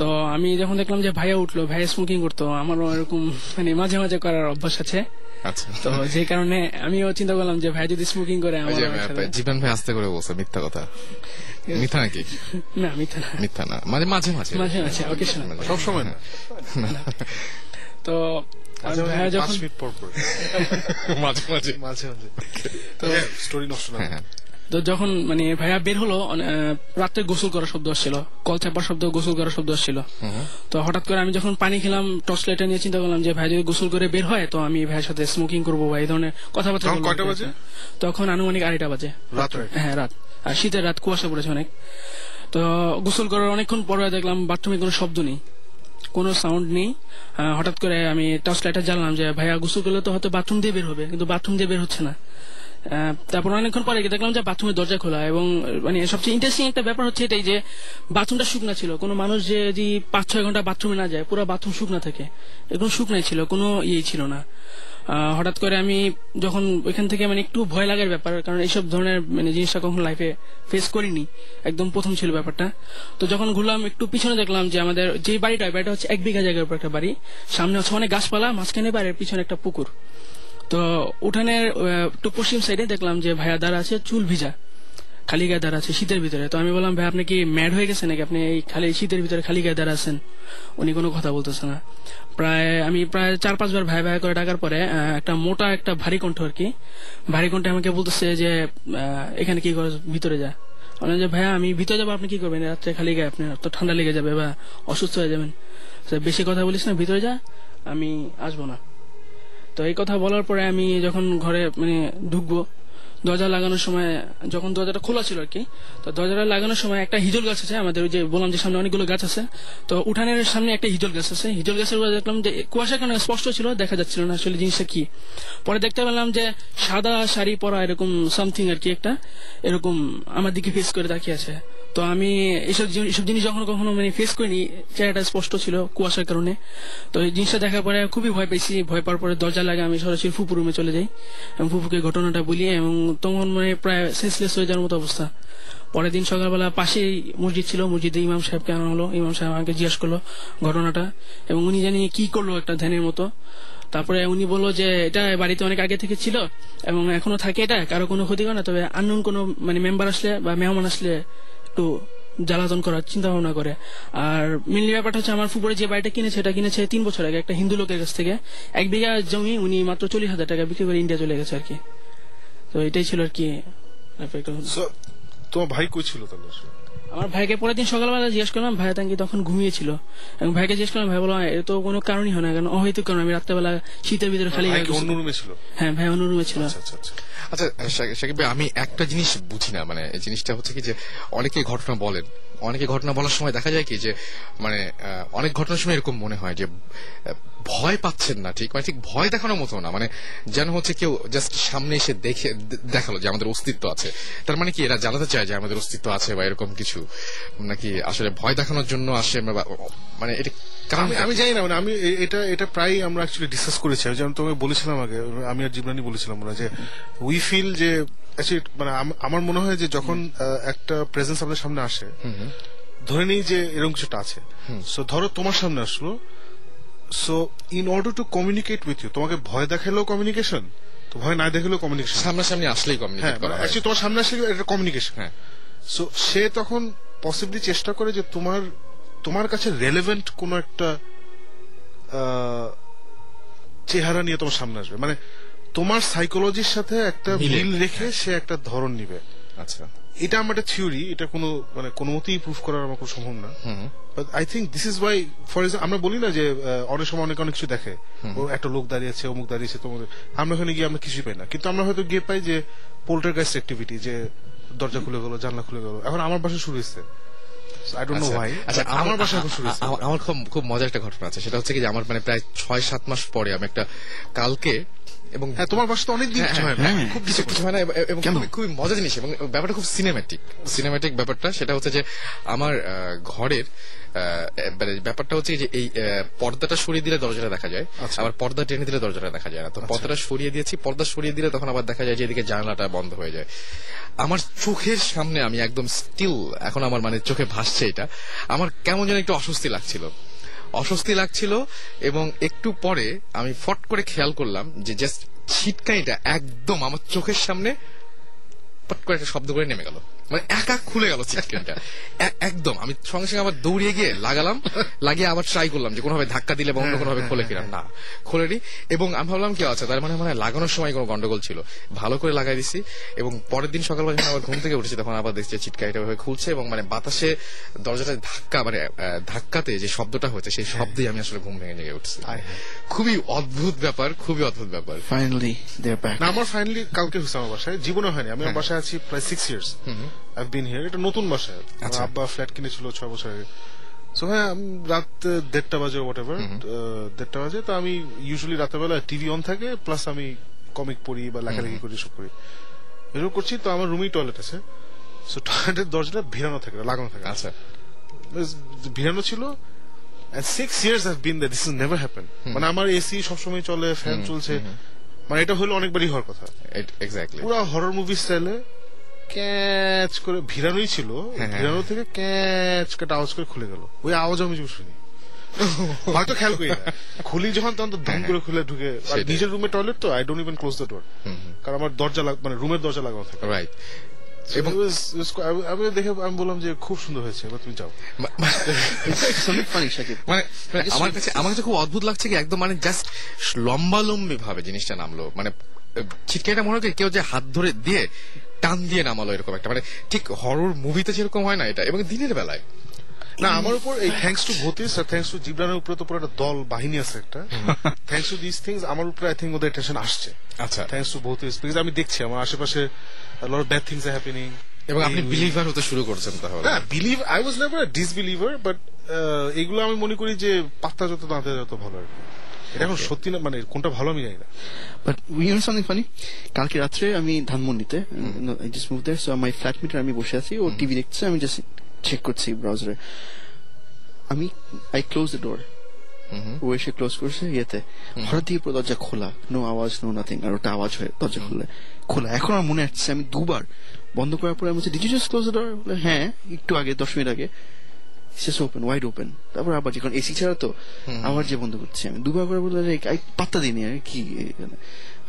তো আমি যখন দেখলাম যে ভাইয়া উঠল ভাইয়া স্মোকিং করতো আমারও এরকম মানে মাঝে মাঝে করার অভ্যাস আছে। আচ্ছা। তো যে কারণে আমিও চিন্তা করলাম যে ভাই যদি স্মোকিং করে জীবন ভাই আস্তে করে বলছে মিথ্যা কথা। মিথ্যা নাকি? না মিথ্যা না। মিথ্যা না। মানে মাঝে মাঝে। মাঝে মাঝে সব সময় না। তো যখন মিনিট পর পর [laughs] মাঝে মাঝে। মাঝে মাঝে। তো স্টোরি নষ্ট না। তো যখন মানে ভাইয়া বের হলো রাত্রে গোসল করার শব্দ আসছিল। কল চাপার শব্দ গোসল করার শব্দ আসছিল। তো হঠাৎ করে আমি যখন পানি খেলাম টর্চ লাইটটা নিয়ে চিন্তা করলাম যে ভাই যদি গোসল করে বের হয় তো আমি ভাইয়ের সাথে স্মোকিং করব বা এই ধরনের কথাবার্তা তখন আনুমানিক আড়াইটা বাজে। রাত্রে হ্যাঁ। রাত। আর শীতের রাত কুয়াশা পড়েছে অনেক। তো গোসল করার অনেকক্ষণ পরে দেখলাম বাথরুমে কোনো শব্দ নেই। কোনো সাউন্ড নেই। হঠাৎ করে আমি টর্চ লাইটার জানলাম যে, ভাইয়া, গোসল করলে তো হয়তো বাথরুম দিয়ে বের হবে, কিন্তু বাথরুম দিয়ে বের হচ্ছে না। তারপর অনেকক্ষণ পরে দেখলাম যে বাথরুমের দরজা খোলা এবং মানে সবচেয়ে ইন্টারেস্টিং একটা ব্যাপার হচ্ছে এটাই যে বাথরুমটা শুকনা ছিল। কোনো মানুষ যে, যদি পাঁচ ছয় ঘণ্টা বাথরুমে না যায়, পুরো বাথরুম শুকনা থাকে। এগুলো শুকনাই ছিল, কোনো ইয়ে ছিল না। হঠাৎ করে আমি যখন ওইখান থেকে মানে একটু ভয় লাগার ব্যাপার, কারণ এইসব ধরনের মানে জিনিসটা কখনো লাইফে ফেস করিনি, একদম প্রথম ছিল ব্যাপারটা। তো যখন ঘুরলাম, একটু পিছনে দেখলাম যে আমাদের যে বাড়িটা বাড়িটা হচ্ছে এক বিঘা জায়গার উপর একটা বাড়ি। সামনে হচ্ছে অনেক গাছপালা, মাঝখানে বাড়ির পিছনে একটা পুকুর। তো উঠানের একটু পশ্চিম সাইডে দেখলাম যে ভাইয়া দাঁড়া আছে চুল ভিজা। খালি গায়ে দাঁড়া আছে, শীতের ভিতরে। তো আমি বললাম, ভাই, আপনি কি ম্যাড হয়ে গেছেন নাকি? আপনি এই খালি, শীতের ভিতরে খালি গায়ে দাঁড়া আছেন? উনি কোনো কথা বলতেছে না। প্রায়, আমি প্রায় চার পাঁচবার ভাই ভাই করে ডাকার পরে একটা মোটা একটা ভারী কণ্ঠ আর কি। ভারী কণ্ঠে আমাকে বলতেছে যে এখানে কি করে? ভিতরে যা। বললাম যে ভাইয়া, আমি ভিতরে যাব, আপনি কি করবেন? রাত্রে খালি গায়ে আপনার তো ঠান্ডা লেগে যাবে বা অসুস্থ হয়ে যাবেন। বেশি কথা বলিস না, ভিতরে যা, আমি আসব না। তো এই কথা বলার পরে আমি যখন ঘরে মানে ঢুকবো দরজা লাগানোর সময়, যখন দরজাটা খোলা ছিল আর কি, তো দরজাটা লাগানোর সময় একটা হিজল গাছ আছে, আমাদের ওই যে বললাম যে সামনে অনেকগুলো গাছ আছে, তো উঠানের সামনে একটা হিজল গাছ আছে, হিজল গাছের উপরে দেখলাম যে কুয়াশা কেন স্পষ্ট ছিল, দেখা যাচ্ছিল না আসলে জিনিসটা কি। পরে দেখতে পেলাম যে সাদা শাড়ি পরা এরকম সামথিং আর কি একটা, এরকম আমার দিকে ফেস করে তাকিয়ে আছে। তো আমি এইসব এইসব জিনিস যখন কখনো মানে ফেস করিনি, চেহারাটা স্পষ্ট ছিল কুয়াশার কারণে। তো এই জিনিসটা দেখার পরে খুবই ভয় পেয়েছি। ভয় পাওয়ার পরে দরজা লাগে, আমি সরাসরি ফুপু রুমে চলে যাই এবং ফুপুকে ঘটনাটা বলি এবং তখন মানে প্রায় সেন্সলেস হয়ে যাওয়ার মতো অবস্থা। পরের দিন সকালবেলা পাশেই মসজিদ ছিল, মসজিদে ইমাম সাহেবকে আনা হলো। ইমাম সাহেব আমাকে জিজ্ঞেস করল ঘটনাটা এবং উনি জানি কি করল একটা ধ্যানের মতো। তারপরে উনি বলল যে, এটা বাড়িতে অনেক আগে থেকে ছিল এবং এখনও থাকে এটা, কারও কোনো ক্ষতি করে না। তবে আননোন কোনো মানে মেম্বার আসলে বা মেহমান আসলে একটু জ্বালাতন করার চিন্তা ভাবনা করে। আর মেনলি ব্যাপারটা হচ্ছে আমার ফুপুরে যে বাড়িটা কিনেছে, এটা কিনেছে তিন বছর আগে একটা হিন্দু লোকের কাছ থেকে। এক বিঘা জমি উনি মাত্র চল্লিশ হাজার টাকা বিক্রি করে ইন্ডিয়া চলে গেছে আর কি। তো এটাই ছিল আর কি তোমার ভাই কই ছিল তাহলে? আমার ভাইকে পরের দিন সকালবেলা জিজ্ঞেস করলাম ভাই তাঙ্কি তখন ঘুমিয়েছিল। এবং ভাইকে জিজ্ঞেস করলাম ভাই বললাম এর তো কোনো কারণই হয় না কারণ অহৈতুক কারণ আমি রাত্রেবেলা শীতের ভিতরে খালি অন্য রুমে ছিল? হ্যাঁ ভাই অন্য রুমে ছিল। আচ্ছা আচ্ছা আচ্ছা। আচ্ছা শাকিব ভাই আমি একটা জিনিস বুঝি না মানে এই জিনিসটা হচ্ছে কি যে অনেকে ঘটনা বলেন অনেকে ঘটনা বলার সময় দেখা যায় কি যে মানে অনেক ঘটনার সময় এরকম মনে হয় যে ভয় পাচ্ছেন না ঠিক? মানে ঠিক ভয় দেখানোর মতো না। মানে যেন হচ্ছে কেউ জাস্ট সামনে এসে দেখে দেখাল যে আমাদের অস্তিত্ব আছে। তার মানে কি এরা জানাতে চায় যে আমাদের অস্তিত্ব আছে বা এরকম কিছু। নাকি আসলে ভয় দেখানোর জন্য আসে মানে এটা কারণ আমি জানি না মানে আমি এটা এটা প্রায় আমরা অ্যাকচুয়ালি ডিসকাস করেছি আমি যেমন তোমাকে বলেছিলাম আগে আমি আর জিবরানি বলেছিলাম যে উই ফিল যে মানে আমার মনে হয় যে যখন একটা প্রেজেন্স আমাদের সামনে আসে ধরে নিই যে এরকম কিছুটা আছে। সো ধরো তোমার সামনে আসলো। So in order to communicate with you তোমাকে ভয় দেখালেও কমিউনিকেশন তো ভয় না দেখালেও কমিউনিকেশন সামনাসামনি আসলেই হ্যাঁ কমিউনিকেট করা হয়। তোমার সামনে আসলে এটা কমিউনিকেশন হ্যাঁ। সো সে তখন পসিবলি চেষ্টা করে যে তোমার তোমার কাছে রেলেভেন্ট কোন একটা চেহারা নিয়ে তোমার সামনে আসবে। মানে তোমার সাইকোলজির সাথে একটা মিল রেখে সে একটা ধরন নিবে। আচ্ছা। এটা আমার একটা থিওরি এটা কোনো মানে কোনো মতেই প্রুফ করার আমার কোনো সম্ভব না। হুম। But I think this is why for example আমরা বলি না যে অনেক সময় অনেক অনেক কিছু দেখে। ও একটা লোক দাঁড়িয়ে আছে অমুক দাঁড়িয়েছে তোমাদের আমরা ওখানে গিয়ে আমরা কিছুই পাই না। কিন্তু আমরা হয়তো গিয়ে পাই যে পোল্টার গাইস্ট অ্যাক্টিভিটি যে দরজা খুলে গেল জানলা খুলে গেল। এখন আমার বাসা শুরু আমার- আমার খুব খুব মজার একটা ঘটনা আছে। সেটা হচ্ছে কি আমার মানে প্রায় ছয় সাত মাস পরে আমি একটা কালকে এবং হ্যাঁ তোমার বাসা তো অনেক দিন হ্যাঁ, কিছু না খুব কিছু কিছু হয় না এবং- খুবই খুবই মজা জিনিস এবং ব্যাপারটা খুব সিনেম্যাটিক সিনেম্যাটিক ব্যাপারটা সেটা হচ্ছে যে আমার ঘরের মানে ব্যাপারটা হচ্ছে যে এই পর্দাটা সরিয়ে দিলে দরজাটা দেখা যায়। আবার পর্দা টেনে দিলে দরজাটা দেখা যায় না। তো পর্দাটা সরিয়ে দিয়েছি পর্দা সরিয়ে দিলে তখন আবার দেখা যায় যে এদিকে জানালাটা বন্ধ হয়ে যায়। আমার চোখের সামনে আমি একদম স্টিল এখন আমার মানে চোখে ভাসছে এটা। আমার কেমন যেন একটু অস্বস্তি লাগছিল। অস্বস্তি লাগছিল এবং একটু পরে আমি ফট করে খেয়াল করলাম যে জাস্ট ছিটকানিটা একদম আমার চোখের সামনে পট করে একটা শব্দ করে নেমে গেল। মানে একা খুলে গেল ছিটকানিটা এ- একদম। আমি সঙ্গে সঙ্গে আবার দৌড়িয়ে গিয়ে লাগালাম লাগিয়ে আবার ট্রাই করলাম যে কোনোভাবে ধাক্কা দিলে বা অন্য কোনোভাবে খোলে কিনা। না খোলেনি এবং আমি ভাবলাম কি আছে তার মানে মানে লাগানোর সময় কোনো গন্ডগোল ছিল। ভালো করে লাগাই দিছি। এবং পরের দিন সকালবেলা যখন আবার ঘুম থেকে উঠেছি তখন আবার দেখছি যে ছিটকানিটা ভাবে খুলছে এবং মানে বাতাসে দরজাটা ধাক্কা মানে ধাক্কাতে যে শব্দটা হয়েছে সেই শব্দেই আমি আসলে ঘুম ভেঙে জেগে উঠছি। খুবই অদ্ভুত ব্যাপার খুবই অদ্ভুত ব্যাপার। Finally they're back. না আমার ফাইনালি কালকে আমার বাসায় জীবনে হয়নি। আমি বাসায় আছি প্রায় six years I been here এটা নতুন বাসায় আমার আচ্ছা। আব্বা ফ্ল্যাট কিনেছিল ছয় বছর আগে। সো হ্যাঁ রাত দেড়টা বাজে হোয়াট এভার দেড়টা বাজে তো আমি ইউজুয়ালি রাতেরবেলা টিভি অন থাকে প্লাস আমি কমিক পড়ি বা লেখালেখি করি সব করি। এরকম করছি তো আমার রুমেই টয়লেট আছে। সো টয়লেটের দরজাটা ভিড়ানো থাকে লাগানো থাকে। আচ্ছা। ভিড়ানো ছিল। Years have been there this has never happened মানে আমার এসি সবসময় চলে ফ্যান চলছে। মানে এটা হলো অনেকবারই হওয়ার কথা। এক্স্যাক্টলি পুরো হরর মুভি স্টাইলে ক্যাচ করে ভিড়ানোই ছিল। হ্যাঁ, ভিড়ানো থেকে ক্যাচ কাটা আওয়াজ করে খুলে গেল। ওই আওয়াজ আমি শুনি হয়তো খেয়াল করি খুলি যখন তখন তো ধুম করে খুলে ঢুকে নিজের রুমে টয়লেট তো I don't even close the door কারণ আমার দরজা লাগ- মানে রুমের দরজা লাগানো থাকে। রাইট এবং আমি দেখে আমি বললাম যে খুব সুন্দর হয়েছে এবার তুমি যাও। মানে মানে আমার কাছে আমার কাছে খুব অদ্ভুত লাগছে কি একদম মানে জাস্ট লম্বালম্বি ভাবে জিনিসটা নামলো। মানে ছিটকাইটা মনে হয় কেউ যে হাত ধরে দিয়ে টান দিয়ে নামালো এরকম একটা। মানে ঠিক হরর মুভিতে যেরকম হয় না এটা এবং দিনের বেলায়। না আমার উপর এই থ্যাঙ্কস টু ভূতিস আর থ্যাঙ্কস টু জিবরানের উপরে তো পুরো একটা দল বাহিনী আছে একটা। থ্যাঙ্কস টু দিস থিংস আমার উপরে আই থিঙ্ক ওদের টেনশন আসছে। আচ্ছা। থ্যাঙ্কস টু ভূতিস বিকজ আমি দেখছি আমার আশেপাশে lot bad things are happening এবং আপনি বিলিভার হতে শুরু করছেন তাহলে। না believe I was never disbeliever but এগুলো আমি মনে করি যে পাত্তা যত দাঁতে যত ভালো আর কি। এটা এখন সত্যি না? মানে কোনটা ভালো আমি জানি না। But you know something funny? কালকে রাত্রে আমি ধানমন্ডিতে I just move there so my flatmate আমি বসে আছি ও টিভি দেখছে আমি জাস্ট চেক করছি ব্রাউজারে আমি আই ক্লোজ দ্য ডোর ও এসে ক্লোজ করছে ইয়েতে। হঠাৎ দিয়ে পুরো দরজা খোলা। নো আওয়াজ নো নাথিং আর ওটা আওয়াজ হয়ে দরজা খুললে। খোলা। এখন আমার মনে আসছে আমি দুবার বন্ধ করার পরে আমি বলছি you just close the door হ্যাঁ একটু আগে দশ মিনিট আগে। জাস্ট ওপেন ওয়াইড ওপেন তারপর আবার যখন এসি ছাড়া তো আবার যে বন্ধ করছি আমি দুবার করে বললে পাত্তা দিইনি আর কি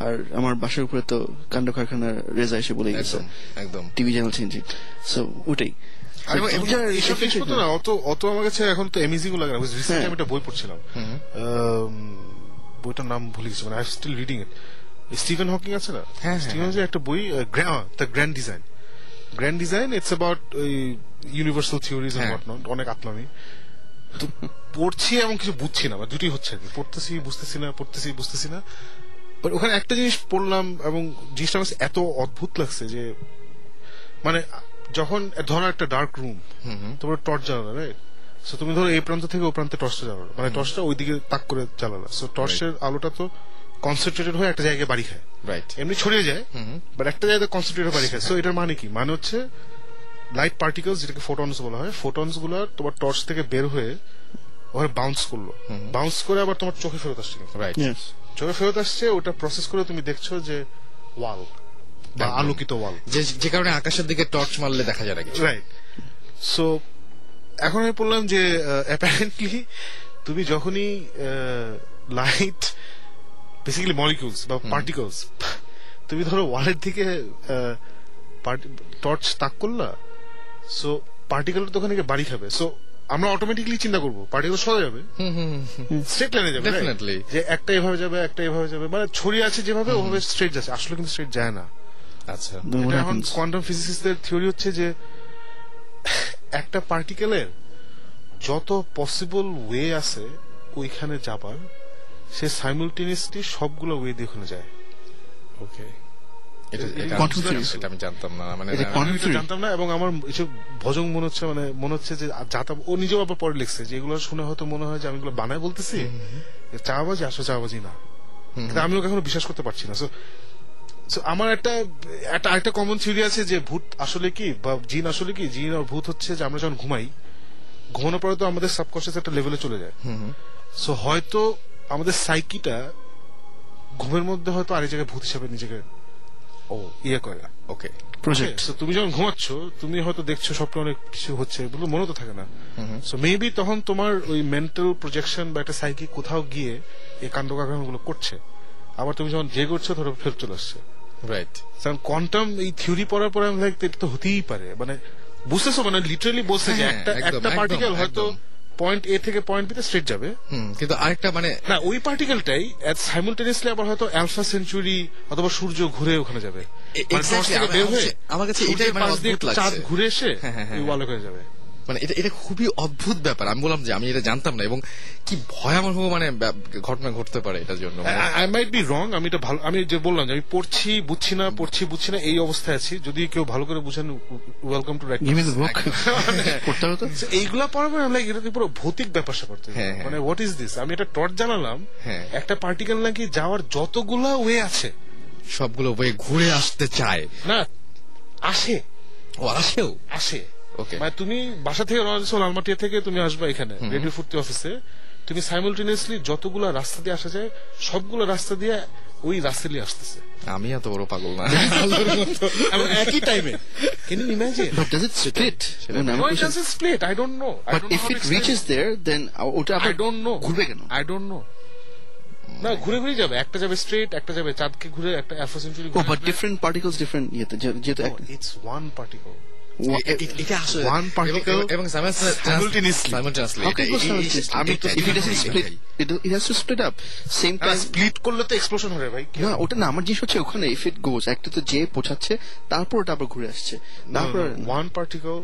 আর আমার বাসার উপরে তো কাণ্ড কারখানার রেজা এসে বলে গেছে। একদম টিভি চ্যানেল চেঞ্জিং সো ওটাই। অত অত আমার কাছে এখন তো অ্যামেজিং লাগে হ্যাঁ। আমি একটা বই পড়ছিলাম। বইটার নাম ভুলে গেছি মানে I still reading it Stephen Hawking আছে না? হ্যাঁ, স্টিভেন হকিং একটা বই the grand design grand design it's about universal theories হ্যাঁ। অনেক আতলামি তো পড়ছি এবং কিছু বুঝছি না বা দুটি হচ্ছে আর কি। পড়তেছি বুঝতেছি না পড়তেছি বুঝতেছি না। বাট ওখানে একটা জিনিস পড়লাম এবং জিনিসটা আমার এত অদ্ভুত লাগছে যে মানে যখন ধরো একটা ডার্ক রুম তোমার টর্চ জ্বালালো রাইট সো তুমি ধরো এই প্রান্ত থেকে ও প্রান্তে টর্চটা জ্বালালো। মানে টর্চটা ওইদিকে তাক করে জ্বালালো। সো টর্চের আলোটা তো কনসেন্ট্রেটেড হয়ে একটা জায়গায় বাড়ি খায়। রাইট এমনি ছড়িয়ে যায় বাট একটা জায়গায় কনসেন্ট্রেটেড বাড়ি খায়। সো এটার মানে কি? মানে হচ্ছে লাইট পার্টিকেলস যেটাকে ফোটনস বলা হয় ফোটনসগুলো তোমার টর্চ থেকে বের হয়ে ওখানে বাউন্স করল। বাউন্স করে আবার তোমার চোখে ফেরত আসছে রাইট চোখে ফেরত আসছে ওটা প্রসেস করে তুমি দেখছ যে ওয়াল বা আলোকিত ওয়াল যে কারণে আকাশের দিকে টর্চ মারলে দেখা যায় না রাইট সো এখন আমি বললাম যে অ্যাপারেন্টলি তুমি যখনই লাইট বেসিক্যালি মলিকিউলস বা পার্টিকলস তুমি ধরো ওয়ালের দিকে টর্চ তাক করলা সো পার্টিকেল তো ওখানে গিয়ে বাড়ি খাবে। সো আমরা অটোমেটিকলি চিন্তা করব পার্টিকেল সরে যাবে স্ট্রেট লাইনে যাবে right? যে একটা এভাবে যাবে একটা এভাবে যাবে। মানে ছড়িয়ে আছে যেভাবে ওভাবে স্ট্রেট যাচ্ছে। আসলে কিন্তু স্ট্রেট যায় না। আচ্ছা। এটা এখন? কোয়ান্টাম ফিজিসিস্টদের থিওরি হচ্ছে যে একটা পার্টিকেলের যত পসিবল ওয়ে আছে ওইখানে যাবার সে সাইমultaneously সবগুলো ওয়ে দিয়ে ওখানে যায়। ওকে এটা আমি- জানতাম না মানে. জানতাম না এবং আমার ভজং মনে হচ্ছে মানে মনে হচ্ছে যে যাতা ও নিজেও আবার পরে লিখছে যে এগুলো শুনে হয়তো মনে হয় যে আমি এগুলো বানায় বলতেছি আসলে চাবাজি না। কিন্তু আমি ওকে এখনও বিশ্বাস করতে পারছি না। আমার একটা একটা একটা কমন থিওরি আছে যে ভূত আসলে কি বা জিন আসলে কি জিন আর ভূত হচ্ছে যে আমরা যখন ঘুমাই ঘুমানোর পরে তো আমাদের সাবকনসিয়াস একটা লেভেলে চলে যায়। সো হয়তো আমাদের সাইকিটা ঘুমের মধ্যে হয়তো আরেক জায়গায় ভূত হিসাবে নিজেকে ও ইয়ে করে ওকে। Project. So, তুমি যখন ঘুমাচ্ছ তুমি হয়তো দেখছ স্বপ্নে অনেক কিছু হচ্ছে এগুলো মনে তো থাকে না। সো মেবি তখন তোমার ওই মেন্টাল প্রজেকশন বা একটা সাইকি কোথাও গিয়ে এই কাণ্ডগুলো করছে। আবার তুমি যখন যে করছ ধরো ফেরত চলে আসছে। রাইট কারণ কোয়ান্টাম এই থিওরি পড়ার পরে আমি লাইক এটা তো হতেই পারে। মানে বুঝতেছো মানে লিটারালি বলছে যে হ্যাঁ, একটা একটা পার্টিকেল হয়তো। পয়েন্ট এ থেকে পয়েন্ট বিতে স্ট্রেট যাবে। কিন্তু আরেকটা মানে না ওই পার্টিকেলটাই সাইমুলটেনিয়াসলি আবার হয়তো আলফা সেঞ্চুরি অথবা সূর্য ঘুরে ওখানে যাবে। মানে আমার- কাছে- এটাই মানে চাঁদ ঘুরে এসে হ্যাঁ, হ্যাঁ, হ্যাঁ, ওই ওয়ালে হয়ে যাবে। মানে এটা এটা খুবই অদ্ভুত ব্যাপার। আমি বললাম যে আমি এটা জানতাম না এবং কি ভয়াবহ মানে ঘটনা ঘটতে পারে এটার জন্য। মানে আই মাইট বি রং আমি এটা ভালো আমি যে বললাম যে আমি পড়ছি বুঝছি না পড়ছি বুঝছি না এই অবস্থায় আছি। যদি কেউ ভালো করে বুঝেন ওয়েলকাম [laughs] টু? এইগুলা পড়ার পরে লাইক এটা পুরো ভৌতিক ব্যাপার স্যাপার। হ্যাঁ, হ্যাঁ। মানে হোয়াট ইজ দিস আমি এটা টর্চ জানালাম হ্যাঁ। একটা পার্টিকেল নাকি যাওয়ার যতগুলা ওয়ে আছে। সবগুলো ওয়ে ঘুরে আসতে চায়। না আসে। ও আসেও? আসে। মানে তুমি বাসা থেকে রওনা দিছো লালমাটিয়া থেকে তুমি আসবে এখানে রেডিও ফুর্তি অফিসে। তুমি সাইমultaneously যতগুলা রাস্তা দিয়ে আসা যায় সবগুলো রাস্তা দিয়ে ওই রাস্তা দিয়ে আসতেছে। আমি এত বড় পাগল না। [laughs] একই টাইমে can you imagine But does it split? No, আমার it question- doesn't split. I don't know. I But don't know if how to it explain reaches there, then uh, ওটা I আবার don't know. ঘুরবে কেন? I don't know. না ঘুরে ঘুরে যাবে। একটা যাবে স্ট্রেট একটা যাবে চাঁদকে ঘুরে একটা Alpha Centauri Oh, but different particles, different ইয়েতে যেহেতু ইটস ওয়ান পার্টিকল এটা আসলে এবং-? আমি স্প্লিট করলে তো এক্সপ্লোশন হবে ভাই। না ওটা না আমার জিনিস হচ্ছে ওখানে ইফ ইট গোজ একটা তো যে পৌঁছাচ্ছে তারপর ওটা আবার ঘুরে আসছে। তারপর one particle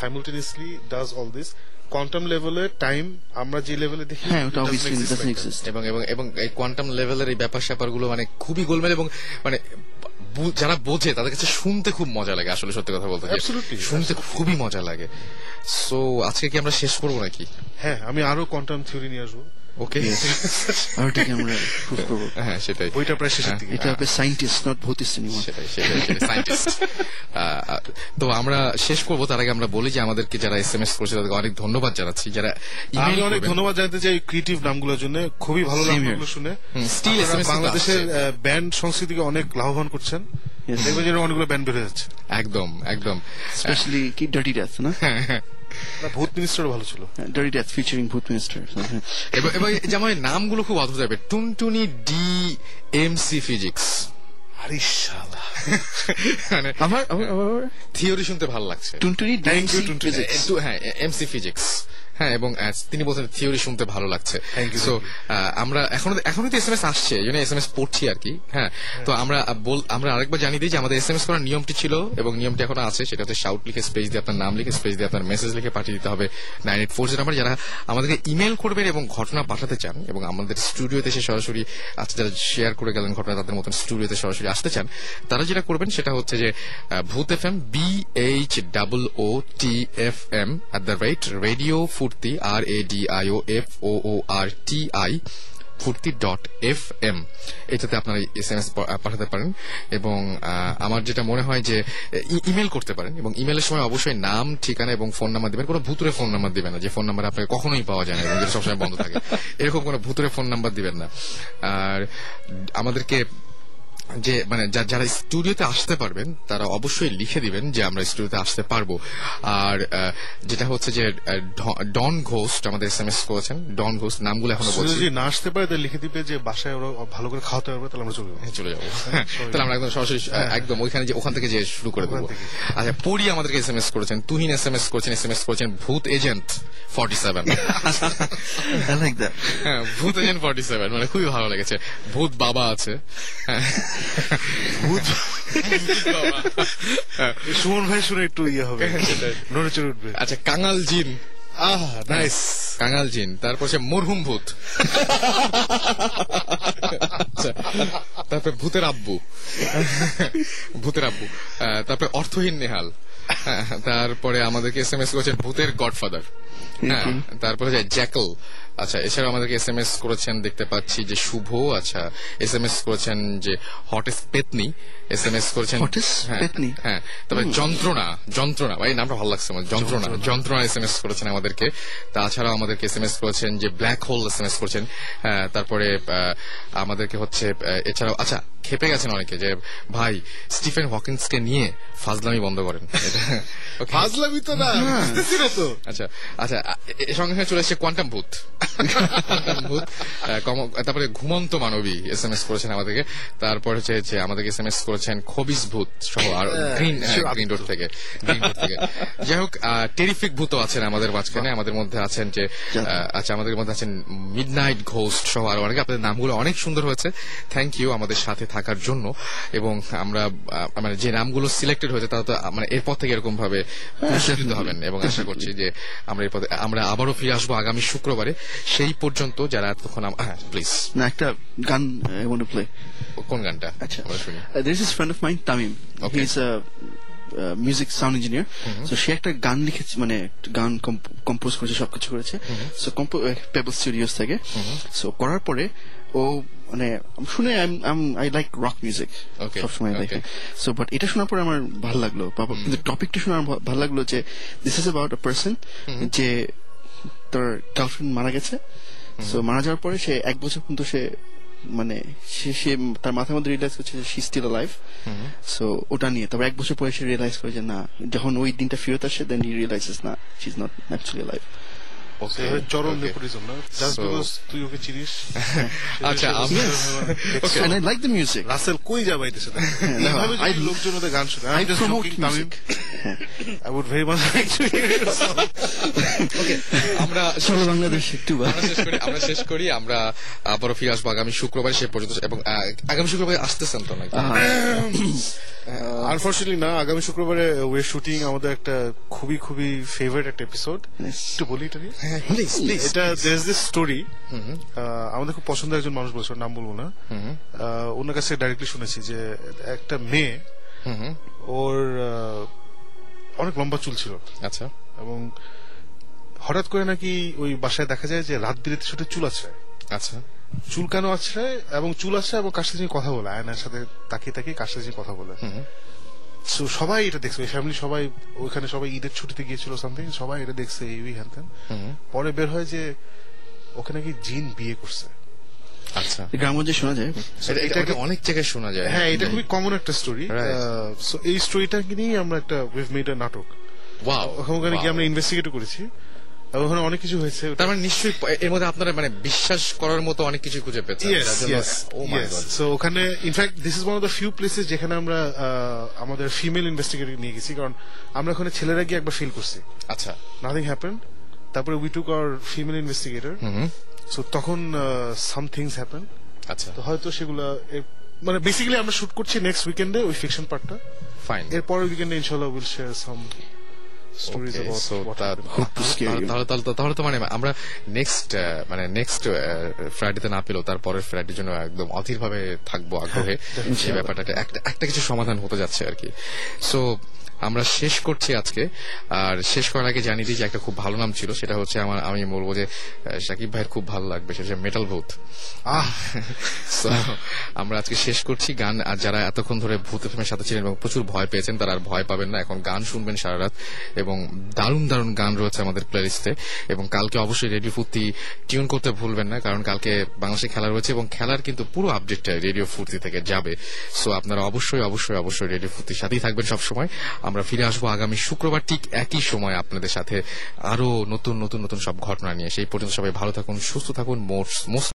simultaneously does all this quantum লেভেলে টাইম আমরা যে লেভেলে দেখি হ্যাঁ ওটা অবভিয়াসলি ডাজন্ট এক্সিস্ট এবং এবং এবং এই কোয়ান্টাম লেভেলের এই ব্যাপার স্যাপারগুলো মানে খুবই গোলমেল এবং মানে যারা বোঝে তাদের কাছে শুনতে খুব মজা লাগে আসলে সত্যি কথা বলতে শুনতে খুবই মজা লাগে। সো আজকে কি আমরা শেষ করব নাকি? হ্যাঁ আমি আরও কোয়ান্টাম থিওরি নিয়ে আসব। ওকে আর আমরা প্রুভ করব হ্যাঁ সেটাই. বইটা প্রায় শেষের দিকে। এটা হবে সাইন্টিস্ট নট ভৌতিক সিনেমা সেটাই সেটাই সায়েন্টিস্ট [laughs] তো আমরা শেষ করব তার আগে আমরা বলি যে আমাদেরকে যারা এস এম এস করেছে তাদেরকে অনেক ধন্যবাদ জানাচ্ছি। যারা আমি অনেক ধন্যবাদ জানাতে চাই ক্রিয়েটিভ নামগুলোর জন্য। খুবই ভালো লাগল শুনে। SMS কিন্তু বাংলাদেশের ব্যান্ড সংস্কৃতিকে অনেক লাভবান করছেন। দেখবেন যেন অনেকগুলো ব্যান্ড বেড়ে যাচ্ছে। একদম একদম। স্পেশালি কি ডার্টি ডেথ না? না, ভূত মিনিস্টার ভালো ছিল। ডারি ডেথ ফিচারিং ভূত মিনিস্টার এবার এবার যেমন নামগুলো খুব অদ্ভুত যাবে টুনটুনি ডি এম সি ফিজিক্স আরে শালা। মানে আমার থিওরি শুনতে ভালো লাগছে। Tuntuni D M C Tuntuni. Physics এ- তো হ্যাঁ ফিজিক্স হ্যাঁ এবং তিনি বলছেন থিওরি শুনতে ভালো লাগছে। সো আমরা এখনও এখনও তো এসএমএস আসছে এই জন্য এসএমএস পড়ছি আর কি হ্যাঁ। তো আমরা বল আমরা আরেকবার জানিয়ে দিই যে আমাদের এসএমএস করার নিয়মটি ছিল এবং নিয়মটি এখনও আছে সেটা হচ্ছে শাউট লিখে স্পেস দিয়ে আপনার নাম লিখে স্পেস দিয়ে আপনার মেসেজ লিখে পাঠিয়ে দিতে হবে নাইন এইট ফোর নাম্বার যারা আমাদেরকে ইমেল করবেন এবং ঘটনা পাঠাতে চান এবং আমাদের স্টুডিওতে এসে সরাসরি আজকে যারা শেয়ার করে গেলেন ঘটনা তাদের মতন স্টুডিওতে সরাসরি আসতে চান তারা যেটা করবেন সেটা হচ্ছে যে ভূত F M B H double O T F M at the rate radio Foorti R A D I O F O O R T I Foorti dot F M এটাতে আপনারা এস এম এস পাঠাতে পারেন এবং আমার যেটা মনে হয় যে ইমেল করতে পারেন এবং ইমেলের সময় অবশ্যই নাম, ঠিকানা এবং ফোন নাম্বার দিবেন। কোনো ভুতুরে ফোন নাম্বার দিবেন না, যে ফোন নাম্বার আপনাকে কখনোই পাওয়া যায় না এবং যেটা সবসময় বন্ধ থাকে। এরকম কোনো ভুতুরে ফোন নাম্বার দিবেন না। আর আমাদেরকে যে মানে যারা স্টুডিওতে আসতে পারবেন তারা অবশ্যই লিখে দিবেন যে আমরা স্টুডিওতে আসতে পারব। আর আহ, যেটা হচ্ছে যে ডন ঘোস্ট আমাদের এস এম এস করেছেন ডন ঘোস্ট নামগুলো এখনও বলছি। যদি না আসতে পারে তাহলে লিখে দিবে যে বাসায় ওরা ভালো করে খাওয়াতে পারবে তাহলে আমরা চলে যাব। হ্যাঁ, চলে যাব। তাহলে আমরা একদম সরাসরি একদম ওইখানে যে ওখান থেকে যে শুরু করে দেবো। আচ্ছা পরি আমাদেরকে এস এম এস করেছেন তুহিন এস এম এস করেছেন এস এম এস করেছেন ভূত এজেন্ট ফর্টি সেভেন। I হ্যাঁ ভূত এজেন্ট ফর্টি সেভেন মানে খুবই ভালো লেগেছে। ভূত বাবা আছে। হ্যাঁ। ভূত। [laughs] সুমন ভাই শুনে একটু ইয়ে হবে। [laughs] নড়ে চড়ে উঠবে। আচ্ছা কাঙাল জিন। আহ নাইস কাঙাল জিন। তারপর সে মরহুম ভূত। আচ্ছা, তারপরে ভূতের আব্বু। ভূতের আব্বু। তারপরে অর্থহীন নেহাল। তারপরে আমাদেরকে এস এম এস করেছেন ভূতের গডফাদার। হ্যাঁ তারপরে জ্যাকল। আচ্ছা এছাড়া আমাদেরকে এস এম এস করেছেন দেখতে পাচ্ছি যে শুভ আচ্ছা এস এম এস করেছেন যে হটেস পেতনি এস এম এস করেছেন হ্যাঁ? হ্যাঁ তবে যন্ত্রণা যন্ত্রণা ভাই নামটা ভালো লাগছে আমার যন্ত্রণা যন্ত্রণা। এস এম এস করেছেন আমাদেরকে। তাছাড়াও আমাদেরকে এস এম এস করেছেন যে black hole S M S করেছেন। হ্যাঁ, তারপরে আমাদেরকে হচ্ছে এছাড়াও আচ্ছা খেপে গেছেন অনেকে যে ভাই স্টিফেন হকিন্সকে নিয়ে ফাজলামি বন্ধ করেন। [laughs] ফাজলামি তো না তো? আচ্ছা আচ্ছা এর সঙ্গে সঙ্গে চলে এসেছে কোয়ান্টাম ভূত। ভূত তারপরে ঘুমন্ত মানবী এস এম এস করেছেন আমাদেরকে। তারপর হচ্ছে যে আমাদেরকে এস এম এস করেছেন খবিস ভূত সহ আর গ্রিন গ্রিন রোড থেকে গ্রিন রোড থেকে। যাই হোক টেরিফিক ভূত আছেন আমাদের মাঝখানে। আমাদের মধ্যে আছেন যে আচ্ছা আমাদের মধ্যে আছেন মিড নাইট ঘোস্ট সহ আর অনেকে। আপনাদের নামগুলো অনেক সুন্দর হয়েছে। থ্যাংক ইউ আমাদের সাথে থাকার জন্য এবং আমরা মানে যে নামগুলো সিলেক্টেড হয়েছে তারা তো মানে এরপর থেকে এরকম ভাবে পুরস্কৃত হবেন এবং আশা করছি যে আমরা এরপর আমরা আবারও ফিরে আসব আগামী শুক্রবারে। সেই পর্যন্ত যারা এতক্ষণ হ্যাঁ প্লিজ না একটা গান. কোন গানটা? আচ্ছা। আমরা শুনি। Music sound engineer. So সে একটা গান লিখেছে মানে গান কম্পোজ করেছে সবকিছু করেছে। সো পেবল স্টুডিওস থেকে। সো করার পরে ও মানে শুনে আই লাইক রক মিউজিক সবসময় লাইক সো বাট এটা শোনার পরে আমার ভালো লাগল। কিন্তু টপিকটা শুনে আমার ভালো লাগল যে this is about a person যে তার গার্লফ্রেন্ড মারা গেছে। সো মারা যাওয়ার পরে সে এক বছর পর্যন্ত সে মানে সে সে তার মাথার মধ্যে রিয়েলাইজ করছে যে শি স্টিল লাইফ সো ওটা নিয়ে তবে এক বছর পরে সে রিয়েলাইজ করে যে না যখন ওই দিনটা ফেরত আসে দেন হি রিয়েলাইজেস না she is not actually life okay চরম Okay. নেপোটিজম না জাস্ট বিকজ তুই ওকে চিনিস আচ্ছা আমি Okay. and I like the Rasel কই যা বাইতেছে না না, এইভাবে I- যদি লোকজন ওদের গান শুনে I promote music. I would very much like to hear আমরা চলো বাংলাদেশ একটু আমরা শেষ করি আমরা আবারও ফিরে আসব আগামী শুক্রবার সে পর্যন্ত এবং আগামী শুক্রবার আসতেছেন তো নাকি আনফর্চুনেটলি না আগামী শুক্রবারে ওয়ে শুটিং আমাদের একটা খুবই খুবই ফেভারিট একটা এপিসোড একটু বলি এটা নিয়ে প্লিজ প্লিজ এটা দেশ দিস স্টোরি আমাদের খুব পছন্দের একজন মানুষ বলছে নাম বলব না। ওনার কাছে ডাইরেক্টলি শুনেছি যে একটা মেয়ে ওর অনেক লম্বা চুল ছিল। আচ্ছা। এবং হঠাৎ করে নাকি ওই বাসায় দেখা যায় যে রাত বিরেতে শুধু চুল আছে আচ্ছা। চুল কেন আছে এবং চুল আছে এবং কার সাথে কথা বলে? আয়নার সাথে তাকিয়ে তাকিয়ে কার সাথে কথা বলে? So, সবাই এটা দেখছে। ফ্যামিলি সবাই ওইখানে সবাই ঈদের ছুটিতে গিয়েছিল সামথিং সবাই এটা দেখছে এই হ্যান ত্যান। পরে বের হয় যে ওখানে কি জিন বিয়ে করছে। আচ্ছা। গ্রামগঞ্জে শোনা যায়। এটা অনেক জায়গায় শোনা যায়। হ্যাঁ এটা খুবই কমন একটা স্টোরি. সো এই স্টোরিটাকে নিয়েই আমরা একটা উইভ মেড নাটক। ওয়াও ওখানে গিয়ে আমরা ইনভেস্টিগেট করেছি। ওখানে অনেক কিছু হয়েছে তার মানে নিশ্চয়ই এর মধ্যে আপনারা মানে বিশ্বাস করার মতো অনেক কিছু খুঁজে পেয়েছেন। Oh ওখানে in fact this is one of the few places যেখানে আমরা আমাদের ফিমেল ইনভেস্টিগেটর নিয়ে গেছি কারণ আমরা ওখানে ছেলেরা গিয়ে একবার ফিল করছি। আচ্ছা। নাথিং হ্যাপেন তারপরে we took our female investigator so তখন সাম থিংস হ্যাপেন আচ্ছা। তো হয়তো সেগুলা মানে বেসিক্যালি আমরা শুট করছি নেক্সট উইকেন্ডে ওই ফিকশন পার্টটা ফাইন এর পরের উইকেন্ডে ইনশাল্লাহ will share some stories about তাহলে তো মানে আমরা নেক্সট মানে নেক্সট ফ্রাইডেতে না পেলেও তার পরের ফ্রাইডের জন্য একদম অধীরভাবে থাকব আগ্রহে [laughs] সেই ব্যাপারটা একটা একটা কিছু সমাধান হতে যাচ্ছে আর কি। সো আমরা শেষ করছি আজকে। আর শেষ করার আগে জানিয়ে দিই যে একটা খুব ভালো নাম ছিল, সেটা হচ্ছে আমার, আমি বলব যে সাকিব ভাইয়ের খুব ভালো লাগবে, সেটা মেটাল ভূত আহ আমরা আজকে শেষ করছি গান, আর যারা এতক্ষণ ধরে ভূত ফিল্মের সাথে ছিলেন এবং প্রচুর ভয় পেয়েছেন, তারা আর ভয় পাবেন না। এখন গান শুনবেন সারা রাত, এবং দারুণ দারুণ গান রয়েছে আমাদের প্লেলিস্টে এবং কালকে অবশ্যই রেডিও ফুর্তি টিউন করতে ভুলবেন না, কারণ কালকে বাংলাদেশে খেলা রয়েছে, এবং খেলার কিন্তু পুরো আপডেটটা রেডিও ফুর্তি থেকে যাবে। সো আপনারা অবশ্যই অবশ্যই অবশ্যই রেডিও ফুর্তির সাথেই থাকবেন সব সময় আমরা ফিরে আসব আগামী শুক্রবার ঠিক একই সময় আপনাদের সাথে আরও নতুন নতুন নতুন সব ঘটনা নিয়ে। সেই পর্যন্ত সবাই ভালো থাকুন, সুস্থ থাকুন মোস্ট